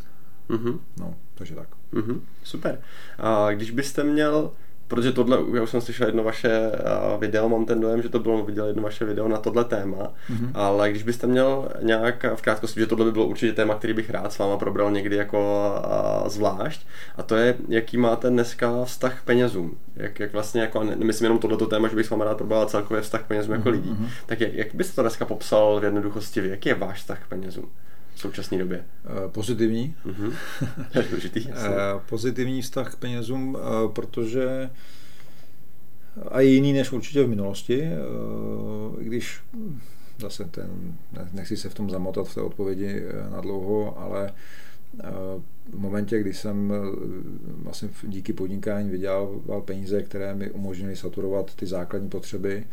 Mm-hmm. No, takže tak. Mm-hmm. Super. A když byste měl protože tohle, já už jsem slyšel jedno vaše video, mám ten dojem, že to bylo, viděl jedno vaše video na tohle téma, mm-hmm. ale když byste měl nějak v krátkosti, že tohle by bylo určitě téma, který bych rád s váma probral někdy jako a, zvlášť, a to je, jaký máte dneska vztah k penězům. Jak, jak vlastně, jako, nemyslím jenom tohleto téma, že bych s váma rád probral celkově vztah k penězům mm-hmm. jako mhm, lidí, mm-hmm. tak jak, jak byste to dneska popsal v jednoduchosti, jaký je váš vztah k penězům? V současné době? Eh, pozitivní. [LAUGHS] Mm-hmm. Důležitý, Pozitivní vztah k penězům, eh, protože a je jiný než určitě v minulosti, i když zase ten, nechci se v tom zamotat v té odpovědi na dlouho, ale v momentě, kdy jsem vlastně díky podnikání vydělával peníze, které mi umožnily saturovat ty základní potřeby,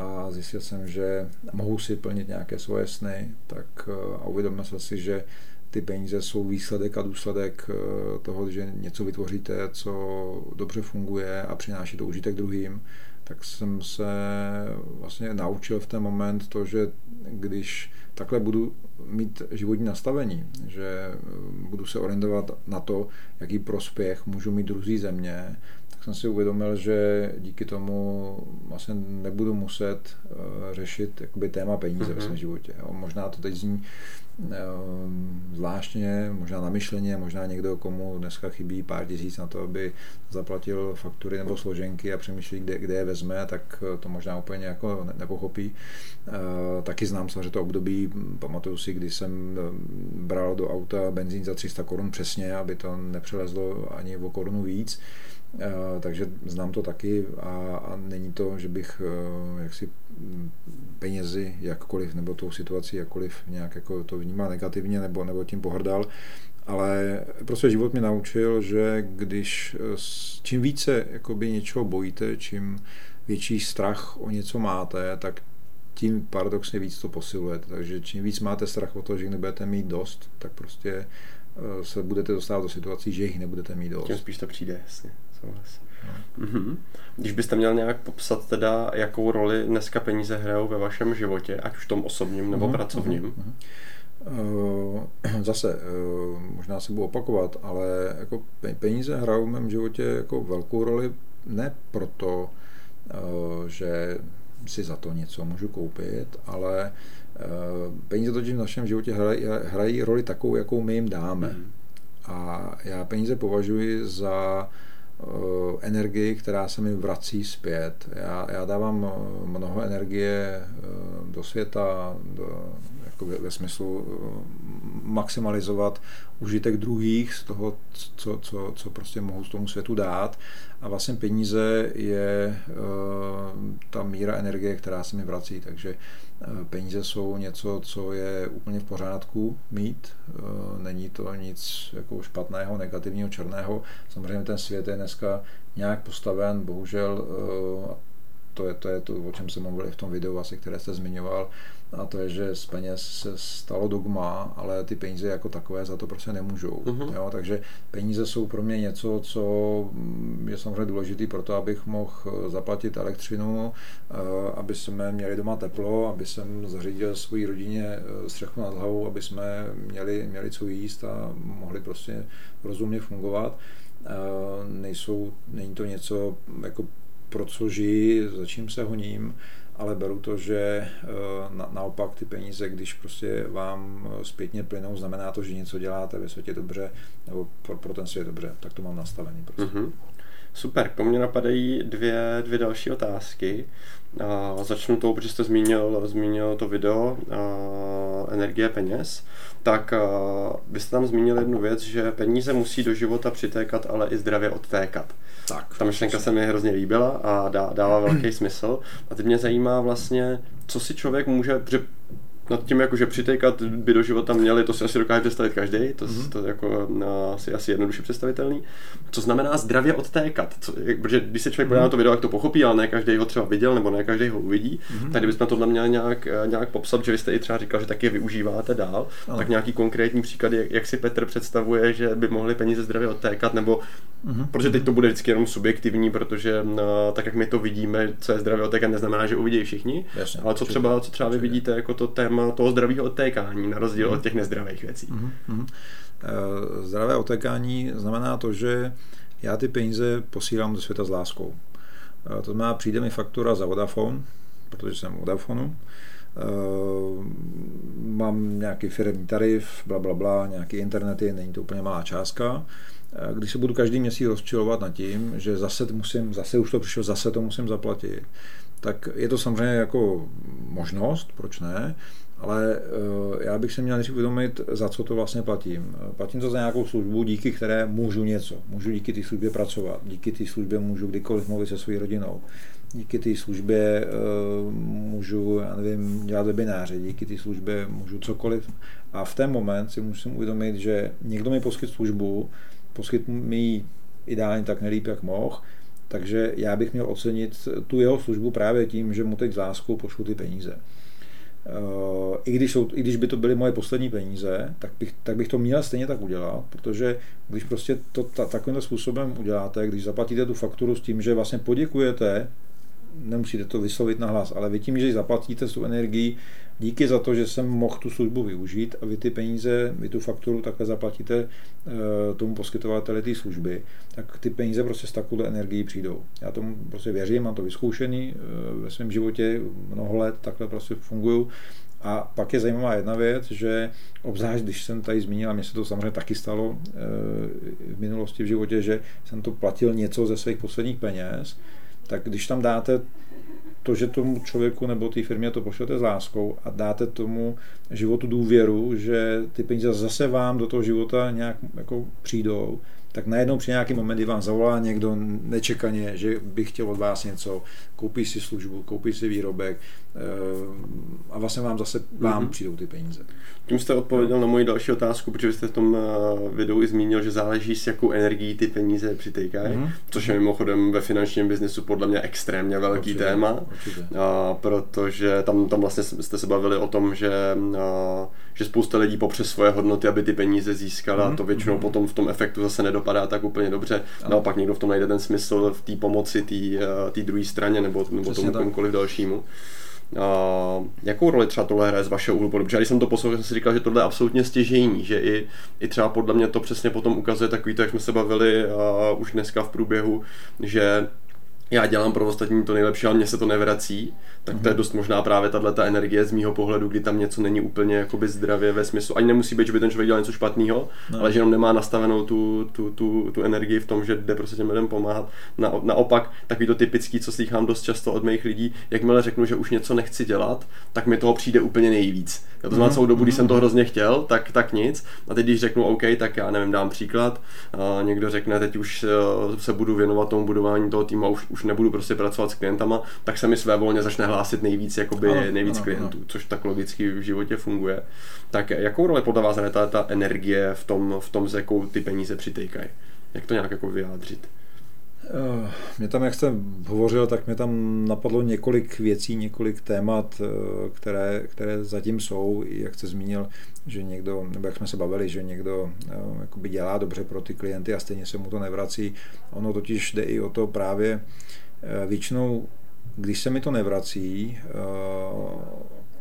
a zjistil jsem, že mohu si plnit nějaké svoje sny, tak eh, a uvědomil jsem si, že ty peníze jsou výsledek a důsledek eh, toho, že něco vytvoříte, co dobře funguje a přináší to užitek druhým, tak jsem se vlastně naučil v ten moment to, že když takhle budu mít životní nastavení, že eh, budu se orientovat na to, jaký prospěch můžu mít druzí země, tak jsem si uvědomil, že díky tomu vlastně nebudu muset uh, řešit jakoby téma peníze mm-hmm. ve mhm. svém životě. Jo. Možná to teď zní uh, zvláštně, možná namyšleně, možná někdo, komu dneska chybí pár tisíc na to, aby zaplatil faktury nebo složenky a přemýšlí, kde, kde je vezme, tak to možná úplně jako ne, nepochopí. Uh, taky znám samozřejmě to období, pamatuju si, kdy jsem bral do auta benzín za 300 korun přesně, aby to nepřelezlo ani o korunu víc. Uh, takže znám to taky a, a není to, že bych uh, jaksi penězi jakkoliv, nebo tou situací jakkoliv nějak jako to vnímá negativně, nebo, nebo tím pohrdal, ale prostě život mi naučil, že když čím více jakoby něčeho bojíte, čím větší strach o něco máte, tak tím paradoxně víc to posilujete. Takže čím víc máte strach o to, že nebudete mít dost, tak prostě eh, se budete dostávat do situací, že jich nebudete mít dost. Tím spíš to přijde, jasně. Souhlas. No. Mm-hmm. Když byste měl nějak popsat teda, jakou roli dneska peníze hrajou ve vašem životě, ať už v tom osobním nebo mm-hmm. pracovním? Mm-hmm. [CLEARS THROAT] Zase, eh, možná se budu opakovat, ale jako peníze hrajou v mém životě jako velkou roli ne proto, že si za to něco můžu koupit, ale peníze totiž v našem životě hrají, hrají roli takovou, jakou my jim dáme. Mm. A já peníze považuji za Eh, energii, která se mi vrací zpět. Já, já dávám eh, mnoho energie eh, do světa, do, jako ve, ve smyslu maximalizovat užitek druhých z toho, co, co, co prostě mohu z tomu světu dát. A vlastně peníze je ta míra energie, která se mi vrací. Takže peníze jsou něco, co je úplně v pořádku mít. Není to nic jako špatného, negativního, černého. Samozřejmě ten svět je dneska nějak postaven, bohužel to je, to je to, o čem jsem mluvil v tom videu, asi, které jste zmiňoval, a to je, že z peněz se stalo dogma, ale ty peníze jako takové za to prostě nemůžou. Uh-huh. Jo? Takže peníze jsou pro mě něco, co je samozřejmě důležité pro to, abych mohl zaplatit elektřinu, eh, aby jsme měli doma teplo, aby jsem zařídil svoji rodině eh, střechu nad hlavou, aby jsme měli, měli co jíst a mohli prostě rozumně fungovat. Eh, nejsou, není to něco jako pro co žiji, za čím se honím, ale beru to, že eh, na, naopak ty peníze, když prostě vám eh, zpětně plynou, znamená to, že něco děláte ve světě dobře, nebo pro, pro ten svět dobře, tak to mám nastavený. Prostě. Mm-hmm. Super, po mně napadají dvě, dvě další otázky. A začnu tou, protože jste zmínil, zmínil to video a, energie peněz. Tak a, vy jste tam zmínil jednu věc, že peníze musí do života přitékat, ale i zdravě odtékat. Tak, Ta myšlenka se mi hrozně líbila a dá, dává velký [CLEARS THROAT] smysl. A teď mě zajímá vlastně, co si člověk může, protože nad tím, jako, že přitékat by do života měli, to si asi dokáže představit každý, to, mm-hmm. to jako no, asi, asi jednoduše představitelný. Co znamená zdravě odtékat? Co, protože když se člověk podívá mm-hmm. na to video, jak to pochopí, ale ne každý ho třeba viděl, nebo ne každý ho uvidí, mm-hmm. tak kdybychom tohle měli nějak, nějak popsat, že vy jste i třeba říkal, že taky je využíváte dál, no. tak nějaký konkrétní příklad, jak, jak si Petr představuje, že by mohly peníze zdravě odtékat, nebo mm-hmm. protože teď to bude vždycky jenom subjektivní, protože no, tak jak my to vidíme, co je zdravě odtékat, neznamená, že uvidí všichni, Jasně, ale co třeba, co třeba vy vidíte jako to téma téma toho zdravého odtékání, na rozdíl mm. od těch nezdravých věcí. Mm-hmm. Zdravé odtékání znamená to, že já ty peníze posílám do světa s láskou. Eh, to znamená, přijde mi faktura za Vodafone, protože jsem Vodafonu, mám nějaký firmní tarif, bla, bla, bla, nějaký internety, není to úplně malá částka. Když se budu každý měsíc rozčilovat nad tím, že zase musím, zase už to přišlo, zase to musím zaplatit, tak je to samozřejmě jako možnost, proč ne, ale eh, já bych se měl nejdřív uvědomit, za co to vlastně platím. Platím to za nějakou službu, díky které můžu něco. Můžu díky té službě pracovat, díky té službě můžu kdykoliv mluvit se svou rodinou, díky té službě eh, můžu, já nevím, dělat webináře, díky té službě můžu cokoliv. A v ten moment si musím uvědomit, že někdo mi poskyt službu, poskyt mi ideálně tak nelíp, jak mohl, takže já bych měl ocenit tu jeho službu právě tím, že mu teď z láskou pošlu ty peníze. Eh, I když, jsou, I když by to byly moje poslední peníze, tak bych, tak bych to měl stejně tak udělat, protože když prostě to ta, takovým způsobem uděláte, když zaplatíte tu fakturu s tím, že vlastně poděkujete nemusíte to vyslovit na hlas, ale vy tím, že zaplatíte tu energii, díky za to, že jsem mohl tu službu využít a vy ty peníze, vy tu fakturu takhle zaplatíte e, tomu poskytovateli té služby, tak ty peníze prostě s takovou energií přijdou. Já tomu prostě věřím, mám to vyzkoušený e, ve svém životě mnoho let, takhle prostě funguju. A pak je zajímavá jedna věc, že obzvlášť, když jsem tady zmínil, a mně se to samozřejmě taky stalo e, v minulosti v životě, že jsem to platil něco ze svých posledních peněz, tak když tam dáte to, že tomu člověku nebo té firmě to pošlete s láskou a dáte tomu životu důvěru, že ty peníze zase vám do toho života nějak jako přijdou, tak najednou při nějaký moment, kdy vám zavolá někdo nečekaně, že by chtěl od vás něco, koupí si službu, koupí si výrobek eh, a vlastně vám zase vám mm-hmm. přijdou ty peníze. Tím jste odpověděl na moji další otázku, protože jste v tom eh, videu i zmínil, že záleží s jakou energií ty peníze přitejkají, mm-hmm. což je mimochodem ve finančním biznesu podle mě extrémně velký určitě, téma, určitě. A, protože tam, tam vlastně jste se bavili o tom, že, a, že spousta lidí popřes svoje hodnoty, aby ty peníze získala, mm-hmm. a to většinou mm-hmm. potom v tom efektu zase nedopadá tak úplně dobře. Ano. Naopak někdo v tom najde ten smysl v té pomoci té druhé straně nebo, nebo tomu komukoliv dalšímu. Uh, jakou roli třeba tohle hraje z vašeho úhlu Protože když jsem to poslouchal, jsem si říkal, že tohle je absolutně stěžejní, že i, i třeba podle mě to přesně potom ukazuje takový to, jak jsme se bavili uh, už dneska v průběhu, že já dělám pro ostatní to nejlepší, ale mně se to nevrací, tak to je mhm. dost možná právě tahle ta energie z mýho pohledu, kdy tam něco není úplně jakoby zdravě ve smyslu. Ani nemusí být, že by ten člověk dělal něco špatného, no. ale že jenom nemá nastavenou tu, tu, tu, tu energii v tom, že jde prostě těm lidem pomáhat. Na, naopak, takový to typický, co slychám dost často od mých lidí, jakmile řeknu, že už něco nechci dělat, tak mi toho přijde úplně nejvíc. Já to znamená mhm. celou dobu, když jsem to hrozně chtěl, tak, tak nic. A teď, když řeknu OK, tak já nevím, dám příklad. A někdo řekne, teď už eh, se budu věnovat tomu budování toho týmu a už, už nebudu prostě pracovat s klientama, tak se mi své volně začne hlásit nejvíc, jakoby ano, nejvíc ano, klientů, ano. což tak logicky v životě funguje. Tak jakou roli podle vás ta, ta energie v tom, v tom, z jakou ty peníze přitejkají? Jak to nějak jako vyjádřit? Eh, mě tam, jak jsem hovořil, tak mě tam napadlo několik věcí, několik témat, eh, které, které zatím jsou. Jak jste zmínil, že někdo, nebo jak jsme se bavili, že někdo eh, jakoby dělá dobře pro ty klienty a stejně se mu to nevrací. Ono totiž jde i o to právě většinou, když se mi to nevrací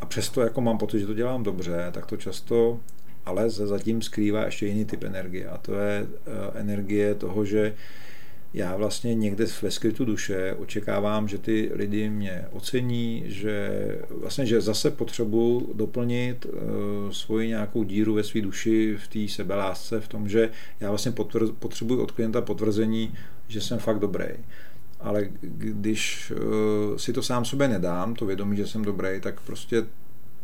a přesto jako mám pocit, že to dělám dobře, tak to často ale zatím skrývá ještě jiný typ energie a to je energie toho, že já vlastně někde ve skrytu duše očekávám, že ty lidi mě ocení, že vlastně, že zase potřebuji doplnit uh, svoji nějakou díru ve své duši v té sebelásce, v tom, že já vlastně potřebuji od klienta potvrzení, že jsem fakt dobrý. Ale když uh, si to sám sobě nedám, to vědomí, že jsem dobrý, tak prostě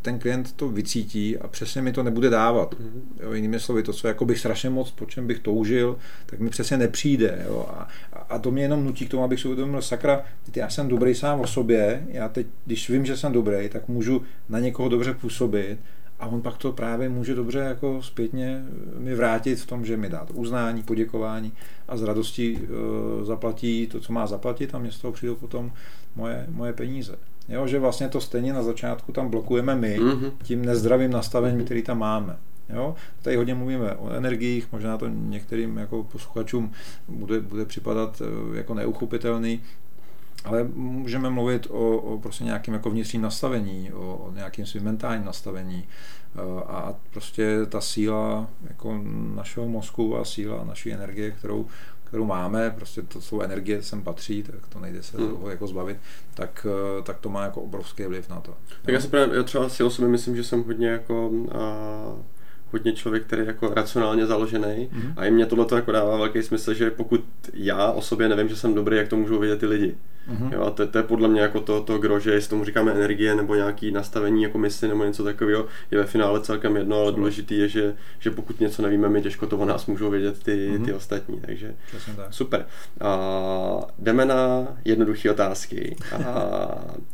ten klient to vycítí a přesně mi to nebude dávat. Mm-hmm. Jo, jinými slovy, to, co jako bych strašně moc, po čem bych toužil, tak mi přesně nepřijde. Jo. A, a to mě jenom nutí k tomu, abych si uvědomil, sakra, já jsem dobrý sám o sobě, já teď, když vím, že jsem dobrý, tak můžu na někoho dobře působit a on pak to právě může dobře jako zpětně mi vrátit v tom, že mi dá to uznání, poděkování a z radostí e, zaplatí to, co má zaplatit a mě z toho přijdou potom moje, moje peníze. Jo, že vlastně to stejně na začátku tam blokujeme my mm-hmm. tím nezdravým nastavením, který tam máme. Jo? Tady hodně mluvíme o energiích, možná to některým jako posluchačům bude, bude připadat eh, jako neuchopitelný, ale můžeme mluvit o, o prostě nějakém jako vnitřním nastavení, o, o nějakém svým mentálním nastavení eh, a prostě ta síla jako našeho mozku a síla naší energie, kterou, kterou máme, prostě to jsou energie sem patří, tak to nejde se hmm. toho jako zbavit, tak, eh, tak to má jako obrovský vliv na to. Tak já si právě, já třeba si o sobě myslím, že jsem hodně jako a, hodně člověk, který je jako racionálně založený mm-hmm. a i mě tohle jako dává velký smysl, že pokud já o sobě nevím, že jsem dobrý, jak to můžou vidět ty lidi. Mm-hmm. Jo, a to, to, je podle mě jako to, to gro, že jestli tomu říkáme energie nebo nějaký nastavení jako mysli nebo něco takového, je ve finále celkem jedno, ale důležitý je, že, že pokud něco nevíme, my těžko to o nás můžou vědět ty, mm-hmm. ty ostatní. Takže super. A jdeme na jednoduché otázky. A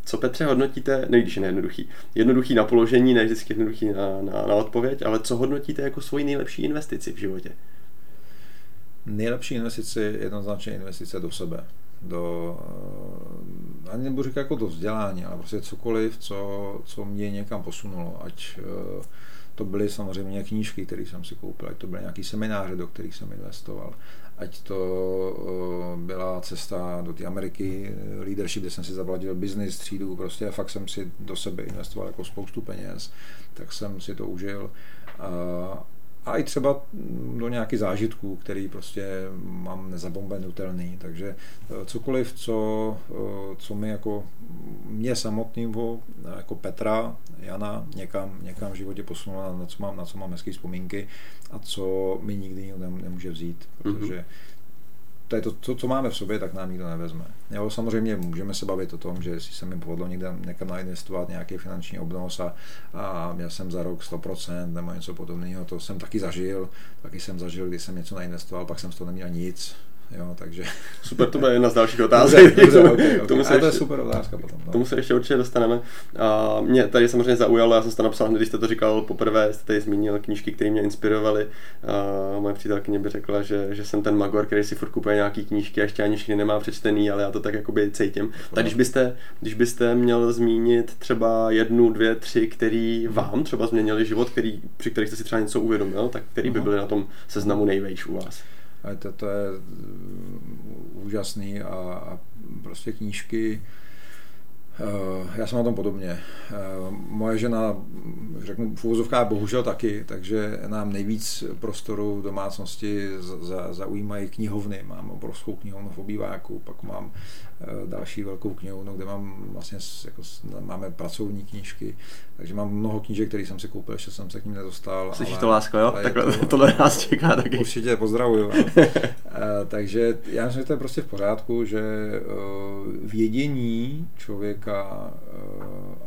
co Petře hodnotíte, ne když je nejednoduchý, jednoduchý na položení, ne vždycky jednoduchý na, na, na odpověď, ale co hodnotíte jako svoji nejlepší investici v životě? Nejlepší investice je jednoznačně investice do sebe do, eh, ani nebudu říkat jako do vzdělání, ale prostě cokoliv, co, co mě někam posunulo, ať eh, to byly samozřejmě knížky, které jsem si koupil, ať to byly nějaký semináře, do kterých jsem investoval, ať to eh, byla cesta do té Ameriky, leadership, kde jsem si zaplatil business třídu, prostě fakt jsem si do sebe investoval jako spoustu peněz, tak jsem si to užil i třeba do nějakých zážitků, který prostě mám nezabombenutelný, takže eh, cokoliv, co, eh, co mi jako mě samotného, jako Petra, Jana, někam, někam v životě posunulo, na co mám, na co mám hezké vzpomínky a co mi nikdy nikdo nemůže vzít, protože mm-hmm to je to, co, co máme v sobě, tak nám nikdo nevezme. Jo, samozřejmě můžeme se bavit o tom, že si se mi povedlo někde někam nainvestovat nějaký finanční obnos a, a měl jsem za rok 100% nebo něco podobného, to jsem taky zažil, taky jsem zažil, když jsem něco nainvestoval, pak jsem z toho neměl nic, Jo, takže... Super, to bude jedna z dalších [LAUGHS] otázek. Dobře, dobře, okay, okay. tomu se ještě, to je super otázka potom. No. Tomu se ještě určitě dostaneme. A mě tady samozřejmě zaujalo, já jsem to napsal, když jste to říkal poprvé, jste tady zmínil knížky, které mě inspirovaly. A moje přítelkyně by řekla, že, že jsem ten magor, který si furt kupuje nějaký knížky a ještě ani všechny nemá přečtený, ale já to tak jakoby cítím. Tak když byste, když byste měl zmínit třeba jednu, dvě, tři, který vám třeba změnili život, který, při kterých jste si třeba něco uvědomil, tak který by byly na tom seznamu nejvejš u vás? To, to je mm, úžasný a, a prostě knížky, já jsem na tom podobně. Eh, moje žena, řeknu, v úvozovkách bohužel taky, takže nám nejvíc prostoru v domácnosti zaujímají knihovny. Mám obrovskou knihovnu v obýváku, pak mám Eh, další velkou knihovnu, kde mám vlastně, jako, máme pracovní knížky, takže mám mnoho knížek, které jsem si koupil, ještě jsem se k ním nedostal. Slyšíš to lásko, jo? Takhle, to, [LAUGHS] tohle nás čeká taky. Určitě, pozdravuju. [LAUGHS] Eh, takže já myslím, že to je prostě v pořádku, že eh, vědění člověka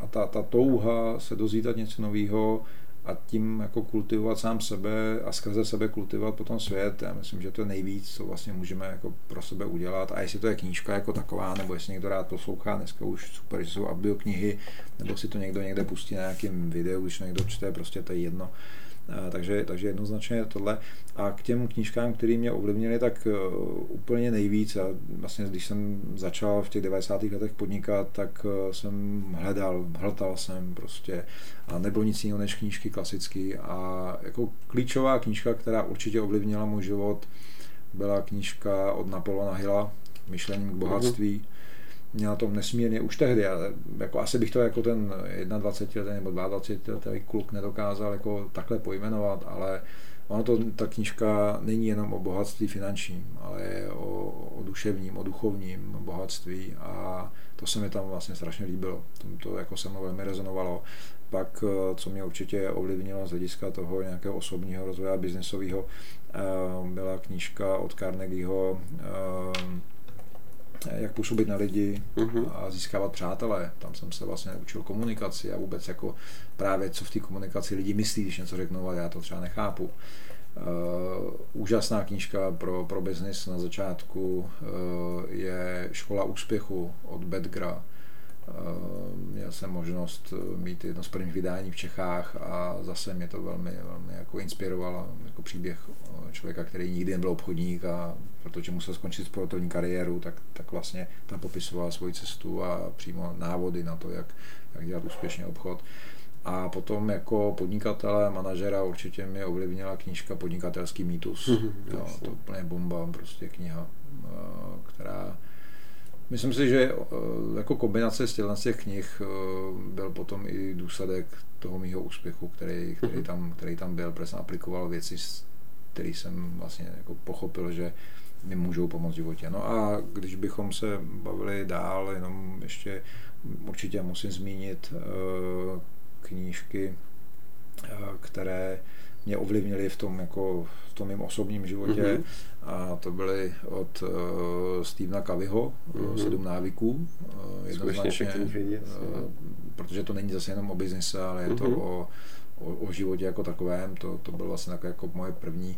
a ta, ta touha se dozvídat něco nového, a tím jako kultivovat sám sebe a skrze sebe kultivovat potom svět. Já myslím, že to je nejvíc, co vlastně můžeme jako pro sebe udělat. A jestli to je knížka jako taková, nebo jestli někdo rád poslouchá, dneska už super, že jsou audioknihy, nebo si to někdo někde pustí na nějakém videu, když někdo čte, prostě to je jedno. Takže, takže jednoznačně tohle. A k těm knížkám, které mě ovlivnily, tak e, úplně nejvíc. A vlastně, když jsem začal v těch 90. letech podnikat, tak e, jsem hledal, hltal jsem prostě a nebylo nic jiného než knížky klasické. A jako klíčová knížka, která určitě ovlivnila můj život, byla knížka od Napoleona Hilla, Myšlením k bohatství. Mm-hmm mě na tom nesmírně už tehdy, ale jako asi bych to jako ten 21 letý nebo 22 letý kluk nedokázal jako takhle pojmenovat, ale ono to, ta knížka není jenom o bohatství finančním, ale je o, o duševním, o duchovním bohatství a to se mi tam vlastně strašně líbilo. To, to jako se mnou velmi rezonovalo. Pak, co mě určitě ovlivnilo z hlediska toho nějakého osobního rozvoje a biznesového, eh, byla knížka od Carnegieho eh, jak působit na lidi uh-huh. a získávat přátelé. Tam jsem se vlastně učil komunikaci a vůbec jako právě co v té komunikaci lidi myslí, když něco řeknou a já to třeba nechápu. Uh, úžasná knížka pro, pro biznis na začátku uh, je Škola úspěchu od Bedgra. Uh, měl jsem možnost mít jedno z prvních vydání v Čechách a zase mě to velmi, velmi jako inspirovalo jako příběh člověka, který nikdy nebyl obchodník a protože musel skončit sportovní kariéru, tak, tak vlastně tam popisoval svoji cestu a přímo návody na to, jak, jak dělat úspěšně obchod. A potom jako podnikatele, manažera určitě mě ovlivnila knížka Podnikatelský mýtus. Mm-hmm, jo, to úplně bomba, prostě kniha, eh, která Myslím si, že eh, jako kombinace z těch knih eh, byl potom i důsledek toho mýho úspěchu, který, který, mhm. tam, který tam byl, protože jsem aplikoval věci, které jsem vlastně jako pochopil, že mi můžou pomoct v životě. No a když bychom se bavili dál, jenom ještě určitě musím zmínit uh, knížky, které mě ovlivnily v tom, jako, v tom mém osobním životě mm-hmm. A to byly od uh, Stevena Kaviho, mm-hmm. Sedm návyků, uh, jednoznačně, uh, protože to není zase jenom o biznise, ale je mm-hmm. to mhm. o, o, o životě jako takovém, to, to bylo vlastně takové jako moje první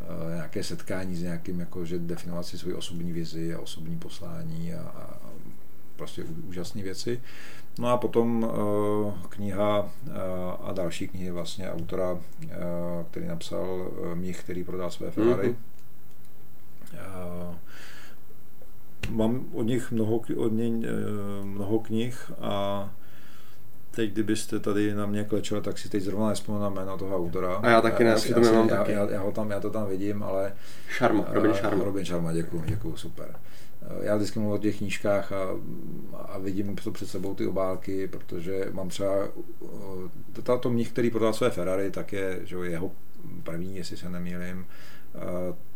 Eh, nějaké setkání s nějakým, jako, že definovat si svoji osobní vizi a osobní poslání a, a prostě úžasné věci. No a potom uh, kniha uh, a další knihy vlastně autora, uh, který napsal uh, Mních, který prodal své Ferrari. Mm-hmm. Mám od nich mnoho, od něj, uh, mnoho knih a teď, kdybyste tady na mě klečel, tak si teď zrovna nespomenu na jméno toho autora. A já taky ne, já, já, to já, taky. Já, já, ho tam, já to tam vidím, ale... Sharma, Robin Sharma. Robin Sharma, děkuji, děkuji, super. Já vždycky mluvím o těch knížkách a, a vidím to před sebou ty obálky, protože mám třeba, to, to mních, který prodal své Ferrari, tak je že jeho první, jestli se nemýlím,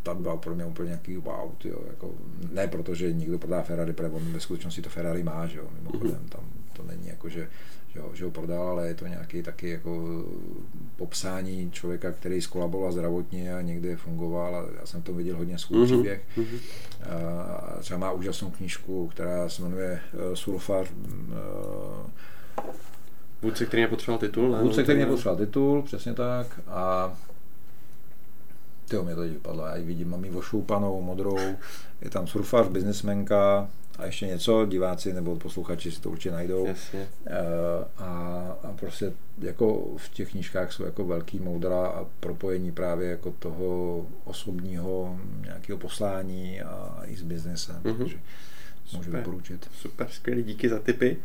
tak byla pro mě úplně nějaký wow, tyjo, jako, ne protože někdo prodá Ferrari, protože on ve skutečnosti to Ferrari má, že jo, mimochodem, mhm. tam to není jako, že, že, ho, že ho prodal, ale je to nějaký taky jako popsání člověka, který skolaboval zdravotně a někde fungoval a já jsem to viděl hodně svůj mm-hmm. příběh. Mm-hmm. A třeba má úžasnou knížku, která se jmenuje uh, Sulfar uh, Vůdce, který nepotřeboval titul, ne? Vůdce, který nepotřeboval titul, přesně tak. A ty mě to teď vypadlo, já ji vidím, mám ji ošoupanou, modrou, je tam surfař, biznesmenka a ještě něco, diváci nebo posluchači si to určitě najdou. Jasně. Eh, a, a prostě jako v těch knížkách jsou jako velký moudra a propojení právě jako toho osobního nějakého poslání a i s biznesem. Mm-hmm. Takže můžu Super. doporučit. Super, skvělý, díky za tipy.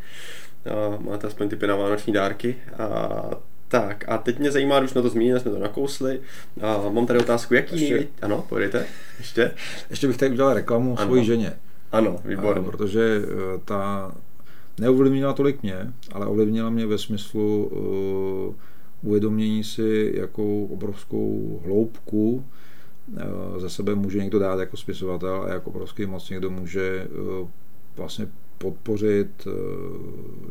Máte aspoň tipy na vánoční dárky. A tak a teď mě zajímá, už jsme to zmínili, jsme to nakousli. A mám tady otázku, jaký ještě, Ano, pojedete? Ještě? Ještě bych tady udělal reklamu ano. svojí ženě. Ano, výborně. Protože eh, ta neovlivnila tolik mě, ale ovlivnila mě ve smyslu uh, uvědomění si, jakou obrovskou hloubku uh, za sebe může někdo dát jako spisovatel a jak obrovský moc někdo může uh, vlastně podpořit eh,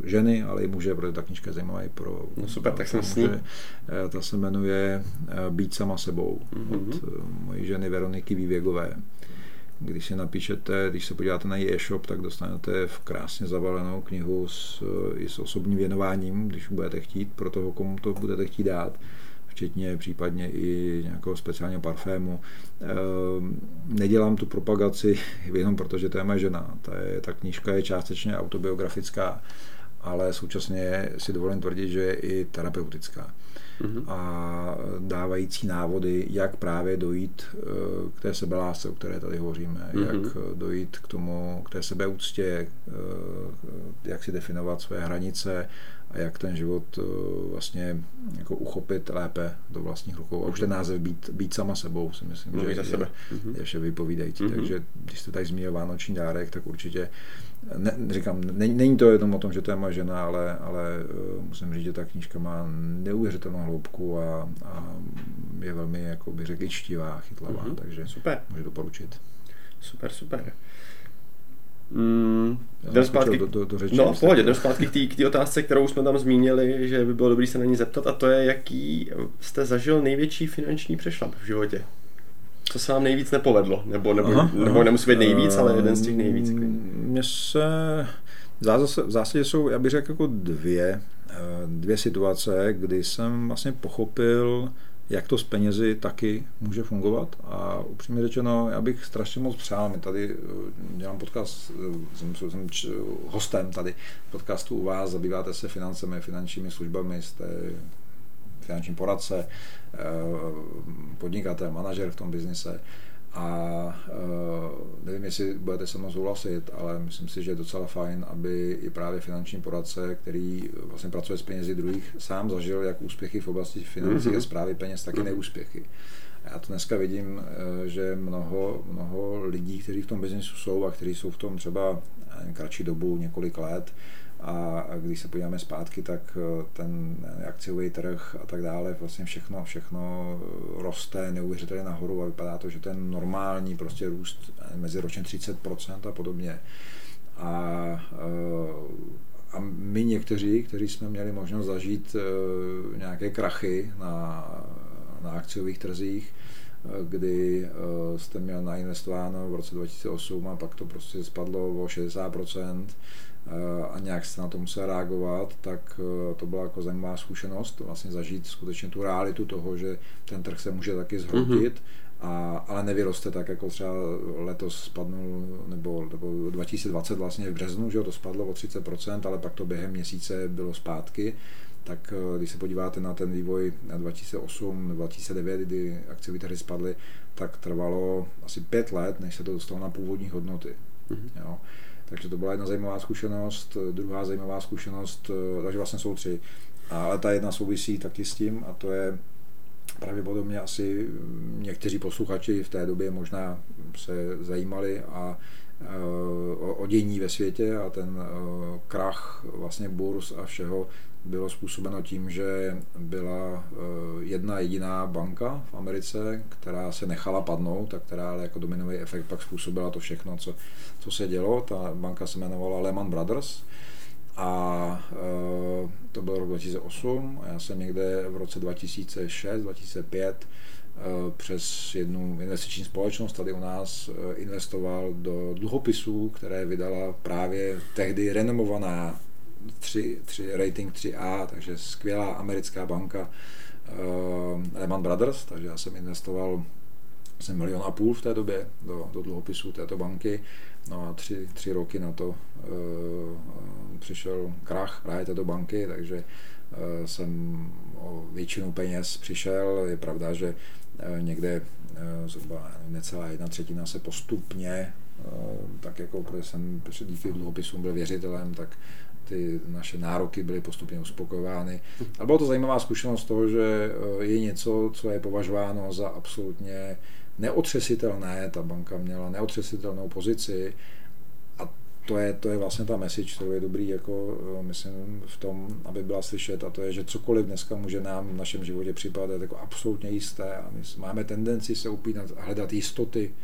ženy, ale i muže, protože ta knižka je zajímavá i pro no super, tak jsem s ní. Eh, ta se jmenuje eh, Být sama sebou mm-hmm. od mojí ženy Veroniky Vývěgové. Když si napíšete, když se podíváte na její e-shop, tak dostanete v krásně zavalenou knihu s, i s osobním věnováním, když budete chtít, pro toho, komu to budete chtít dát včetně případně i nějakého speciálního parfému. Ehm, nedělám tu propagaci [LAUGHS] jenom protože to je moje žena. Ta, je, ta knížka je částečně autobiografická, ale současně si dovolím tvrdit, že je i terapeutická. Mm-hmm. a dávající návody, jak právě dojít eh, k té sebelásce, o které tady hovoříme, mm-hmm. jak dojít k tomu, k té sebeúctě, eh, jak si definovat své hranice a jak ten život eh, vlastně jako uchopit lépe do vlastních rukou. A už ten název být, být sama sebou si myslím, Mluví že za sebe. je, mhm. je vše vypovídající. Mm-hmm. Takže když jste tady zmínil Vánoční dárek, tak určitě ne, říkám, není, není to jenom o tom, že to je moje žena, ale, ale eh, musím říct, že ta knížka má neuvěřitelnou hloubku a, a je velmi, jako bych řekl, čtivá, chytlavá, mm-hmm. takže super. můžu doporučit. Super, super. Mm, jdem zpátky, do, do, do řeči, no, v pohodě, jdem zpátky k té otázce, kterou jsme tam zmínili, že by bylo dobré se na ní zeptat a to je, jaký jste zažil největší finanční přešlap v životě? Co se vám nejvíc nepovedlo? Nebo, nebo, aha, nebo aha. nemusí být nejvíc, ale jeden z těch nejvíc. Mně se v zásadě jsou, já bych řekl, jako dvě, eh, dvě situace, kdy jsem vlastně pochopil, jak to s penězi taky může fungovat. A upřímně řečeno, já bych strašně moc přál, my tady eh, dělám podcast, eh, jsem, jsem hostem tady podcastu u vás, zabýváte se financemi, finančními službami, jste finanční poradce, eh, podnikatel, manažer v tom biznise. A uh, nevím, jestli budete se mnou souhlasit, ale myslím si, že je docela fajn, aby i právě finanční poradce, který vlastně pracuje s penězi druhých, sám zažil jak úspěchy v oblasti financí mm-hmm. a zprávy peněz, tak i neúspěchy. A já to dneska vidím, eh, že mnoho, mnoho lidí, kteří v tom biznesu jsou a kteří jsou v tom třeba kratší dobu, několik let, a, když se podíváme zpátky, tak eh, ten akciový trh a tak dále, vlastně všechno, všechno eh, roste neuvěřitelně nahoru a vypadá to, že ten normální prostě růst mezi ročně 30% a podobně. A, eh, a my někteří, kteří jsme měli možnost zažít nějaké krachy na, na akciových trzích, kdy jste měl nainvestováno v roce 2008 a pak to prostě spadlo o 60%, a nějak se na to musel reagovat, tak eh, to byla jako zajímavá zkušenost, vlastně zažít skutečně tu realitu toho, že ten trh se může taky zhroutit, mm-hmm. a, ale nevyroste tak, jako třeba letos spadnul, nebo, nebo 2020 vlastně v březnu, že to spadlo o 30%, ale pak to během měsíce bylo zpátky, tak eh, když se podíváte na ten vývoj na 2008, 2009, kdy akciové trhy spadly, tak trvalo asi pět let, než se to dostalo na původní hodnoty. Mm-hmm. Jo. Takže to byla jedna zajímavá zkušenost. Druhá zajímavá zkušenost, eh, takže vlastně jsou tři. Ale ta jedna souvisí taky s tím a to je pravděpodobně asi mm, někteří posluchači v té době možná se zajímali a eh, o, dění ve světě a ten eh, krach vlastně burs a všeho bylo způsobeno tím, že byla jedna jediná banka v Americe, která se nechala padnout a která ale jako dominový efekt pak způsobila to všechno, co, co se dělo. Ta banka se jmenovala Lehman Brothers a to byl rok 2008 a já jsem někde v roce 2006-2005 Eh, přes jednu investiční společnost tady u nás eh, investoval do dluhopisů, které vydala právě tehdy renomovaná 3, 3, rating 3A, takže skvělá americká banka uh, Lehman Brothers, takže já jsem investoval jsem milion a půl v té době do, do dluhopisů této banky. No a tři, tři roky na to uh, přišel krach právě této banky, takže uh, jsem o většinu peněz přišel. Je pravda, že Eh, někde eh, zhruba necelá jedna třetina se postupně, tak jako protože jsem díky dluhopisům byl věřitelem, tak ty naše nároky byly postupně uspokojovány. A byla to zajímavá zkušenost toho, že je něco, co je považováno za absolutně neotřesitelné, ta banka měla neotřesitelnou pozici to je, to je vlastně ta message, kterou je dobrý, jako eh, myslím, v tom, aby byla slyšet, a to je, že cokoliv dneska může nám v našem životě připadat jako absolutně jisté a my máme tendenci se upínat a hledat jistoty,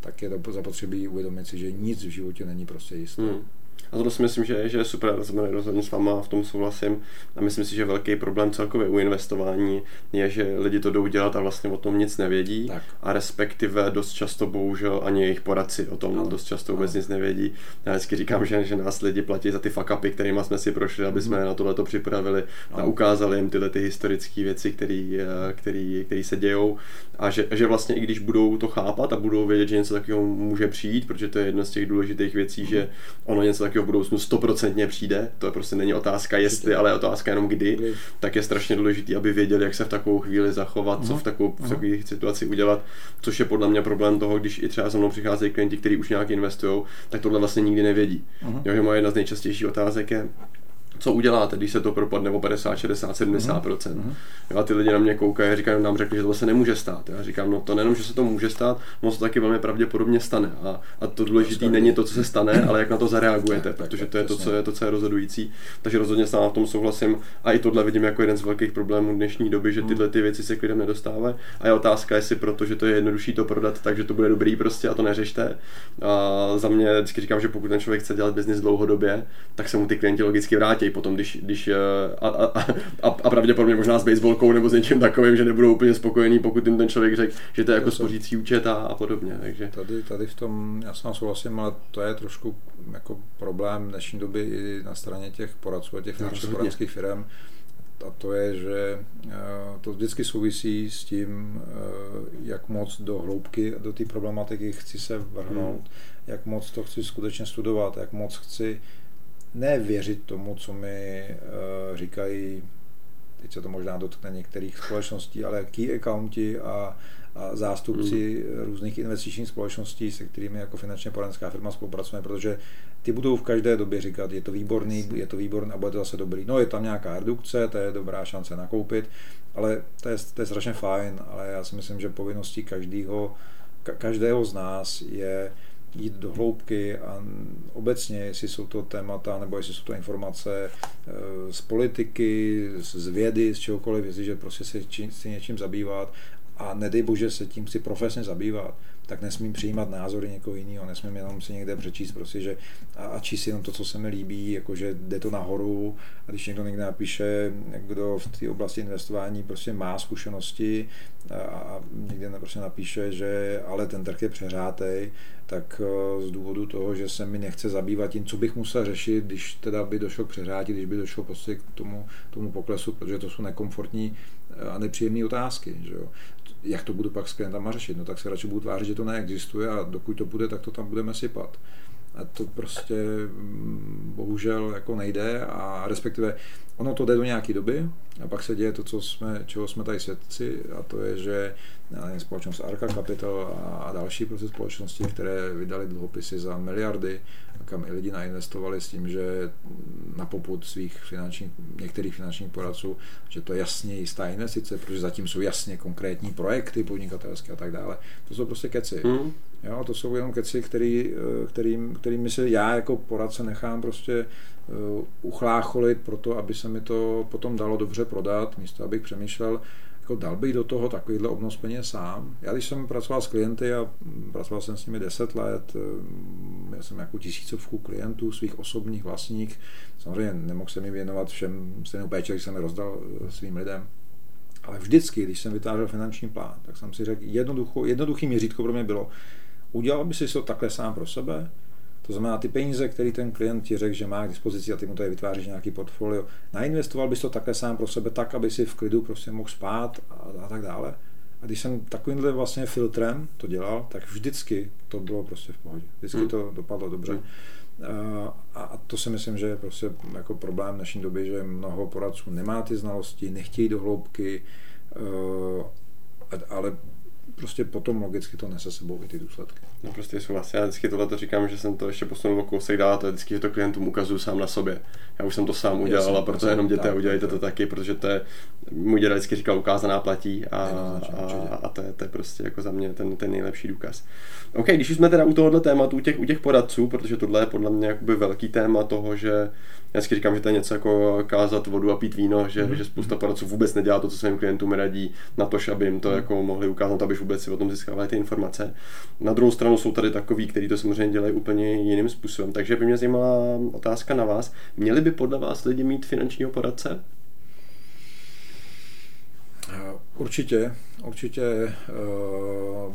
tak je to zapotřebí uvědomit si, že nic v životě není prostě jisté. Hmm. A to si myslím, že, že je super, rozhodně s váma v tom souhlasím. A myslím si, že velký problém celkově u investování je, že lidi to jdou dělat a vlastně o tom nic nevědí. Tak. A respektive dost často bohužel ani jejich poradci o tom no. dost často vůbec no. nic nevědí. Já vždycky říkám, že, že nás lidi platí za ty fakapy, kterými jsme si prošli, aby jsme mm. na tohle to připravili no. a ukázali jim tyhle ty historické věci, které se dějou. A že, že vlastně i když budou to chápat a budou vědět, že něco takového může přijít, protože to je jedna z těch důležitých věcí, že ono něco takového v budoucnu stoprocentně přijde, to prostě není otázka jestli, ale je otázka jenom kdy, kdy, tak je strašně důležité, aby věděli, jak se v takovou chvíli zachovat, co v, takovou, v takové situaci udělat, což je podle mě problém toho, když i třeba za mnou přicházejí klienti, kteří už nějak investují, tak tohle vlastně nikdy nevědí. Uh-huh. Jo, že moje jedna z nejčastějších otázek je, co uděláte, když se to propadne o 50, 60, 70 mm-hmm. Jo, a ty lidi na mě koukají a říkají, nám řekli, že to se nemůže stát. Já říkám, no to nejenom, že se to může stát, moc to taky velmi pravděpodobně stane. A, a to důležité není to, co se stane, ale jak na to zareagujete, protože to je to, co je to, co je rozhodující. Takže rozhodně s na tom souhlasím. A i tohle vidím jako jeden z velkých problémů dnešní doby, že tyhle ty věci se k lidem nedostávají. A je otázka, jestli proto, že to je jednodušší to prodat, takže to bude dobrý prostě a to neřešte. A za mě vždycky říkám, že pokud ten člověk chce dělat biznis dlouhodobě, tak se mu ty klienti logicky vrátí potom, když, když eh, a, a, a, a pravděpodobně možná s baseballkou nebo s něčím takovým, že nebudou úplně spokojení, pokud jim ten člověk řekl, že to je jako spořící účet a, a podobně. Takže. Tady, tady v tom, já jsem souhlasím, ale to je trošku jako problém dnešní doby i na straně těch poradců a těch finančních poradských firm, a to je, že eh, to vždycky souvisí s tím, eh, jak moc do hloubky do té problematiky chci se vrhnout, hmm. jak moc to chci skutečně studovat, jak moc chci ne věřit tomu, co mi uh, říkají, teď se to možná dotkne některých společností, ale key accounti a, a zástupci mm. různých investičních společností, se kterými jako finančně porenská firma spolupracujeme, protože ty budou v každé době říkat, je to výborný, je to výborný a bude to zase dobrý. No je tam nějaká redukce, to je dobrá šance nakoupit, ale to je, to je strašně fajn, ale já si myslím, že povinností každého, každého z nás je jít do hloubky a obecně, jestli jsou to témata nebo jestli jsou to informace eh, z politiky, z vědy, z čehokoliv, jestliže prostě se chci něčím zabývat a nedej bože se tím chci profesně zabývat, tak nesmím přijímat názory někoho jiného, nesmím jenom si někde přečíst prostě, že a, a číst jenom to, co se mi líbí, jakože jde to nahoru a když někdo někde napíše, kdo v té oblasti investování prostě má zkušenosti a, a někde prostě napíše, že ale ten trh je přeřátej, tak eh, z důvodu toho, že se mi nechce zabývat tím, co bych musel řešit, když teda by došlo k přeřátí, když by došlo prostě k tomu, tomu poklesu, protože to jsou nekomfortní eh, a nepříjemné otázky. Že jo jak to budu pak s klientama řešit? No tak se radši budu tvářit, že to neexistuje a dokud to bude, tak to tam budeme sypat. A to prostě mm, bohužel jako nejde a respektive ono to jde do nějaké doby a pak se děje to, co jsme, čeho jsme tady svědci a to je, že nevím, společnost Arca Capital a, další prostě společnosti, které vydali dluhopisy za miliardy, kam i lidi nainvestovali s tím, že na poput svých finančních, některých finančních poradců, že to je jasně jistá investice, protože zatím jsou jasně konkrétní projekty podnikatelské a tak dále. To jsou prostě keci. Mm. Jo, to jsou jenom keci, který, eh, kterým, kterými se já jako poradce nechám prostě uchlácholit pro to, aby se mi to potom dalo dobře prodat, místo abych přemýšlel, jako dal bych do toho takovýhle obnos peněz sám. Já když jsem pracoval s klienty a pracoval jsem s nimi 10 let, eh, já jsem jako tisícovku klientů svých osobních, vlastních, samozřejmě nemohl jsem mi věnovat všem stejnou péči, když jsem je rozdal svým lidem, ale vždycky, když jsem vytvářel finanční plán, tak jsem si řekl, jednoduchý měřítko pro mě bylo, Udělal by si to takhle sám pro sebe? To znamená, ty peníze, které ten klient ti řekl, že má k dispozici a ty mu tady vytváříš nějaký portfolio, nainvestoval bys to takhle sám pro sebe tak, aby si v klidu prostě mohl spát a, a tak dále. A když jsem takovýmhle vlastně filtrem to dělal, tak vždycky to bylo prostě v pohodě. Vždycky hmm. to dopadlo dobře. Hmm. A to si myslím, že je prostě jako problém dnešní doby, že mnoho poradců nemá ty znalosti, nechtějí do hloubky, ale prostě potom logicky to nese sebou i ty důsledky. No prostě souhlas. Já vždycky tohle to říkám, že jsem to ještě posunul o kousek dál, to je vždycky, že to klientům ukazuju sám na sobě. Já už jsem to sám udělal a proto jenom děte, tak, udělejte tak. to taky, protože to je, můj děda vždycky říkal, ukázaná platí a, a, a to, je, to je prostě jako za mě ten, ten nejlepší důkaz. OK, když už jsme teda u tohohle tématu, u těch, u těch poradců, protože tohle je podle mě jakoby velký téma toho, že já vždycky říkám, že to je něco jako kázat vodu a pít víno, že, mm-hmm. že spousta poradců vůbec nedělá to, co svým klientům radí, na to, aby jim to mm-hmm. jako mohli ukázat, aby vůbec si o tom získávali ty informace. Na druhou stranu jsou tady takový, kteří to samozřejmě dělají úplně jiným způsobem. Takže by mě zajímala otázka na vás. Měli by podle vás lidi mít finančního poradce? Určitě, určitě eh,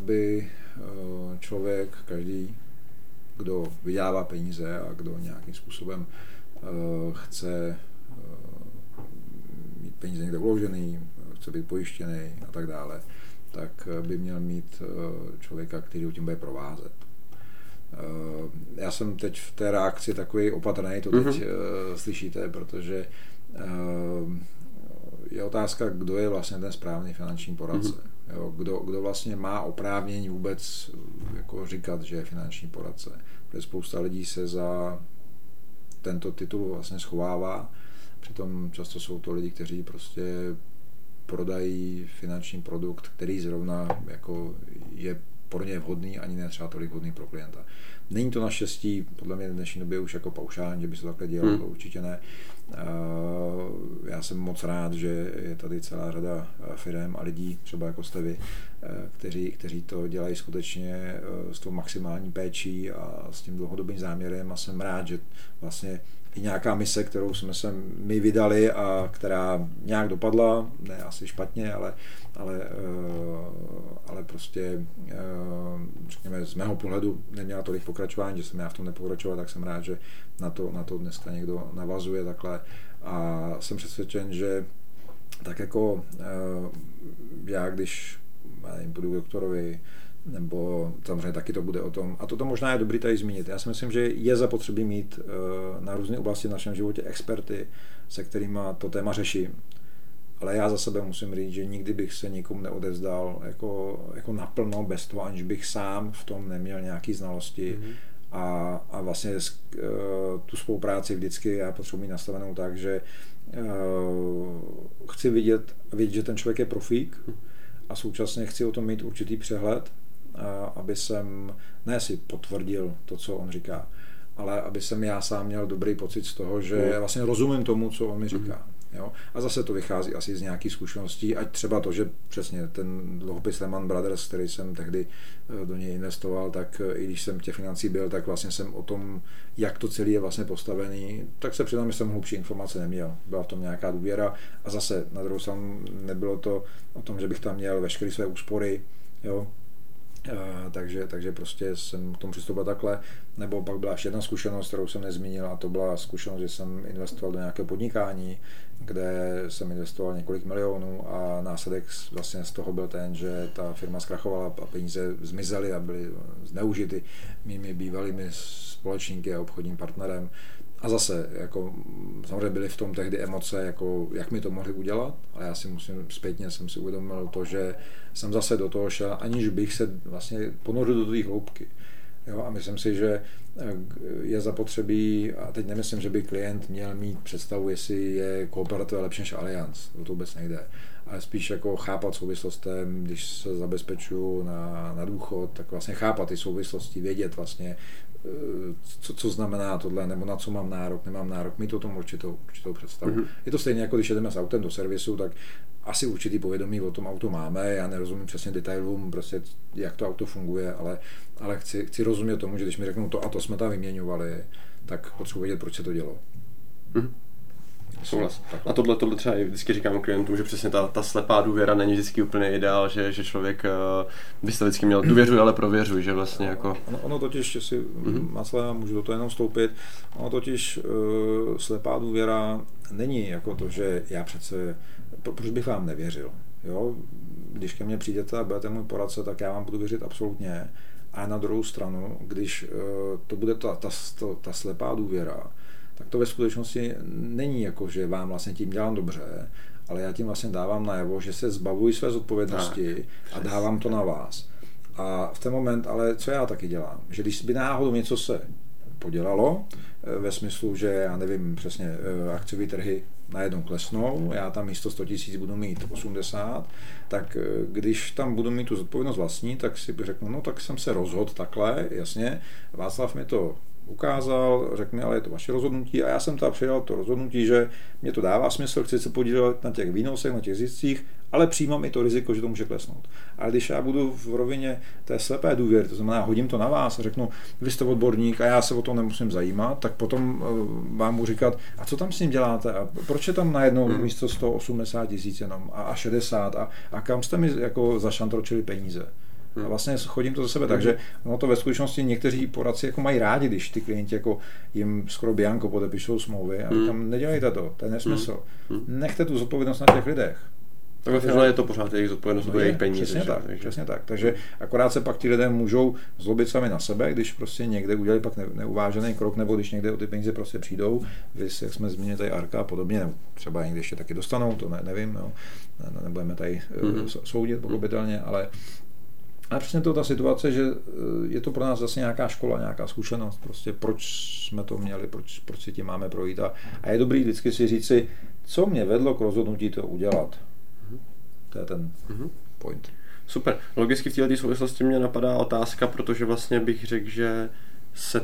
by eh, člověk, každý, kdo vydělává peníze a kdo nějakým způsobem Eh, chce eh, mít peníze někde vložený, chce být pojištěný a tak dále, tak eh, by měl mít člověka, který ho tím bude provázet. Já jsem teď v té reakci takový opatrný, to teď mm-hmm. slyšíte, protože je otázka, kdo je vlastně ten správný finanční poradce. Mm-hmm. Jo, kdo, kdo vlastně má oprávnění vůbec jako říkat, že je finanční poradce. Protože spousta lidí se za tento titul vlastně schovává. Přitom často jsou to lidi, kteří prostě prodají finanční produkt, který zrovna jako je pro ně vhodný, ani ne třeba tolik vhodný pro klienta. Není to naštěstí, podle mě v dnešní době už jako paušální, že by se to takhle dělalo, hmm. to určitě ne. Já jsem moc rád, že je tady celá řada firm a lidí, třeba jako jste vy, kteří, kteří to dělají skutečně s tou maximální péčí a s tím dlouhodobým záměrem a jsem rád, že vlastně i nějaká mise, kterou jsme se my vydali a která nějak dopadla, ne asi špatně, ale, ale, eh, ale prostě eh, řekněme z mého pohledu neměla tolik pokračování, že jsem já v tom nepokračoval, tak jsem rád, že na to, na to dneska někdo navazuje takhle. A jsem přesvědčen, že tak jako eh, já, když já nevím, půjdu doktorovi, nebo samozřejmě taky to bude o tom, a toto možná je dobrý tady zmínit. Já si myslím, že je zapotřebí mít eh, na různé oblasti v našem životě experty, se kterými to téma řeším. Ale já za sebe musím říct, že nikdy bych se nikomu neodevzdal jako, jako naplno bez toho, aniž bych sám v tom neměl nějaké znalosti. Mm-hmm. A, a vlastně uh, tu spolupráci vždycky já potřebuji mít nastavenou tak, že uh, chci vidět, vidět, že ten člověk je profík mhm. a současně chci o tom mít určitý přehled aby jsem ne si potvrdil to, co on říká, ale aby jsem já sám měl dobrý pocit z toho, že mm. vlastně rozumím tomu, co on mi říká. Mm. Jo? A zase to vychází asi z nějakých zkušeností, ať třeba to, že přesně ten dluhopis Lehman Brothers, který jsem tehdy eh, do něj investoval, tak eh, i když jsem těch financí byl, tak vlastně jsem o tom, jak to celé je vlastně postavený, tak se přiznám, že jsem hlubší informace neměl. Byla v tom nějaká důvěra a zase na druhou stranu nebylo to o tom, že bych tam měl veškeré své úspory, jo, takže, takže prostě jsem k tomu přistoupil takhle. Nebo pak byla ještě jedna zkušenost, kterou jsem nezmínil, a to byla zkušenost, že jsem investoval do nějakého podnikání, kde jsem investoval několik milionů a následek vlastně z toho byl ten, že ta firma zkrachovala a peníze zmizely a byly zneužity mými bývalými společníky a obchodním partnerem. A zase, jako, samozřejmě byly v tom tehdy emoce, jako, jak mi to mohli udělat, ale já si musím, zpětně jsem si uvědomil to, že jsem zase do toho šel, aniž bych se vlastně ponořil do té hloubky. Jo, a myslím si, že eh, je zapotřebí, a teď nemyslím, že by klient měl mít představu, jestli je kooperativa lepší než Allianz, to, to vůbec nejde, ale spíš jako chápat souvislostem, když se zabezpečuju na, na důchod, tak vlastně chápat ty souvislosti, vědět vlastně, co, co znamená tohle, nebo na co mám nárok, nemám nárok, mít o tom určitou, určitou představu. Mm-hmm. Je to stejně jako když jedeme s autem do servisu, tak asi určitý povědomí o tom auto máme, já nerozumím přesně detailům, prostě jak to auto funguje, ale, ale chci, chci rozumět tomu, že když mi řeknou to a to jsme tam vyměňovali, tak potřebuji vědět, proč se to dělo. Mm-hmm. Souhlas. A tohle, tohle třeba vždycky říkám klientům, že přesně ta, ta slepá důvěra není vždycky úplně ideál, že, že člověk uh, by se vždycky měl důvěřuj, ale prověřuj, že vlastně jako... Ono, ono totiž, jestli mm-hmm. má sleva, můžu do toho jenom vstoupit, ono totiž uh, slepá důvěra není jako to, že já přece, proč bych vám nevěřil, jo? Když ke mně přijdete a budete můj poradce, tak já vám budu věřit absolutně, a na druhou stranu, když uh, to bude ta, ta, ta, ta slepá důvěra, tak to ve skutečnosti není jako, že vám vlastně tím dělám dobře, ale já tím vlastně dávám najevo, že se zbavuji své zodpovědnosti tak, a dávám to na vás. A v ten moment, ale co já taky dělám, že když by náhodou něco se podělalo, eh, ve smyslu, že já nevím přesně, eh, akciové trhy najednou klesnou, já tam místo 100 tisíc budu mít 80, tak eh, když tam budu mít tu zodpovědnost vlastní, tak si řeknu, no tak jsem se rozhodl takhle, jasně, Václav mi to ukázal, řekl mi, ale je to vaše rozhodnutí a já jsem tam přijal to rozhodnutí, že mě to dává smysl, chci se podílet na těch výnosech, na těch ziscích, ale přijímám i to riziko, že to může klesnout. Ale když já budu v rovině té slepé důvěry, to znamená, hodím to na vás a řeknu, vy jste odborník a já se o to nemusím zajímat, tak potom eh, vám budu říkat, a co tam s ním děláte a proč je tam najednou hmm. místo 180 tisíc jenom a, a 60 a, a kam jste mi jako zašantročili peníze. A vlastně chodím to za sebe, takže ono to ve skutečnosti někteří poradci jako mají rádi, když ty klienti jako jim skoro bianko podepíšou smlouvy a tam hmm. nedělejte to, to je nesmysl. Hmm. Nechte tu zodpovědnost na těch lidech. Tak ve finále je to pořád jejich zodpovědnost, no jejich peníze. Přesně že? tak, takže... přesně tak. Takže akorát se pak ti lidé můžou zlobit sami na sebe, když prostě někde udělali pak neuvážený krok, nebo když někde o ty peníze prostě přijdou, vys, jak jsme zmínili tady Arka a podobně, nebo třeba někdy ještě taky dostanou, to ne, nevím. Ne, nebudeme tady mm-hmm. soudit pochopitelně, ale a přesně to ta situace, že eh, je to pro nás zase nějaká škola, nějaká zkušenost, prostě proč jsme to měli, proč, proč si tím máme projít. A, a je dobrý vždycky si říci, co mě vedlo k rozhodnutí to udělat. To je ten mm-hmm. point. Super. Logicky v této souvislosti mě napadá otázka, protože vlastně bych řekl, že se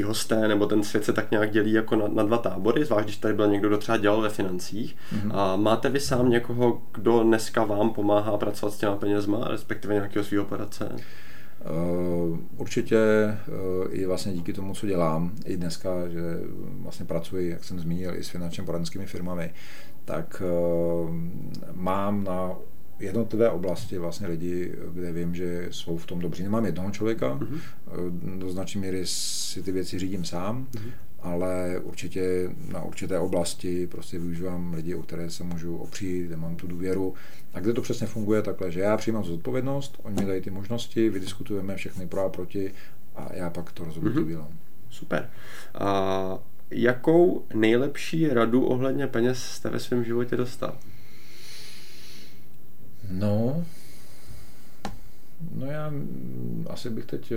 ti hosté nebo ten svět se tak nějak dělí jako na, na dva tábory, zvlášť když tady byl někdo, kdo třeba dělal ve financích. Mm-hmm. A máte vy sám někoho, kdo dneska vám pomáhá pracovat s těma penězma, respektive nějakého svého operace? Uh, určitě uh, i vlastně díky tomu, co dělám, i dneska, že vlastně pracuji, jak jsem zmínil, i s finančně poradenskými firmami, tak uh, mám na jednotlivé oblasti vlastně lidi, kde vím, že jsou v tom dobří. Nemám jednoho člověka, mm-hmm. do značné míry si ty věci řídím sám, mm-hmm. ale určitě na určité oblasti prostě využívám lidi, o které se můžu opřít, kde mám tu důvěru. A kde to přesně funguje takhle, že já přijímám zodpovědnost, oni mi dají ty možnosti, vydiskutujeme všechny pro a proti a já pak to rozhodnutí mm-hmm. udělám. Super. A jakou nejlepší radu ohledně peněz jste ve svém životě dostal? No, no já asi bych teď eh,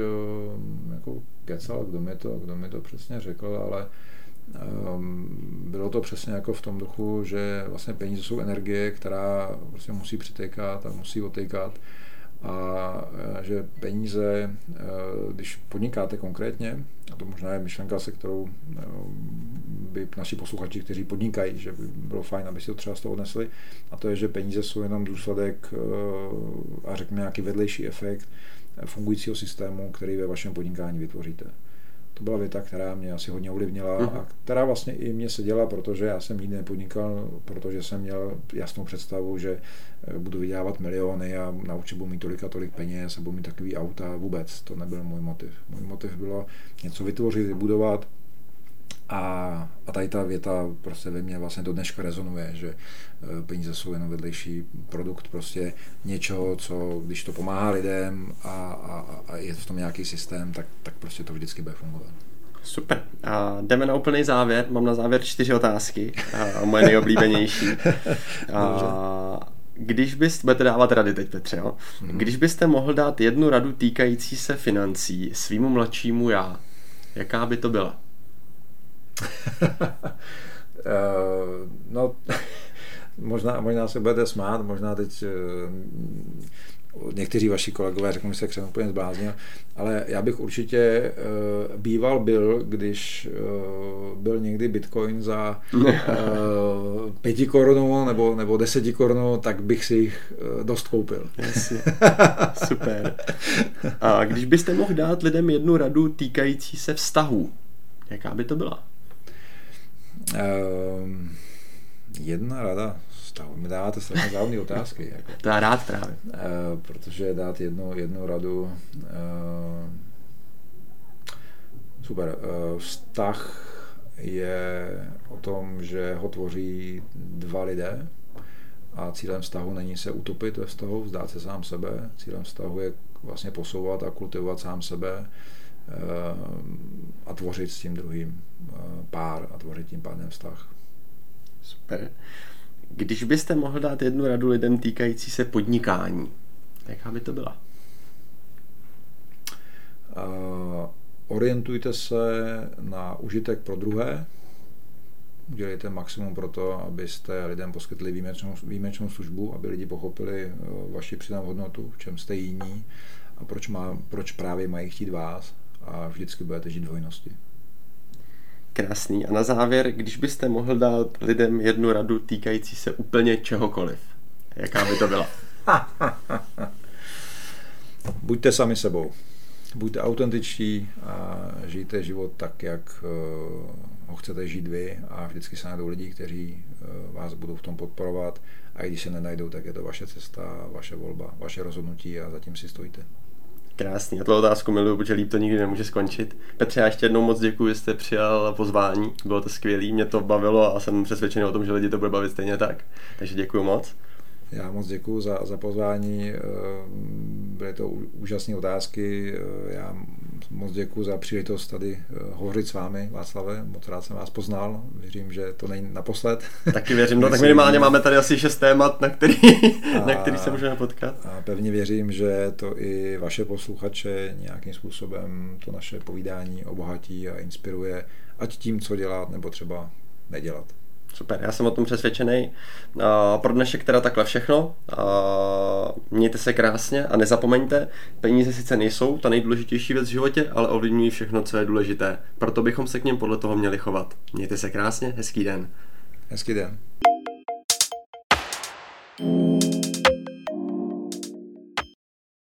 jako kecal, kdo mi to, kdo mi to přesně řekl, ale um, bylo to přesně jako v tom duchu, že vlastně peníze jsou energie, která prostě musí přitékat a musí otejkat a e, že peníze, e, když podnikáte konkrétně, a to možná je myšlenka, se kterou e, by naši posluchači, kteří podnikají, že by bylo fajn, aby si to třeba z toho odnesli, a to je, že peníze jsou jenom důsledek a řekněme nějaký vedlejší efekt fungujícího systému, který ve vašem podnikání vytvoříte. To byla věta, která mě asi hodně ovlivnila a která vlastně i mě seděla, protože já jsem nikdy nepodnikal, protože jsem měl jasnou představu, že eh, budu vydělávat miliony a na určitě budu mít tolik a tolik peněz a budu mít takový auta. Vůbec to nebyl můj motiv. Můj motiv bylo něco vytvořit, vybudovat a, a tady ta věta prostě ve mně vlastně do dneška rezonuje, že eh, peníze jsou jenom vedlejší produkt prostě něčeho, co když to pomáhá lidem a, a, a je v tom nějaký systém, tak, tak prostě to vždycky bude fungovat. Super. A jdeme na úplný závěr. Mám na závěr čtyři otázky. A moje nejoblíbenější. [LAUGHS] A když byste, budete dávat rady teď, Petře, jo? Mm-hmm. Když byste mohl dát jednu radu týkající se financí svýmu mladšímu já, jaká by to byla? Uh, [LAUGHS] no, [LAUGHS] možná, možná se budete smát, možná teď uh, někteří vaši kolegové řeknou, že se křem úplně zbláznil, ale já bych určitě uh, býval byl, když uh, byl někdy Bitcoin za [LAUGHS] uh, pěti korunu nebo, nebo deseti korunu, tak bych si jich uh, dost koupil. Jasně. Super. A když byste mohl dát lidem jednu radu týkající se vztahů, jaká by to byla? Uh, jedna rada, stavu, mi dáváte strašně záhodné otázky. Jako. To já rád právě. Uh, protože dát jednu, jednu radu, uh, super, uh, vztah je o tom, že ho tvoří dva lidé a cílem vztahu není se utopit ve vztahu, vzdát se sám sebe. Cílem vztahu je vlastně posouvat a kultivovat sám sebe a tvořit s tím druhým pár a tvořit tím pádem vztah. Super. Když byste mohl dát jednu radu lidem týkající se podnikání, jaká by to byla? Uh, orientujte se na užitek pro druhé, udělejte maximum pro to, abyste lidem poskytli výjimečnou, výjimečnou službu, aby lidi pochopili vaši přidanou hodnotu, v čem jste jiní a proč, má, proč právě mají chtít vás a vždycky budete žít dvojnosti. Krásný. A na závěr, když byste mohl dát lidem jednu radu týkající se úplně čehokoliv, jaká by to byla? [LAUGHS] Buďte sami sebou. Buďte autentičtí a žijte život tak, jak eh, ho chcete žít vy a vždycky se najdou lidi, kteří eh, vás budou v tom podporovat a i když se nenajdou, tak je to vaše cesta, vaše volba, vaše rozhodnutí a zatím si stojíte. Krásný. A tu otázku miluju, protože líp to nikdy nemůže skončit. Petře, já ještě jednou moc děkuji, že jste přijal pozvání. Bylo to skvělé, mě to bavilo a jsem přesvědčený o tom, že lidi to bude bavit stejně tak. Takže děkuji moc. Já moc děkuji za, za pozvání, eh, byly to úžasné otázky. Eh, já moc děkuji za příležitost tady eh, hovořit s vámi, Václave. Moc rád jsem vás poznal. Věřím, že to není naposled. Taky věřím, no [LAUGHS] tak minimálně máme tady asi šest témat, na který, a, [LAUGHS] na který se můžeme potkat. A pevně věřím, že to i vaše posluchače nějakým způsobem to naše povídání obohatí a inspiruje, ať tím, co dělat, nebo třeba nedělat. Super, já jsem o tom přesvědčený. A pro dnešek teda takhle všechno. A mějte se krásně a nezapomeňte, peníze sice nejsou ta nejdůležitější věc v životě, ale ovlivňují všechno, co je důležité. Proto bychom se k něm podle toho měli chovat. Mějte se krásně, hezký den. Hezký den. thank you